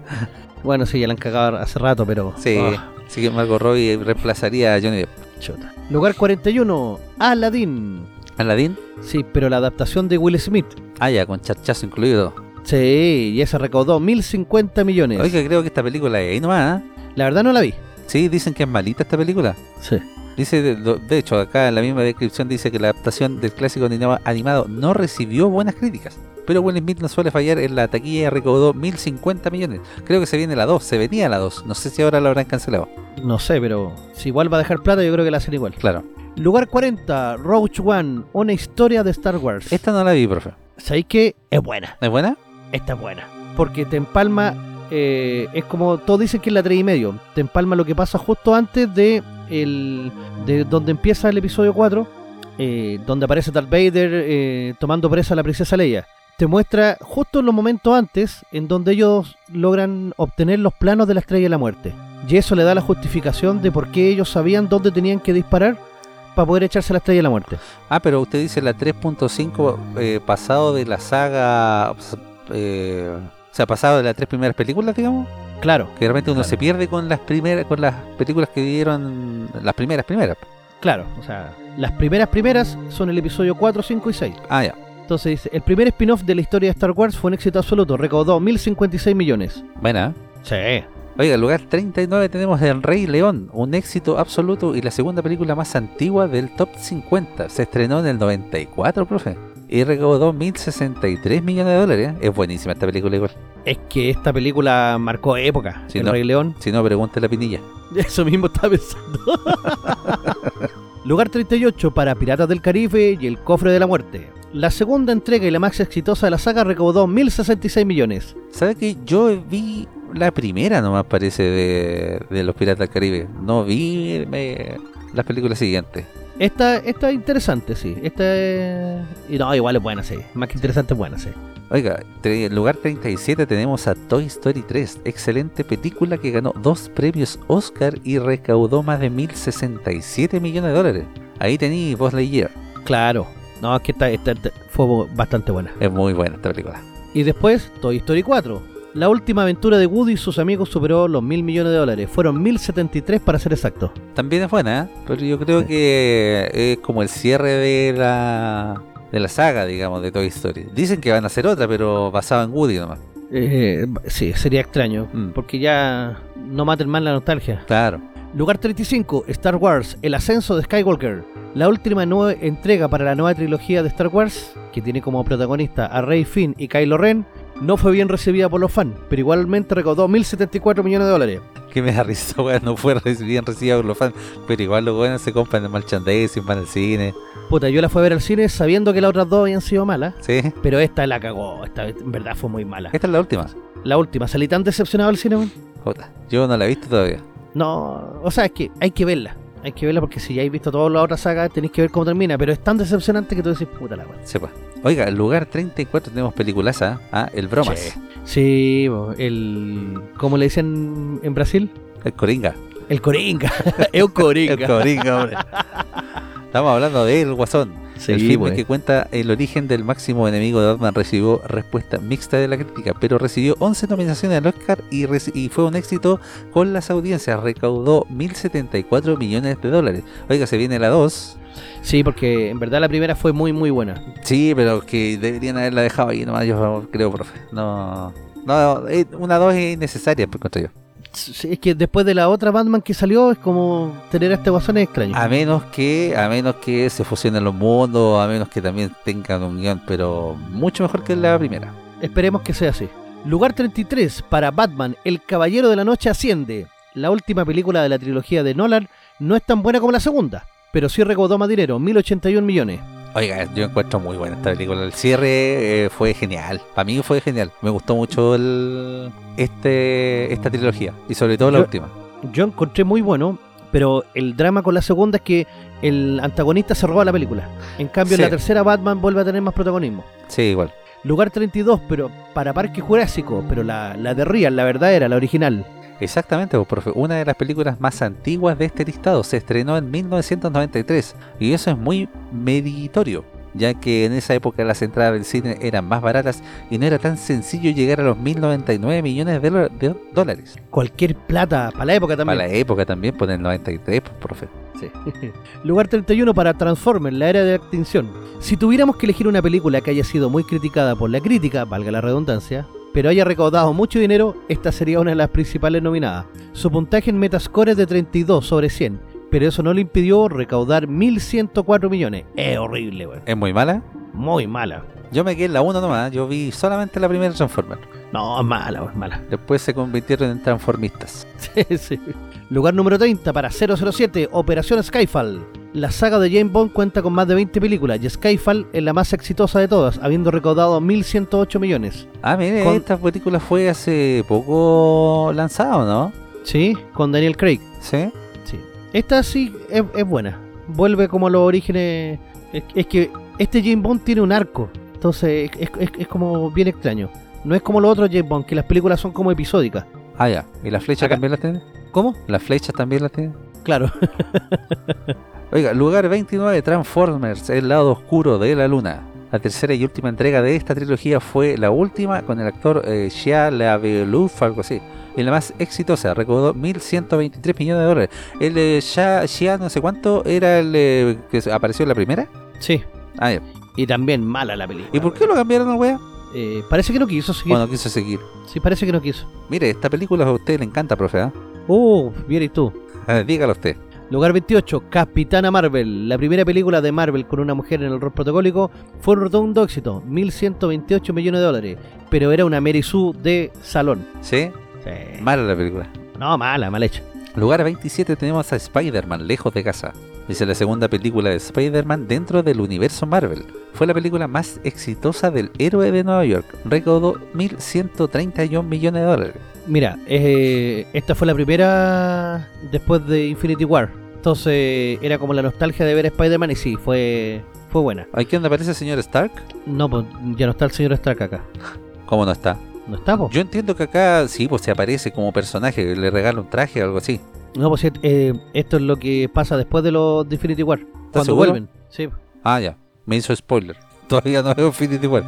[SPEAKER 1] Bueno, sí, ya la han cagado hace rato, pero.
[SPEAKER 2] Sí,
[SPEAKER 1] ah,
[SPEAKER 2] así que Margot Robbie reemplazaría a Johnny Depp.
[SPEAKER 1] Chuta. Lugar 41, Aladdin.
[SPEAKER 2] Aladdin.
[SPEAKER 1] Sí, pero la adaptación de Will Smith.
[SPEAKER 2] Ah, ya, con chachazo incluido.
[SPEAKER 1] Sí, y esa recaudó 1050 millones.
[SPEAKER 2] Oiga, creo que esta película es ahí nomás, ¿eh?
[SPEAKER 1] La verdad no la vi.
[SPEAKER 2] Sí, dicen que es malita esta película.
[SPEAKER 1] Sí.
[SPEAKER 2] Dice, de, hecho, acá en la misma descripción dice que la adaptación del clásico anima- animado no recibió buenas críticas. Pero Will Smith no suele fallar en la taquilla y recaudó 1050 millones. Creo que se viene la 2, se venía la 2. No sé si ahora la habrán cancelado.
[SPEAKER 1] No sé, pero si igual va a dejar plata, yo creo que la hacen igual.
[SPEAKER 2] Claro.
[SPEAKER 1] Lugar 40, Roach One, una historia de Star Wars.
[SPEAKER 2] Esta no la vi, profe.
[SPEAKER 1] ¿Sabéis qué? Es buena.
[SPEAKER 2] ¿Es buena?
[SPEAKER 1] Esta es buena. Porque te empalma, eh, es como todos dicen que es la 3 y medio. Te empalma lo que pasa justo antes de, el, de donde empieza el episodio 4, eh, donde aparece Darth Vader eh, tomando presa a la princesa Leia. Te muestra justo en los momentos antes en donde ellos logran obtener los planos de la estrella de la muerte. Y eso le da la justificación de por qué ellos sabían dónde tenían que disparar para poder echarse a la estrella de la muerte.
[SPEAKER 2] Ah, pero usted dice la 3.5 eh, pasado de la saga... eh, o sea, pasado de las tres primeras películas, digamos.
[SPEAKER 1] Claro,
[SPEAKER 2] Que de repente uno
[SPEAKER 1] Claro.
[SPEAKER 2] se pierde con las primeras con las películas que dieron las primeras primeras.
[SPEAKER 1] claro. O sea, las primeras primeras son el episodio 4, 5 y 6.
[SPEAKER 2] Ah, ya.
[SPEAKER 1] Entonces dice, el primer spin-off de la historia de Star Wars fue un éxito absoluto, recaudó 1056 millones.
[SPEAKER 2] Buena. ¿eh?
[SPEAKER 1] Sí.
[SPEAKER 2] Oiga, en lugar 39 tenemos El Rey León, un éxito absoluto y la segunda película más antigua del top 50. Se estrenó en el 94, profe. Y recaudó 1063 millones de dólares. Es buenísima esta película igual.
[SPEAKER 1] Es que esta película marcó época.
[SPEAKER 2] Sí,
[SPEAKER 1] el
[SPEAKER 2] no.
[SPEAKER 1] Rey León.
[SPEAKER 2] Si no, pregunte la pinilla. [laughs]
[SPEAKER 1] Eso mismo estaba pensando. [laughs] Lugar 38 para Piratas del Caribe y El Cofre de la Muerte. La segunda entrega y la más exitosa de la saga recaudó 1066 millones.
[SPEAKER 2] ¿Sabe que yo vi la primera nomás parece de, de los Piratas del Caribe? No vi eh, las películas siguientes.
[SPEAKER 1] Esta, esta es interesante, sí. Esta es... Y no, igual es buena, sí. Más que interesante es buena, sí.
[SPEAKER 2] Oiga, en lugar 37 tenemos a Toy Story 3, excelente película que ganó dos premios Oscar y recaudó más de 1067 millones de dólares. Ahí tení Buzz Lightyear.
[SPEAKER 1] Claro. No, es que esta, esta- esta fue bastante buena.
[SPEAKER 2] Es muy buena esta película.
[SPEAKER 1] Y después, Toy Story 4. La última aventura de Woody y sus amigos superó los mil millones de dólares. Fueron 1073 para ser exacto.
[SPEAKER 2] También es buena, ¿eh? pero yo creo
[SPEAKER 1] Sí.
[SPEAKER 2] que es como el cierre de la de la saga, digamos, de Toy Story. Dicen que van a hacer otra, pero basada en Woody nomás.
[SPEAKER 1] Eh, sí, sería extraño.
[SPEAKER 2] Mm.
[SPEAKER 1] Porque ya no maten más la nostalgia.
[SPEAKER 2] Claro.
[SPEAKER 1] Lugar 35, Star Wars, El ascenso de Skywalker. La última nueva entrega para la nueva trilogía de Star Wars, que tiene como protagonista a Rey Finn y Kylo Ren, no fue bien recibida por los fans, pero igualmente recaudó 1.074 millones de dólares.
[SPEAKER 2] Que me da risa, [laughs] weón. No fue bien recibida por los fans, pero igual los buenos se compran el merchandising, van al cine.
[SPEAKER 1] Puta, yo la fui a ver al cine sabiendo que las otras dos habían sido malas,
[SPEAKER 2] Sí.
[SPEAKER 1] pero esta la cagó, esta en verdad fue muy mala.
[SPEAKER 2] Esta es la última.
[SPEAKER 1] La última, salí tan decepcionado del cine, weón.
[SPEAKER 2] Jota, Yo no la he visto todavía.
[SPEAKER 1] No, o sea, es que hay que verla. Hay que verla porque si ya habéis visto todas las otras sagas, tenéis que ver cómo termina. Pero es tan decepcionante que tú decís, puta la weá.
[SPEAKER 2] Sepa. Oiga, en lugar 34 tenemos peliculaza, ¿ah? El Bromas.
[SPEAKER 1] Sí. El. ¿Cómo le dicen en Brasil?
[SPEAKER 2] El Coringa.
[SPEAKER 1] El Coringa. [laughs] un Coringa.
[SPEAKER 2] El Coringa, hombre. [laughs] Estamos hablando de El Guasón.
[SPEAKER 1] Sí,
[SPEAKER 2] el filme
[SPEAKER 1] pues.
[SPEAKER 2] que cuenta el origen del máximo enemigo de Batman recibió respuesta mixta de la crítica, pero recibió 11 nominaciones al Oscar y, fue un éxito con las audiencias. Recaudó 1.074 millones de dólares. Oiga, se viene la 2.
[SPEAKER 1] Sí, porque en verdad la primera fue muy, muy buena.
[SPEAKER 2] Sí, pero que deberían haberla dejado ahí nomás, yo creo, profe. No, no eh, una 2 es innecesaria, por encuentro yo.
[SPEAKER 1] Es que después de la otra Batman que salió, es como tener a este guasón es extraño.
[SPEAKER 2] A menos que, a menos que se fusionen los mundos, a menos que también tengan unión, pero mucho mejor que la primera.
[SPEAKER 1] Esperemos que sea así. Lugar 33 para Batman, El Caballero de la Noche Asciende. La última película de la trilogía de Nolan no es tan buena como la segunda, pero sí recaudó más dinero, 1081 millones.
[SPEAKER 2] Oiga, yo encuentro muy buena esta película. El cierre eh, fue genial. Para mí fue genial. Me gustó mucho el, este, esta trilogía. Y sobre todo la
[SPEAKER 1] Yo-
[SPEAKER 2] última.
[SPEAKER 1] Yo encontré muy bueno, pero el drama con la segunda es que el antagonista se roba la película. En cambio, en la tercera Batman vuelve a tener más protagonismo.
[SPEAKER 2] Sí, igual.
[SPEAKER 1] Lugar 32, pero para Parque Jurásico, pero la, la de Real, la verdadera, la original.
[SPEAKER 2] Exactamente, pues, profe. Una de las películas más antiguas de este listado se estrenó en 1993. Y eso es muy meritorio. Ya que en esa época las entradas del cine eran más baratas y no era tan sencillo llegar a los 1099 millones de, dólares.
[SPEAKER 1] Cualquier plata, para la época también.
[SPEAKER 2] Para la época también, por el 93, pues, profe.
[SPEAKER 1] Sí. [laughs] Lugar 31 para Transformers, la era de la extinción. Si tuviéramos que elegir una película que haya sido muy criticada por la crítica, valga la redundancia, pero haya recaudado mucho dinero, esta sería una de las principales nominadas. Su puntaje en Metascore es de 32 sobre 100, pero eso no le impidió recaudar 1.104 millones. Es horrible, weón.
[SPEAKER 2] ¿Es muy mala?
[SPEAKER 1] Muy mala.
[SPEAKER 2] Yo me quedé en la 1 nomás, yo vi solamente la primera Transformer.
[SPEAKER 1] No, es mala, weón, mala.
[SPEAKER 2] Después se convirtieron en transformistas. [laughs]
[SPEAKER 1] Sí, sí. Lugar número 30 para 007, Operación Skyfall. La saga de James Bond cuenta con más de 20 películas y Skyfall es la más exitosa de todas, habiendo recaudado 1.108 millones.
[SPEAKER 2] Ah, mire,
[SPEAKER 1] Con-
[SPEAKER 2] esta película fue hace poco lanzada, ¿no?
[SPEAKER 1] Sí, con Daniel Craig.
[SPEAKER 2] Sí.
[SPEAKER 1] Sí. Esta sí es, es buena. Vuelve como a los orígenes. Es, es que este James Bond tiene un arco. Entonces es, es- es como bien extraño. No es como los otros James Bond, que las películas son como episódicas.
[SPEAKER 2] Ah, ya. ¿Y la flecha
[SPEAKER 1] Acá.
[SPEAKER 2] también la tiene?
[SPEAKER 1] ¿Cómo?
[SPEAKER 2] ¿La flecha también la tiene?
[SPEAKER 1] Claro. [laughs]
[SPEAKER 2] Oiga, lugar 29, Transformers, el lado oscuro de la luna. La tercera y última entrega de esta trilogía fue la última con el actor eh, Shia LaBeouf, algo así. Y la más exitosa, recaudó 1.123 millones de dólares. El eh, Shia, Shia no sé cuánto era el eh, que apareció en la primera.
[SPEAKER 1] Sí.
[SPEAKER 2] Ah, ya.
[SPEAKER 1] Y también mala la película.
[SPEAKER 2] ¿Y por qué lo cambiaron, wea?
[SPEAKER 1] Eh, parece que no quiso seguir.
[SPEAKER 2] Bueno, quiso seguir.
[SPEAKER 1] Sí, parece que no quiso.
[SPEAKER 2] Mire, esta película a usted le encanta, profe.
[SPEAKER 1] Uh, bien y tú. [laughs]
[SPEAKER 2] Dígalo usted.
[SPEAKER 1] Lugar 28, Capitana Marvel. La primera película de Marvel con una mujer en el rol protagónico fue un rotundo éxito, 1.128 millones de dólares. Pero era una Mary Sue de salón.
[SPEAKER 2] ¿Sí?
[SPEAKER 1] Sí.
[SPEAKER 2] Mala la película.
[SPEAKER 1] No, mala, mal hecha.
[SPEAKER 2] Lugar 27 tenemos a Spider-Man, lejos de casa. Dice la segunda película de Spider-Man dentro del universo Marvel. Fue la película más exitosa del héroe de Nueva York. Recaudó 1.131 millones de dólares.
[SPEAKER 1] Mira, eh, esta fue la primera después de Infinity War. Entonces era como la nostalgia de ver a Spider-Man y sí, fue, fue buena.
[SPEAKER 2] ¿Aquí donde aparece el señor Stark?
[SPEAKER 1] No, pues ya no está el señor Stark acá.
[SPEAKER 2] ¿Cómo no está?
[SPEAKER 1] ¿No está, po?
[SPEAKER 2] Yo entiendo que acá sí, pues se aparece como personaje, le regala un traje o algo así.
[SPEAKER 1] No, pues eh, esto es lo que pasa después de los de Infinity War. Cuando
[SPEAKER 2] seguro?
[SPEAKER 1] vuelven. Sí,
[SPEAKER 2] Ah, ya, me hizo spoiler. [laughs] Todavía no veo Infinity War.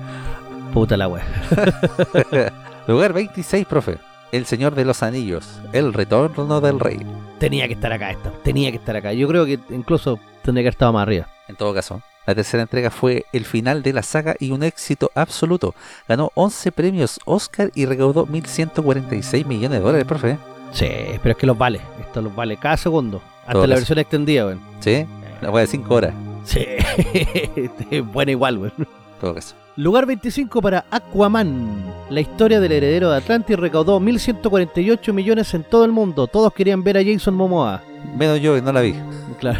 [SPEAKER 1] puta la wea. [laughs]
[SPEAKER 2] Lugar 26, profe. El Señor de los Anillos, el retorno del rey.
[SPEAKER 1] Tenía que estar acá esto, tenía que estar acá. Yo creo que incluso tendría que haber estado más arriba.
[SPEAKER 2] En todo caso, la tercera entrega fue el final de la saga y un éxito absoluto. Ganó 11 premios Oscar y recaudó 1.146 millones de dólares, profe.
[SPEAKER 1] Sí, pero es que los vale. Esto los vale cada segundo. Hasta
[SPEAKER 2] Todo
[SPEAKER 1] la
[SPEAKER 2] caso.
[SPEAKER 1] versión extendida, weón.
[SPEAKER 2] ¿Sí? La fue de 5 horas,
[SPEAKER 1] Sí, [laughs] buena igual, weón.
[SPEAKER 2] En todo caso.
[SPEAKER 1] Lugar 25 para Aquaman. La historia del heredero de Atlantis recaudó 1.148 millones en todo el mundo. Todos querían ver a Jason Momoa.
[SPEAKER 2] Menos yo, que no la vi.
[SPEAKER 1] Claro.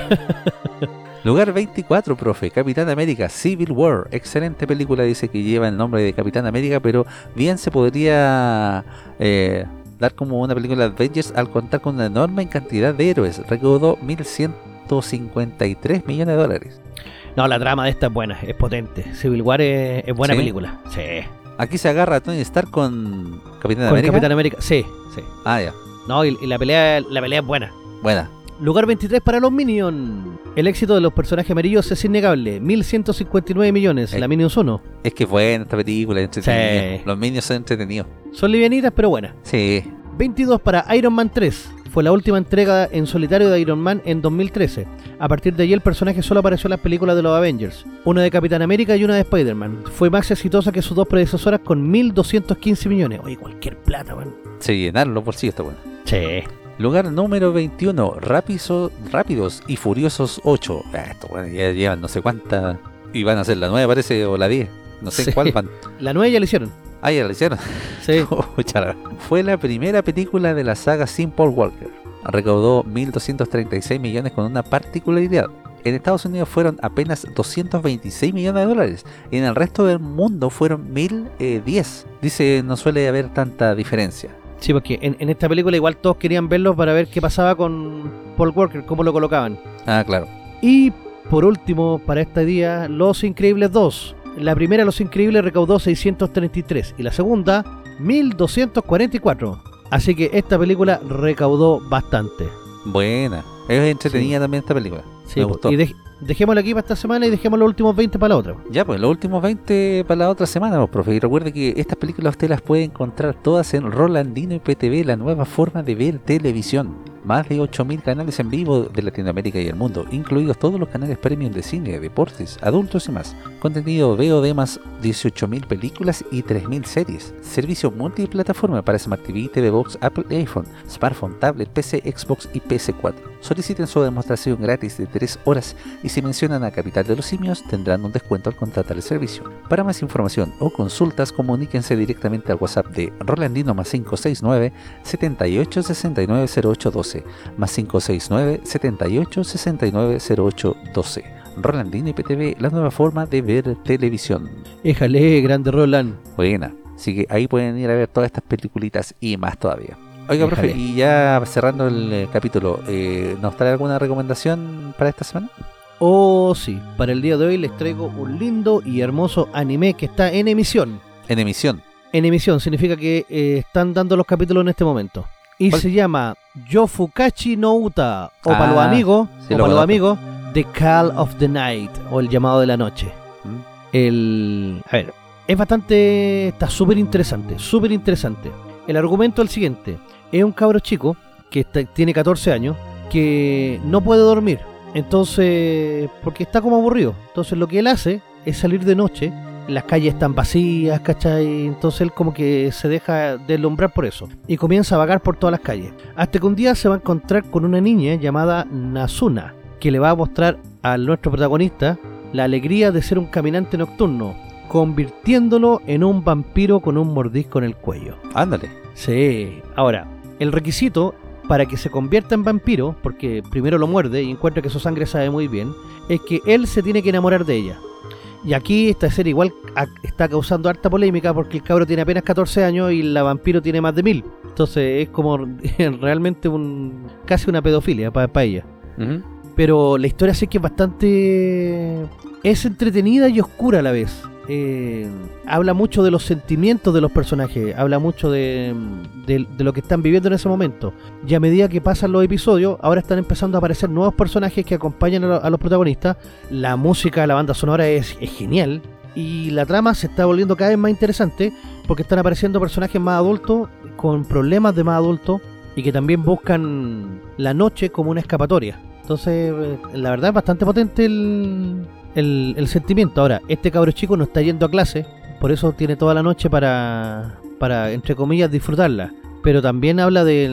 [SPEAKER 1] [laughs]
[SPEAKER 2] Lugar 24, profe. Capitán América Civil War. Excelente película, dice que lleva el nombre de Capitán América, pero bien se podría eh, dar como una película de Avengers al contar con una enorme cantidad de héroes. Recaudó 1.153 millones de dólares.
[SPEAKER 1] No, la trama de esta es buena, es potente. Civil War es, es buena
[SPEAKER 2] ¿Sí?
[SPEAKER 1] película. Sí.
[SPEAKER 2] Aquí se agarra a Tony Stark con Capitán
[SPEAKER 1] Con
[SPEAKER 2] América.
[SPEAKER 1] Capitán América. Sí, sí.
[SPEAKER 2] Ah, ya.
[SPEAKER 1] No, y, y la pelea la pelea es buena.
[SPEAKER 2] Buena.
[SPEAKER 1] Lugar 23 para los Minions. El éxito de los personajes amarillos es innegable. 1159 millones.
[SPEAKER 2] Eh.
[SPEAKER 1] La Minions 1.
[SPEAKER 2] Es que es buena esta película, entretenida.
[SPEAKER 1] Sí.
[SPEAKER 2] Los Minions son entretenidos.
[SPEAKER 1] Son livianitas, pero buenas.
[SPEAKER 2] Sí.
[SPEAKER 1] 22 para Iron Man 3. Fue la última entrega en solitario de Iron Man en 2013. A partir de allí el personaje solo apareció en las películas de los Avengers. Una de Capitán América y una de Spider-Man. Fue más exitosa que sus dos predecesoras con 1.215 millones. Oye, cualquier plata, man.
[SPEAKER 2] Se llenaron los bolsillos, está bueno.
[SPEAKER 1] Sí.
[SPEAKER 2] Lugar número 21, Rápido- Rápidos y Furiosos 8. Ah, esto, bueno, ya llevan no sé cuántas. Y van a ser la 9, parece, o la 10. No sé
[SPEAKER 1] Sí.
[SPEAKER 2] cuál van.
[SPEAKER 1] La nueva ya la hicieron.
[SPEAKER 2] Ah, ya la hicieron.
[SPEAKER 1] Sí. [laughs]
[SPEAKER 2] Fue la primera película de la saga sin Paul Walker. Recaudó 1.236 millones con una particularidad. En Estados Unidos fueron apenas 226 millones de dólares y en el resto del mundo fueron 1010. Dice, no suele haber tanta diferencia.
[SPEAKER 1] Sí, porque en, en esta película igual todos querían verlo para ver qué pasaba con Paul Walker, cómo lo colocaban.
[SPEAKER 2] Ah, claro.
[SPEAKER 1] Y por último, para este día, Los Increíbles 2. La primera, Los Increíbles, recaudó 633 y la segunda, 1244. Así que esta película recaudó bastante.
[SPEAKER 2] Buena. Es entretenida también esta película.
[SPEAKER 1] Sí,
[SPEAKER 2] Me gustó.
[SPEAKER 1] y dej- dejémosla aquí para esta semana y dejemos los últimos 20 para la otra.
[SPEAKER 2] Ya, pues los últimos 20 para la otra semana, pues, profe. Y recuerde que estas películas usted las puede encontrar todas en Rolandino y PTV, la nueva forma de ver televisión. más de 8.000 canales en vivo de Latinoamérica y el mundo, incluidos todos los canales premium de cine, deportes, adultos y más. Contenido VOD más 18.000 películas y 3.000 series. Servicio multiplataforma para Smart TV, TV Box, Apple iPhone, smartphone, tablet, PC, Xbox y PS4. Soliciten su demostración gratis de 3 horas y si mencionan a Capital de los Simios tendrán un descuento al contratar el servicio. Para más información o consultas comuníquense directamente al WhatsApp de Rolandino más 569 78 69 08 12 más 569 78 69 08 12. Rolandino IPTV, la nueva forma de ver televisión.
[SPEAKER 1] Éjale, grande Roland.
[SPEAKER 2] Buena. Así que ahí pueden ir a ver todas estas peliculitas y más todavía. Oiga, profe, y ya cerrando el eh, capítulo, eh, ¿nos trae alguna recomendación para esta semana?
[SPEAKER 1] Oh, sí, para el día de hoy les traigo un lindo y hermoso anime que está en emisión.
[SPEAKER 2] En emisión.
[SPEAKER 1] En emisión significa que eh, están dando los capítulos en este momento. Y
[SPEAKER 2] ¿Cuál?
[SPEAKER 1] se llama Yofukachi no Uta, o para los
[SPEAKER 2] Ah,
[SPEAKER 1] amigos,
[SPEAKER 2] sí,
[SPEAKER 1] o
[SPEAKER 2] lo
[SPEAKER 1] para los amigos, The Call of the Night, o el llamado de la noche.
[SPEAKER 2] ¿Mm?
[SPEAKER 1] El. A ver, es bastante. Está súper interesante, súper interesante. El argumento es el siguiente: es un cabro chico que está- tiene 14 años que no puede dormir. Entonces, porque está como aburrido. Entonces, lo que él hace es salir de noche. Las calles están vacías, ¿cachai? Entonces él como que se deja deslumbrar por eso. Y comienza a vagar por todas las calles. Hasta que un día se va a encontrar con una niña llamada Nazuna, que le va a mostrar a nuestro protagonista la alegría de ser un caminante nocturno, convirtiéndolo en un vampiro con un mordisco en el cuello.
[SPEAKER 2] Ándale.
[SPEAKER 1] Sí, ahora, el requisito para que se convierta en vampiro, porque primero lo muerde y encuentra que su sangre sabe muy bien, es que él se tiene que enamorar de ella. Y aquí esta serie igual está causando harta polémica porque el cabro tiene apenas 14 años y la vampiro tiene más de mil. Entonces es como [laughs] realmente un casi una pedofilia para ella. Pero la historia sí que es bastante... Es entretenida y oscura a la vez. Eh, habla mucho de los sentimientos de los personajes, habla mucho de, de- lo que están viviendo en ese momento. Y a medida que pasan los episodios, ahora están empezando a aparecer nuevos personajes que acompañan a, a los protagonistas. La música, la banda sonora es, es genial. Y la trama se está volviendo cada vez más interesante porque están apareciendo personajes más adultos con problemas de más adultos y que también buscan la noche como una escapatoria. Entonces, eh, la verdad es bastante potente el, el, el sentimiento. Ahora, este cabro chico no está yendo a clase, por eso tiene toda la noche para, para entre comillas, disfrutarla. Pero también habla de,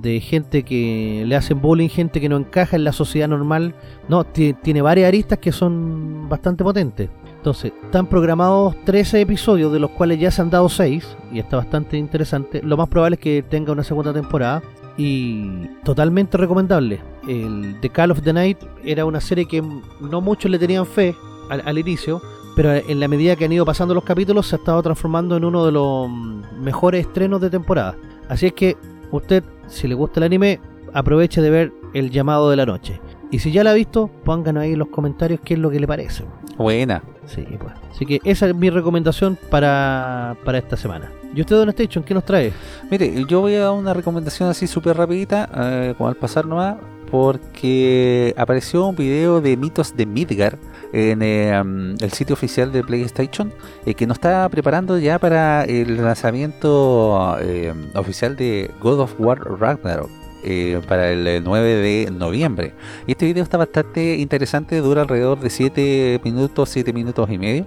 [SPEAKER 1] de gente que le hacen bullying, gente que no encaja en la sociedad normal. No, ti- tiene varias aristas que son bastante potentes. Entonces, están programados 13 episodios, de los cuales ya se han dado 6, y está bastante interesante. Lo más probable es que tenga una segunda temporada, y totalmente recomendable. El The Call of the Night era una serie que no muchos le tenían fe al, al inicio, pero en la medida que han ido pasando los capítulos se ha estado transformando en uno de los mm, mejores estrenos de temporada. Así es que usted, si le gusta el anime, aproveche de ver El llamado de la noche. Y si ya la ha visto, pónganos ahí en los comentarios qué es lo que le parece.
[SPEAKER 2] Buena.
[SPEAKER 1] Sí, pues. Así que esa es mi recomendación para, para esta semana. ¿Y usted, Don Station, qué nos trae?
[SPEAKER 2] Mire, yo voy a dar una recomendación así súper rapidita, eh, como al pasar nomás, porque apareció un video de mitos de Midgar en eh, um, el sitio oficial de PlayStation, eh, que nos está preparando ya para el lanzamiento eh, oficial de God of War Ragnarok. Eh, para el eh, 9 de noviembre y este video está bastante interesante dura alrededor de 7 minutos 7 minutos y medio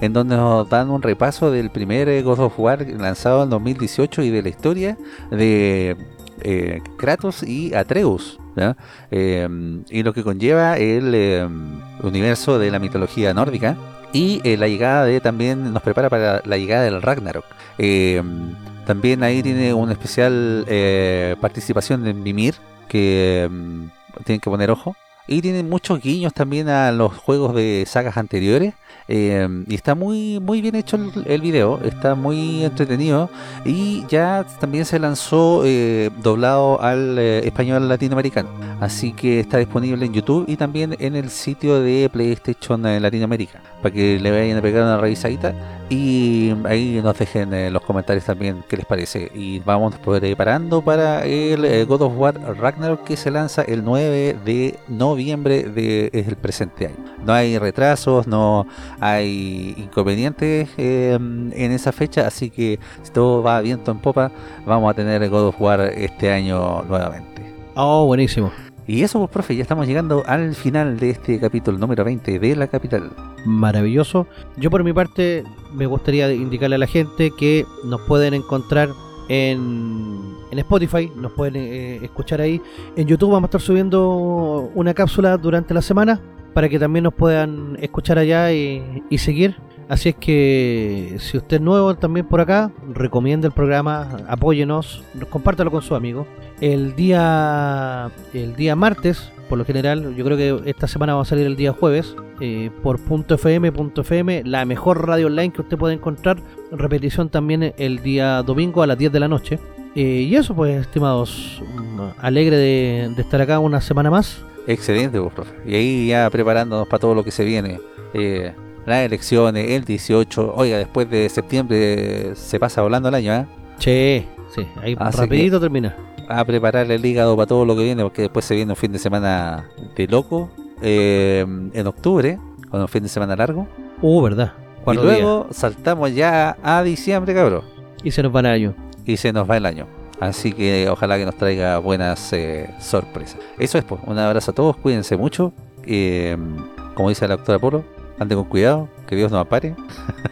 [SPEAKER 2] en donde nos dan un repaso del primer eh, God of War lanzado en 2018 y de la historia de eh, Kratos y Atreus. Eh, y lo que conlleva el eh, universo de la mitología nórdica. Y eh, la llegada de también nos prepara para la llegada del Ragnarok. También ahí tiene una especial eh, participación de Mimir, que mm, tienen que poner ojo. Y tiene muchos guiños también a los juegos de sagas anteriores. Eh, y está muy muy bien hecho el, video, está muy entretenido y ya también se lanzó eh, doblado al eh, español latinoamericano. Así que está disponible en YouTube y también en el sitio de PlayStation Latinoamérica para que le vayan a pegar una revisadita y ahí nos dejen en los comentarios también qué les parece. Y vamos preparando para el God of War Ragnarok que se lanza el 9 de noviembre del presente año. No hay retrasos, no hay inconvenientes eh, en esa fecha, así que si todo va viento en popa, vamos a tener God of War este año nuevamente.
[SPEAKER 1] Oh, buenísimo.
[SPEAKER 2] Y eso, pues, profe, ya estamos llegando al final de este capítulo número 20 de La Capital.
[SPEAKER 1] Maravilloso. Yo por mi parte me gustaría indicarle a la gente que nos pueden encontrar en, en Spotify, nos pueden eh, escuchar ahí. En YouTube vamos a estar subiendo una cápsula durante la semana para que también nos puedan escuchar allá y, y seguir. Así es que si usted es nuevo también por acá, recomienda el programa, apóyenos, compártalo con su amigo. El día el día martes, por lo general, yo creo que esta semana va a salir el día jueves, eh, por .fm, .fm, la mejor radio online que usted puede encontrar. Repetición también el día domingo a las 10 de la noche. Eh, y eso pues, estimados, mm, alegre de, de estar acá una semana más.
[SPEAKER 2] Excelente, pues, profe. Y ahí ya preparándonos para todo lo que se viene. Eh, las elecciones, el 18. Oiga, después de septiembre se pasa volando el año, ¿eh?
[SPEAKER 1] Che, sí, ahí
[SPEAKER 2] Así
[SPEAKER 1] rapidito termina.
[SPEAKER 2] A preparar el hígado para todo lo que viene, porque después se viene un fin de semana de loco. eh, en octubre, con un fin de semana largo.
[SPEAKER 1] Uh, verdad.
[SPEAKER 2] Y luego saltamos ya a diciembre, cabrón.
[SPEAKER 1] Y se nos van al año.
[SPEAKER 2] y se nos va el año. Así que ojalá que nos traiga buenas eh, sorpresas. Eso es, pues. Un abrazo a todos, cuídense mucho. Eh, como dice la doctora Polo, anden con cuidado, que Dios nos apare.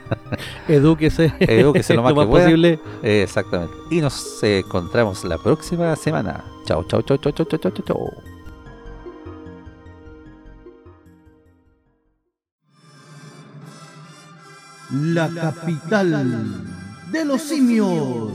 [SPEAKER 2] [laughs]
[SPEAKER 1] Edúquese.
[SPEAKER 2] Edúquese [laughs] lo más que pueda.
[SPEAKER 1] posible.
[SPEAKER 2] Eh, exactamente. Y nos eh, encontramos la próxima semana. Chao, chao, chao, chao, chao, chao, chao, chao.
[SPEAKER 3] La capital de los simios.